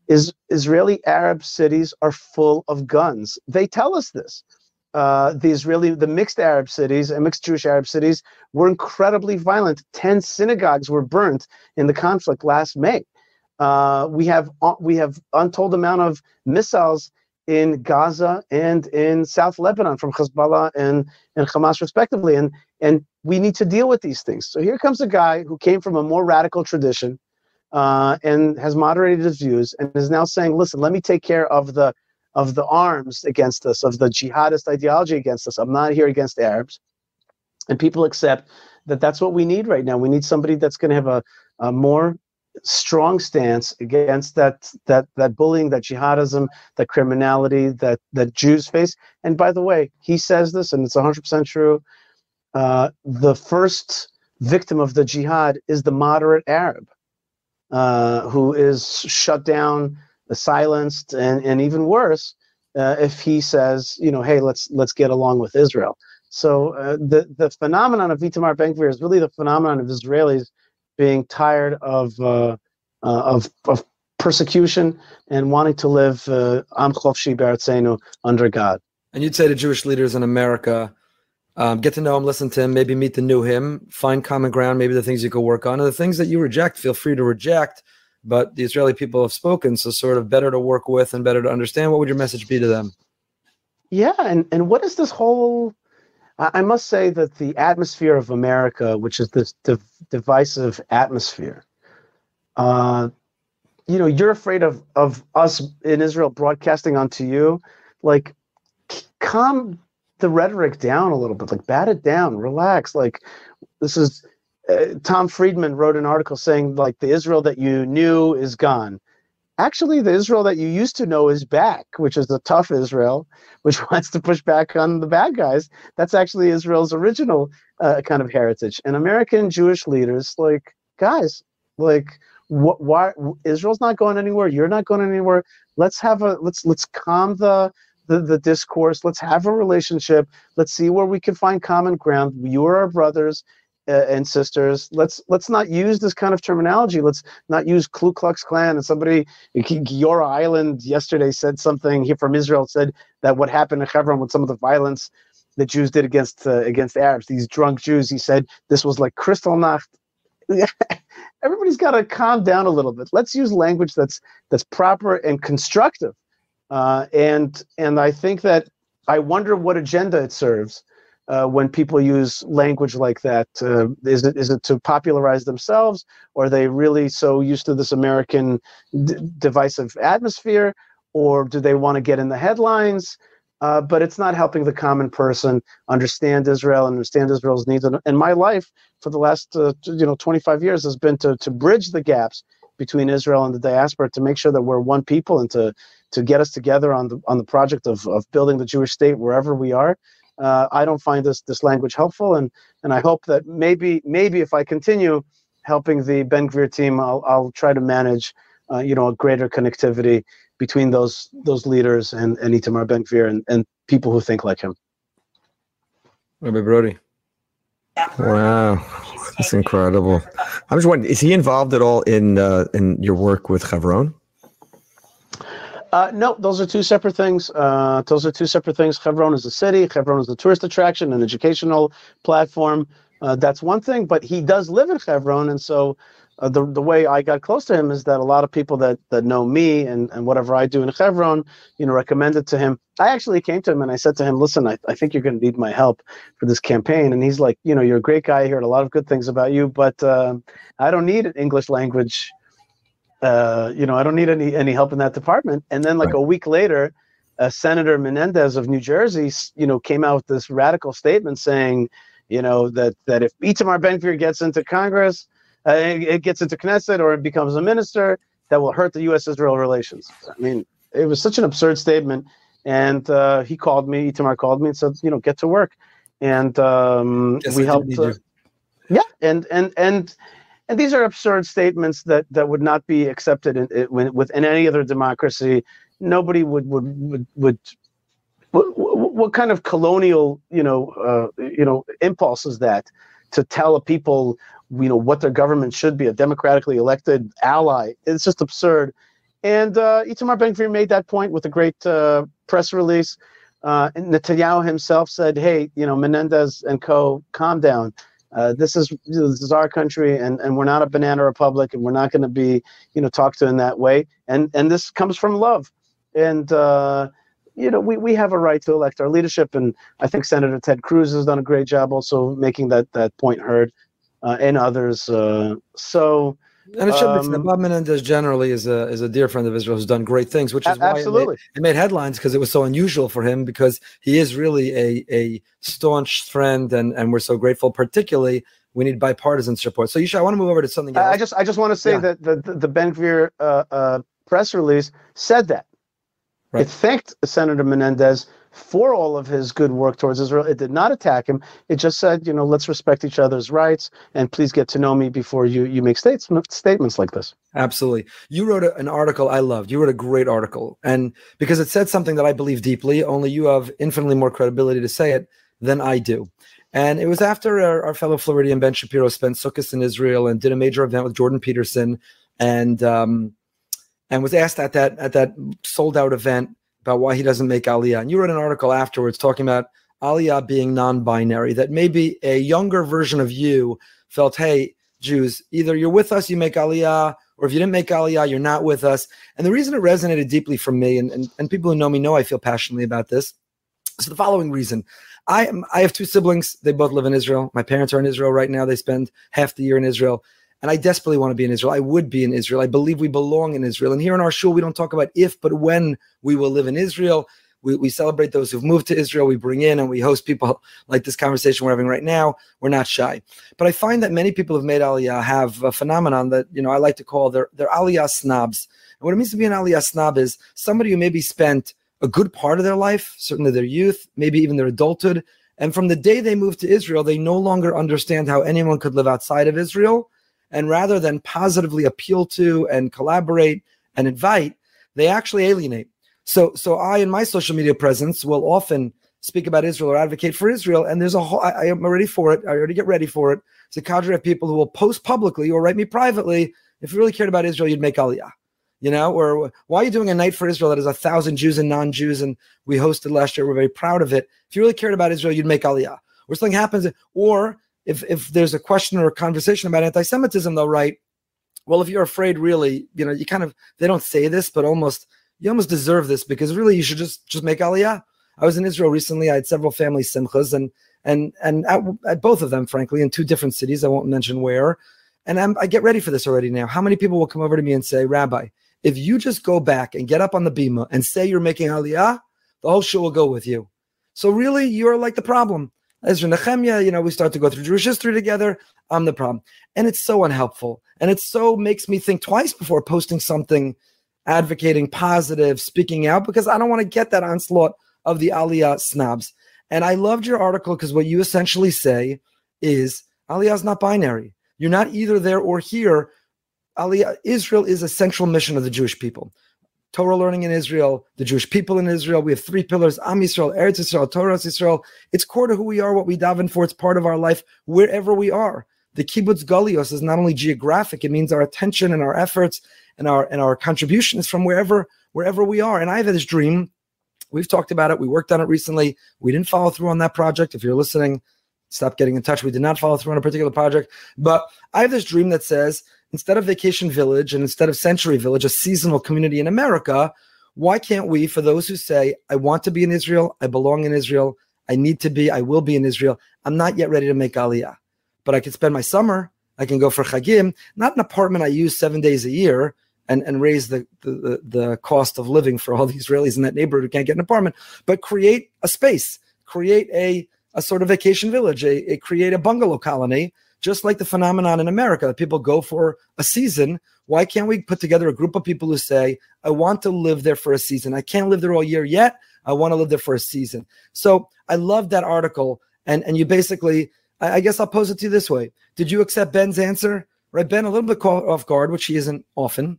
S1: is Israeli Arab cities are full of guns. They tell us this. Uh, the Israeli, the mixed Arab cities and mixed Jewish Arab cities were incredibly violent. Ten synagogues were burnt in the conflict last May. Uh, we have uh, we have untold amount of missiles in Gaza and in South Lebanon from Hezbollah and, and Hamas, respectively. And, and we need to deal with these things. So here comes a guy who came from a more radical tradition uh, and has moderated his views and is now saying, listen, let me take care of the of the arms against us, of the jihadist ideology against us. I'm not here against Arabs. And people accept that that's what we need right now. We need somebody that's going to have a, a more strong stance against that that that bullying, that jihadism, that criminality that that Jews face. And by the way, he says this, and it's 100% true. Uh, the first victim of the jihad is the moderate Arab, uh, who is shut down, silenced, and and even worse, uh, if he says, you know, hey, let's let's get along with Israel. So uh, the the phenomenon of Itamar Ben is really the phenomenon of Israelis being tired of uh, uh, of, of persecution and wanting to live am chofshi be'artzenu under God.
S4: And you'd say to Jewish leaders in America, um, get to know him, listen to him, maybe meet the new him, find common ground, maybe the things you could work on, and the things that you reject, feel free to reject. But the Israeli people have spoken, so sort of better to work with and better to understand. What would your message be to them?
S1: Yeah, and and what is this whole I must say that the atmosphere of America, which is this div- divisive atmosphere, uh, you know, you're afraid of of us in Israel broadcasting onto you. Like, calm the rhetoric down a little bit. Like, bat it down, relax. Like, this is uh, Tom Friedman wrote an article saying like the Israel that you knew is gone actually the Israel that you used to know is back, which is the tough Israel, which wants to push back on the bad guys. That's actually Israel's original uh, kind of heritage. And American Jewish leaders, like guys, like what? Why Israel's not going anywhere? You're not going anywhere. Let's have a let's let's calm the. The, the discourse let's have a relationship let's see where we can find common ground you are our brothers uh, and sisters. Let's let's not use this kind of terminology. Let's not use Ku Klux Klan. And somebody, Giora Eiland, yesterday said something here from Israel said that what happened in Hebron with some of the violence the Jews did against uh, against Arabs, these drunk Jews. He said this was like Kristallnacht. Everybody's got to calm down a little bit. Let's use language that's that's proper and constructive. Uh, and and I think that I wonder what agenda it serves uh, when people use language like that? Uh, is it is it to popularize themselves, or are they really so used to this American d- divisive atmosphere, or do they want to get in the headlines? Uh, but it's not helping the common person understand Israel, and understand Israel's needs. And, and my life for the last uh, you know 25 years has been to to bridge the gaps between Israel and the diaspora to make sure that we're one people and to to get us together on the on the project of, of building the Jewish state wherever we are uh, I don't find this this language helpful, and and I hope that maybe maybe if I continue helping the Ben Gvir team, I'll I'll try to manage, uh, you know, a greater connectivity between those those leaders and and Itamar Ben Gvir and and people who think like him.
S4: Rabbi Broide.
S5: Wow, that's incredible. I'm just wondering, is he involved at all in uh, in your work with Chevron?
S1: Uh, no, those are two separate things. Uh, those are two separate things. Hebron is a city. Hebron is a tourist attraction, an educational platform. Uh, that's one thing. But he does live in Hebron, and so uh, the the way I got close to him is that a lot of people that that know me and and whatever I do in Hebron, you know, recommended to him. I actually came to him and I said to him, "Listen, I, I think you're going to need my help for this campaign." And he's like, "You know, you're a great guy. I heard a lot of good things about you, but uh, I don't need an English language." Uh, you know, I don't need any any help in that department. And then like
S5: Right.
S1: a week later, uh, Senator Menendez of New Jersey, you know, came out with this radical statement saying, you know, that that if Itamar Ben Gvir gets into Congress, uh, it, it gets into Knesset or it becomes a minister, that will hurt the U.S.-Israel relations. I mean, it was such an absurd statement. And uh, he called me, Itamar called me and said, you know, get to work. And um,
S4: Yes,
S1: we helped. yeah, and and and and these are absurd statements that that would not be accepted in, in within any other democracy. Nobody would would would would. What, what, kind of colonial, you know, uh, you know, impulse is that to tell a people, you know, what their government should be, a democratically elected ally? It's just absurd. And uh, Itamar Ben-Gvir made that point with a great uh, press release. Uh, and Netanyahu himself said, "Hey, you know, Menendez and co, calm down. Uh, this is this is our country, and, and we're not a banana republic, and we're not going to be, you know, talked to in that way. And and this comes from love, and uh, you know, we, we have a right to elect our leadership, and I think Senator Ted Cruz has done a great job also making that that point heard, uh, and others. Uh, so
S4: And it should be said,
S1: Um,
S4: Bob Menendez generally is a is a dear friend of Israel who's done great things, which is
S1: a-
S4: why it made- it made headlines because it was so unusual for him because he is really a a staunch friend and and we're so grateful. Particularly, we need bipartisan support. So, Yisha, I want to move over to something else.
S1: I I just I just want to say
S4: Yeah.
S1: that the the, the Ben Gvir uh, uh, press release said that.
S4: Right.
S1: It thanked Senator Menendez for all of his good work towards Israel. It did not attack him. It just said, you know, let's respect each other's rights and please get to know me before you you make states, statements like this.
S4: Absolutely. You wrote a, an article I loved. You wrote a great article. And because it said something that I believe deeply, only you have infinitely more credibility to say it than I do. And it was after our, our fellow Floridian Ben Shapiro spent Sukkot in Israel and did a major event with Jordan Peterson and um, and was asked at that at that sold out event about why he doesn't make Aliyah. And you wrote an article afterwards talking about Aliyah being non-binary, that maybe a younger version of you felt, hey, Jews, either you're with us, you make Aliyah, or if you didn't make Aliyah, you're not with us. And the reason it resonated deeply for me, and, and, and people who know me know I feel passionately about this, is the following reason. I am I have two siblings. They both live in Israel. My parents are in Israel right now. They spend half the year in Israel. And I desperately want to be in Israel. I would be in Israel. I believe we belong in Israel. And here in our shul, we don't talk about if, but when we will live in Israel. We, we celebrate those who've moved to Israel. We bring in and we host people like this conversation we're having right now. We're not shy. But I find that many people who've made Aliyah have a phenomenon that, you know, I like to call their, their Aliyah snobs. And what it means to be an Aliyah snob is somebody who maybe spent a good part of their life, certainly their youth, maybe even their adulthood. And from the day they moved to Israel, they no longer understand how anyone could live outside of Israel. And rather than positively appeal to and collaborate and invite, they actually alienate. So, so I, in my social media presence, will often speak about Israel or advocate for Israel. And there's a whole, I, I am ready for it. I already get ready for it. It's a cadre of people who will post publicly or write me privately. If you really cared about Israel, you'd make Aliyah you know, or why are you doing a night for Israel that is a thousand Jews and non-Jews, and we hosted last year. We're very proud of it. If you really cared about Israel, you'd make Aliyah. Or something happens, or if if there's a question or a conversation about anti-Semitism, they'll write, well, if you're afraid, really, you know, you kind of they don't say this, but almost you almost deserve this because really you should just just make Aliyah. I was in Israel recently. I had several family simchas, and and and at, at both of them, frankly, in two different cities. I won't mention where. And I'm, I get ready for this already now. How many people will come over to me and say, Rabbi, if you just go back and get up on the bima and say you're making aliyah, the whole show will go with you. So really, you're like the problem. Ezra Nehemiah, you know, we start to go through Jewish history together. I'm the problem, and it's so unhelpful, and it so makes me think twice before posting something, advocating positive, speaking out, because I don't want to get that onslaught of the aliyah snobs. And I loved your article because what you essentially say is aliyah is not binary. You're not either there or here. Aliyah, Israel is a central mission of the Jewish people. Torah learning in Israel, the Jewish people in Israel. We have three pillars: Am Yisrael, Eretz Yisrael, Torah Yisrael. It's core to who we are, what we daven for. It's part of our life wherever we are. The kibbutz galios is not only geographic; it means our attention and our efforts and our and our contribution is from wherever wherever we are. And I have this dream. We've talked about it. We worked on it recently. We didn't follow through on that project. If you're listening, stop getting in touch. We did not follow through on a particular project. But I have this dream that says instead of Vacation Village and instead of Century Village, a seasonal community in America, why can't we, for those who say, I want to be in Israel, I belong in Israel, I need to be, I will be in Israel, I'm not yet ready to make Aliyah, but I can spend my summer, I can go for Chagim, not an apartment I use seven days a year and, and raise the, the, the cost of living for all the Israelis in that neighborhood who can't get an apartment, but create a space, create a, a sort of vacation village, a, a create a bungalow colony, just like the phenomenon in America that people go for a season. Why can't we put together a group of people who say, I want to live there for a season? I can't live there all year yet. I want to live there for a season. So I love that article. And, and you basically, I, I guess I'll pose it to you this way. Did you accept Ben's answer? Right, Ben, a little bit caught off guard, which he isn't often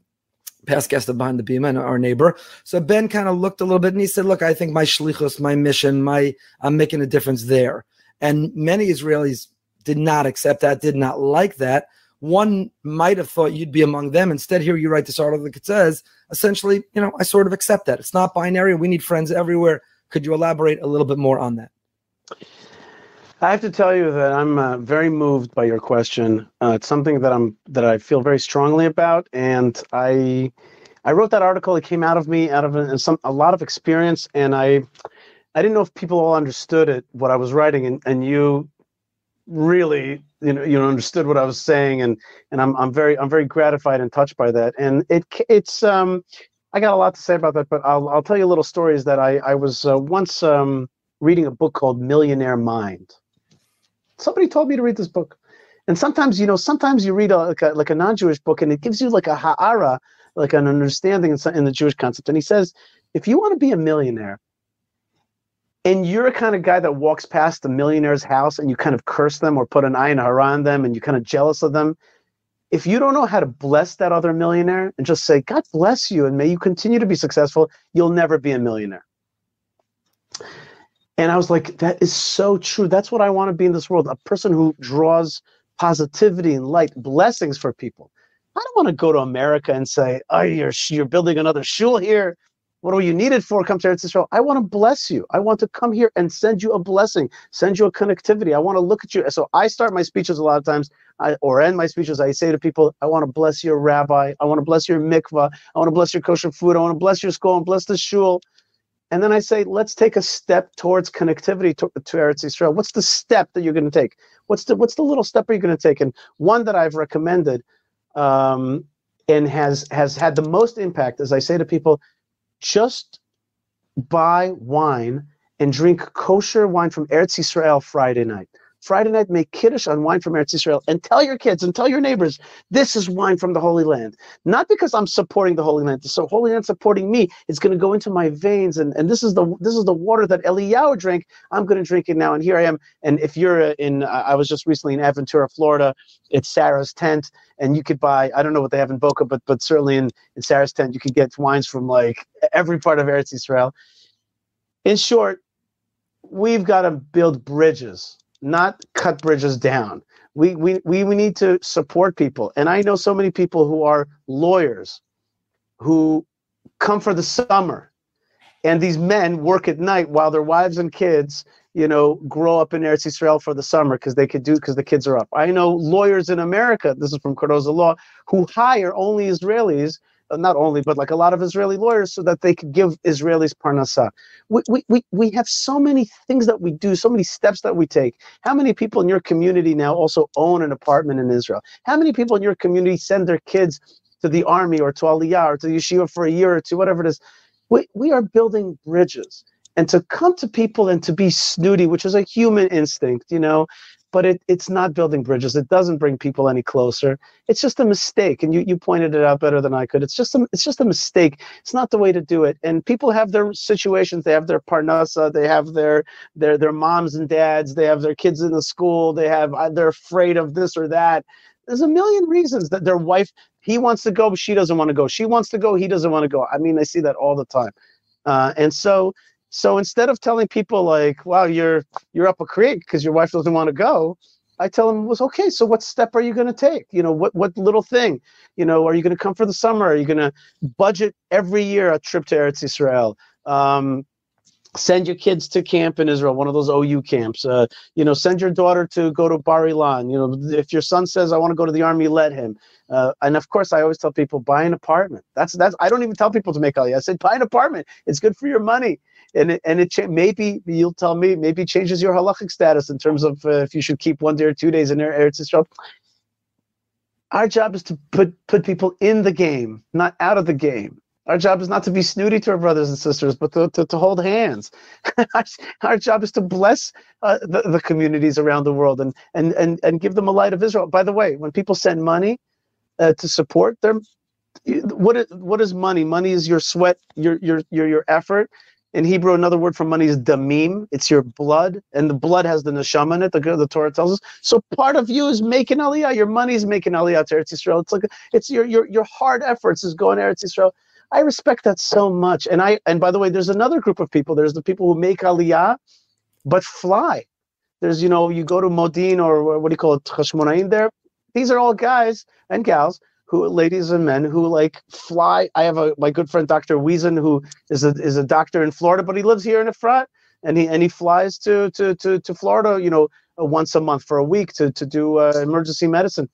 S4: past guest of Behind the Bima and our neighbor. So Ben kind of looked a little bit and he said, "Look, I think my shlichus, my mission, my I'm making a difference there." And many Israelis did not accept that, did not like that. One might have thought you'd be among them. Instead, here you write this article that says, essentially, you know, I sort of accept that. It's not binary. We need friends everywhere. Could you elaborate a little bit more on that?
S1: I have to tell you that I'm uh, very moved by your question. Uh, it's something that I'm that I feel very strongly about, and I I wrote that article. It came out of me out of a, some a lot of experience, and I I didn't know if people all understood it what I was writing, and and you really you know you know understood what I was saying, and and I'm I'm very I'm very gratified and touched by that, and it it's um I got a lot to say about that, but I'll I'll tell you a little stories that I I was uh, once um reading a book called Millionaire Mind somebody told me to read this book. And sometimes, you know, sometimes you read a, like a, like a non-Jewish book and it gives you like a ha'ara, like an understanding in, in the Jewish concept. And he says, if you want to be a millionaire and you're a kind of guy that walks past the millionaire's house and you kind of curse them or put an ayin hara on them and you're kind of jealous of them, if you don't know how to bless that other millionaire and just say, God bless you and may you continue to be successful, you'll never be a millionaire. And I was like, that is so true. That's what I want to be in this world a person who draws positivity and light, blessings for people. I don't want to go to America and say, oh, you're, you're building another shul here. What are you needed for? Come to Eretz Israel. I want to bless you. I want to come here and send you a blessing, send you a connectivity. I want to look at you. So I start my speeches a lot of times, I, or end my speeches. I say to people, I want to bless your rabbi. I want to bless your mikvah. I want to bless your kosher food. I want to bless your school and bless the shul. And then I say, let's take a step towards connectivity to, to Eretz Israel. What's the step that you're going to take? What's the what's the little step are you going to take? And one that I've recommended um, and has has had the most impact, as I say to people, just buy wine and drink kosher wine from Eretz Israel Friday night. Friday night, make kiddush on wine from Eretz Israel and tell your kids and tell your neighbors, this is wine from the Holy Land. Not because I'm supporting the Holy Land. So Holy Land supporting me. It's going to go into my veins. And, and this is the this is the water that Eliyahu drank. I'm going to drink it now. And here I am. And if you're in, I was just recently in Aventura, Florida. It's Sarah's tent. And you could buy, I don't know what they have in Boca, but but certainly in, in Sarah's tent, you could get wines from like every part of Eretz Israel. In short, we've got to build bridges not cut bridges down. We, we, we, we need to support people. And I know so many people who are lawyers who come for the summer and these men work at night while their wives and kids you know grow up in Eretz Israel for the summer because they could do because the kids are up. I know lawyers in America, this is from Cardozo Law, who hire only Israelis Uh, not only, but like a lot of Israeli lawyers, so that they could give Israelis parnasa. We, we, we, we have so many things that we do, so many steps that we take. How many people in your community now also own an apartment in Israel? How many people in your community send their kids to the army or to Aliyah or to yeshiva for a year or two, whatever it is? We, we are building bridges. And to come to people and to be snooty, which is a human instinct, you know, but it, it's not building bridges. It doesn't bring people any closer. It's just a mistake. And you, you pointed it out better than I could. It's just a, it's just a mistake. It's not the way to do it. And people have their situations. They have their parnasa. They have their their their moms and dads. They have their kids in the school. They have uh, they're afraid of this or that. There's a million reasons that their wife he wants to go, but she doesn't want to go. She wants to go, he doesn't want to go. I mean, I see that all the time. Uh, and so so instead of telling people like, "Wow, you're you're up a creek because your wife doesn't want to go," I tell them was okay. So what step are you going to take? You know, what what little thing? You know, are you going to come for the summer? Are you going to budget every year a trip to Eretz Israel? Um, send your kids to camp in Israel, one of those OU camps. Uh, you know, send your daughter to go to Bar Ilan. You know, if your son says, "I want to go to the army," let him. Uh, and of course, I always tell people buy an apartment. That's that's. I don't even tell people to make aliyah. I said buy an apartment. It's good for your money, and it, and it cha- maybe you'll tell me maybe changes your halachic status in terms of uh, if you should keep one day or two days in Eretz Israel. Our job is to put put people in the game, not out of the game. Our job is not to be snooty to our brothers and sisters, but to, to, to hold hands. our job is to bless uh, the, the communities around the world and, and, and, and give them a light of Israel. By the way, when people send money uh, to support them, what is, what is money? Money is your sweat, your, your, your, your effort. In Hebrew, another word for money is damim. It's your blood, and the blood has the neshama in it. The, the Torah tells us. So part of you is making aliyah. Your money is making aliyah to Eretz Yisrael. It's like it's your your your hard efforts is going to Eretz Yisrael. I respect that so much. And I and by the way, there's another group of people. There's the people who make aliyah, but fly. There's you know you go to Modin or what do you call it Chashmonaim there. These are all guys and gals who ladies and men who like fly. I have a my good friend Dr. Wiesen who is a is a doctor in Florida, but he lives here in Efrat, and he and he flies to to to to Florida, you know, once a month for a week to to do uh, emergency medicine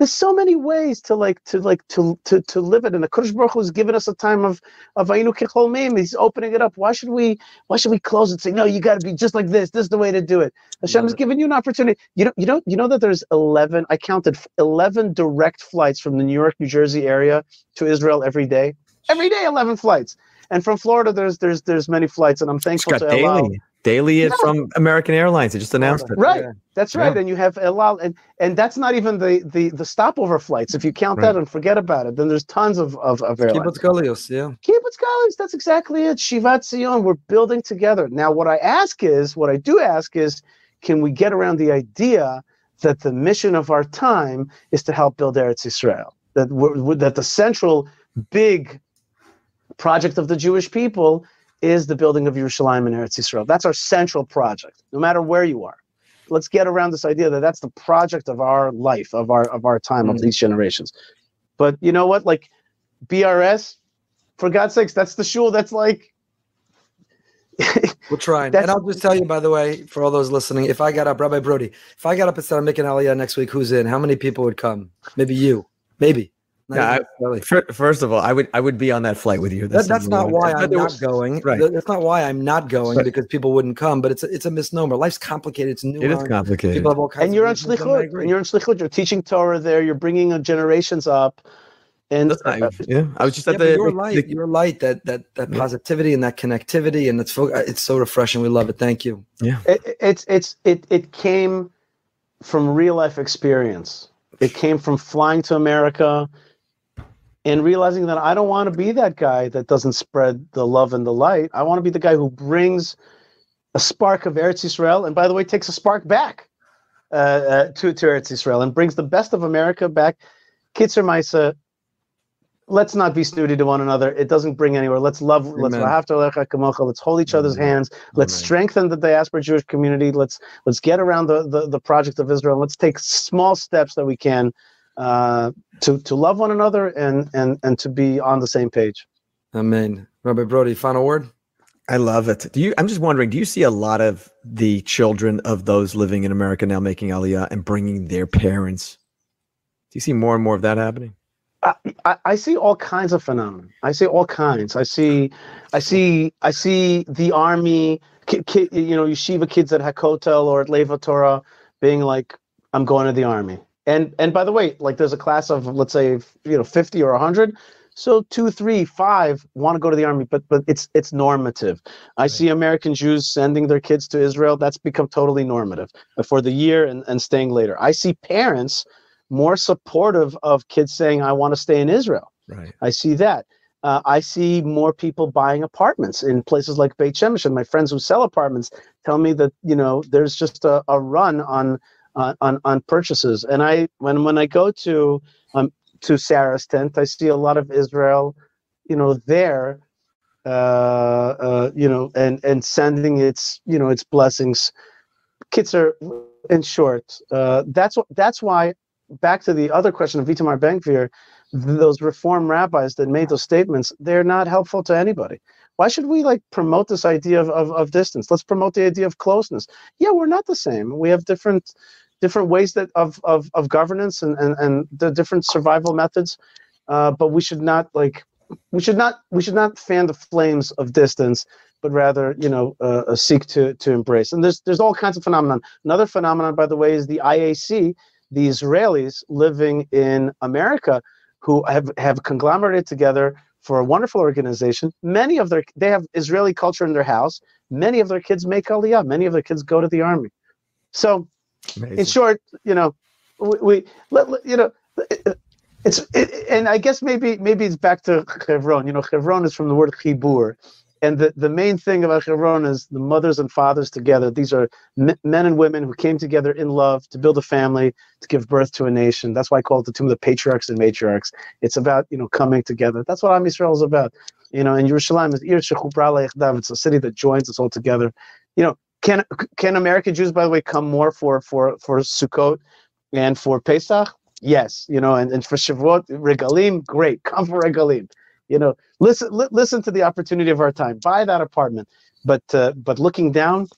S1: there's so many ways to like to like to to to live it and the Kodesh Baruch has given us a time of of Ayinu Kicholmim. He's opening it up. Why should we why should we close it? Say no, you got to be just like this. This is the way to do it. Hashem has given you an opportunity. You know you know you know that there's 11. I counted 11 direct flights from the New York New Jersey area to Israel every day. Every day, 11 flights. And from Florida, there's there's there's many flights, and I'm thankful to
S5: daily.
S1: allow
S5: Daily is from American Airlines. They just announced it.
S1: Right. That's right. And you have a lot, and, and that's not even the, the, the stopover flights. If you count
S5: Right.
S1: that and forget about it, then there's tons of, of, of airlines.
S4: Kibbutz Galios, yeah.
S1: Kibbutz Galus, that's exactly it. Shivat Zion, we're building together. Now, what I ask is, what I do ask is, can we get around the idea that the mission of our time is to help build Eretz Israel? That we're, that the central big project of the Jewish people is the building of Yerushalayim and Eretz Israel. That's our central project, no matter where you are. Let's get around this idea that that's the project of our life, of our of our time, of mm. these generations. But you know what? Like BRS, for God's sakes, that's the shul that's like
S4: We'll try.
S1: That's-
S4: and I'll just tell you, by the way, for all those listening, if I got up, Rabbi Broide, if I got up and said I'm making Aliyah next week, who's in? How many people would come? Maybe you. Maybe. Not
S5: Yeah,
S4: even necessarily.
S5: Fir- First of all, I would I would be on that flight with you.
S4: That, that's not
S5: one.
S4: why I'm not going.
S5: Right.
S4: That's not why I'm not going
S5: Right.
S4: because people wouldn't come. But it's a, it's a misnomer. Life's complicated. It's new.
S5: It is complicated.
S4: People have all kinds
S1: and you're on
S4: of reasons, and
S1: shlichut, and you're on shlichut. You're teaching Torah there. You're bringing uh, generations up, and
S5: That's not, yeah, I was just
S4: Yeah,
S5: at
S4: but
S5: the,
S4: your
S5: the-
S4: light, your light, that that that
S5: Yeah.
S4: positivity and that connectivity, and it's it's so refreshing. We love it. Thank you.
S1: it, it's it's it it came from real life experience. It came from flying to America and realizing that I don't want to be that guy that doesn't spread the love and the light. I want to be the guy who brings a spark of Eretz Israel, and by the way, takes a spark back uh, uh, to to Eretz Israel and brings the best of America back. Kitzer Maisa, let's not be snooty to one another. It doesn't bring anywhere. Let's love. Let's
S4: Amen.
S1: have to Let's hold each other's hands. Let's
S5: Amen.
S1: strengthen the diaspora Jewish community. Let's let's get around the, the, the project of Israel. Let's take small steps that we can uh, to to love one another and and and to be on the same page.
S4: Amen. Rabbi Broide, final word.
S5: I love it. Do you? I'm just wondering. Do you see a lot of the children of those living in America now making Aliyah and bringing their parents? Do you see more and more of that happening?
S1: I, I, I see all kinds of phenomena. I see all kinds. I see, I see, I see the army, ki, ki, you know, yeshiva kids at Hakotel or at Lev HaTorah being like, "I'm going to the army." And and by the way, like there's a class of let's say you know 50 or 100, so two, three, five want to go to the army, but but it's it's normative. I see American Jews sending their kids to Israel. That's become totally normative for the year and, and staying later. I see parents more supportive of kids saying, I want to stay in Israel.
S5: Right.
S1: I see that. Uh, I see more people buying apartments in places like Beit Shemesh, and my friends who sell apartments tell me that you know there's just a, a run on, on on on purchases. And I when when I go to um to Sarah's tent, I see a lot of Israel, you know, there, uh, uh, you know, and and sending its you know its blessings. Kids are, in short, uh, that's what that's why back to the other question of Itamar Ben-Gvir, those reform rabbis that made those statements, they're not helpful to anybody. Why should we like promote this idea of, of, of distance? Let's promote the idea of closeness. Yeah, we're not the same. We have different different ways that of of, of governance and, and, and the different survival methods. Uh, but we should not like we should not we should not fan the flames of distance, but rather you know uh, uh, seek to to embrace. And there's there's all kinds of phenomenon. Another phenomenon, by the way, is the IAC
S6: the Israelis living in America who have, have conglomerated together for a wonderful organization. Many of their they have Israeli culture in their house. Many of their kids make aliyah. Many of their kids go to the army. So,
S5: Amazing.
S6: in short, you know, we, we let, let- you know. It's it, and I guess maybe maybe it's back to Chevron. You know, Chevron is from the word chibur, and the, the main thing about Chevron is the mothers and fathers together. These are men and women who came together in love to build a family, to give birth to a nation. That's why I call it the tomb of the patriarchs and matriarchs. It's about you know coming together. That's what Am Yisrael is about. You know, and Yerushalayim is Ir It's a city that joins us all together. You know, can can American Jews, by the way, come more for for for Sukkot and for Pesach? Yes, you know, and, and for Shavuot, Regalim, great. Come for Regalim. You know, listen li- listen to the opportunity of our time. Buy that apartment. But uh, but looking down,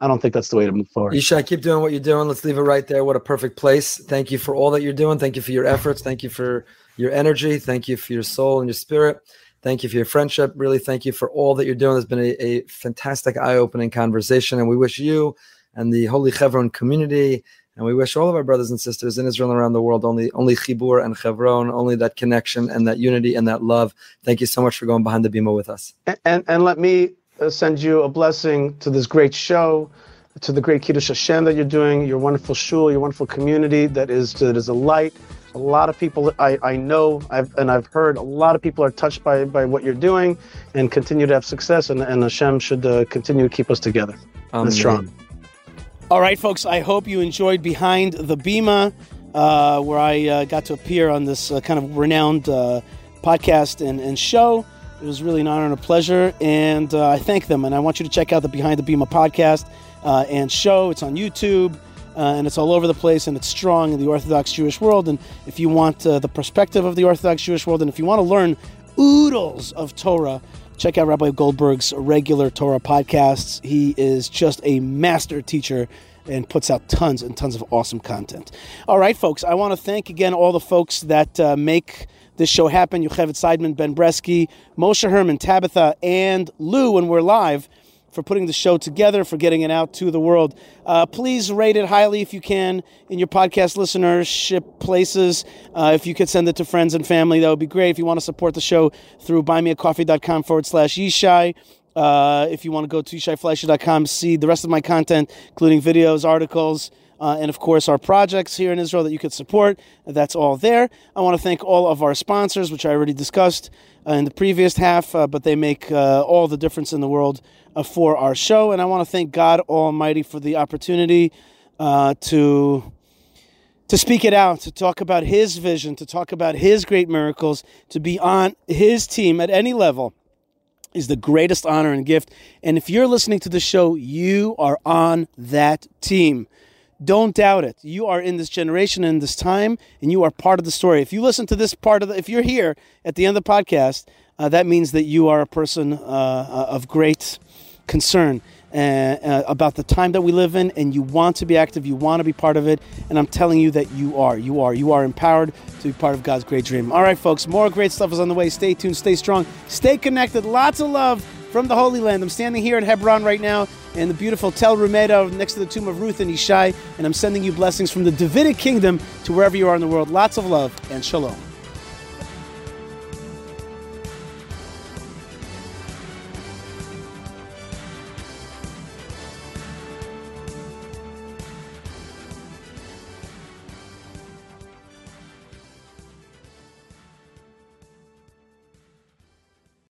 S6: I don't think that's the way to move forward.
S4: Yishai, keep doing what you're doing. Let's leave it right there. What a perfect place. Thank you for all that you're doing. Thank you for your efforts. Thank you for your energy. Thank you for your soul and your spirit. Thank you for your friendship. Really, thank you for all that you're doing. It's been a, a fantastic, eye opening conversation. And we wish you and the Holy Chevron community, and we wish all of our brothers and sisters in Israel and around the world only, only Chibur and Chevron, only that connection and that unity and that love. Thank you so much for going behind the bima with us.
S6: and and, and let me uh, send you a blessing to this great show, to the great Kiddush Hashem that you're doing, your wonderful shul, your wonderful community that is that is a light. A lot of people I, I know I've and I've heard a lot of people are touched by by what you're doing and continue to have success and, and Hashem should uh, continue to keep us together.
S4: Amen.
S6: strong.
S1: All right, folks. I hope you enjoyed Behind the Bima, uh, where I uh, got to appear on this uh, kind of renowned uh, podcast and, and show. It was really an honor and a pleasure, and uh, I thank them. And I want you to check out the Behind the Bima podcast uh, and show. It's on YouTube, and it's all over the place, and it's strong in the Orthodox Jewish world. And if you want the perspective of the Orthodox Jewish world, and if you want to learn oodles of Torah, check out Rabbi Goldberg's regular Torah podcasts. He is just a master teacher and puts out tons and tons of awesome content. All right, folks, I want to thank again all the folks that uh, make this show happen. Yocheved Seidman, Ben Bresky, Moshe Herman, Tabitha, and Lou when we're live for putting the show together, for getting it out to the world. Uh, please rate it highly if you can in your podcast listenership places. Uh, if you could send it to friends and family, that would be great. If you want to support the show through buymeacoffee.com forward slash Yishai. Uh, if you want to go to yishaifleisher.com, see the rest of my content, including videos, articles, uh, and of course our projects here in Israel that you could support. That's all there. I want to thank all of our sponsors, which I already discussed uh, in the previous half, uh, but they make uh, all the difference in the world uh, for our show. And I want to thank God Almighty for the opportunity uh, to to speak it out, to talk about His vision, to talk about His great miracles, to be on His team at any level is the greatest honor and gift. And if you're listening to the show, you are on that team. Don't doubt it. You are in this generation and this time, and you are part of the story. If you listen to this part of the, if you're here at the end of the podcast, uh, that means that you are a person uh, of great concern uh, uh, about the time that we live in, and you want to be active, you want to be part of it, and I'm telling you that you are. You are. You are empowered to be part of God's great dream. All right, folks, more great stuff is on the way. Stay tuned, stay strong, stay connected. Lots of love from the Holy Land. I'm standing here in Hebron right now in the beautiful Tel Rumeida next to the tomb of Ruth and Ishai, and I'm sending you blessings from the Davidic kingdom to wherever you are in the world. Lots of love and shalom.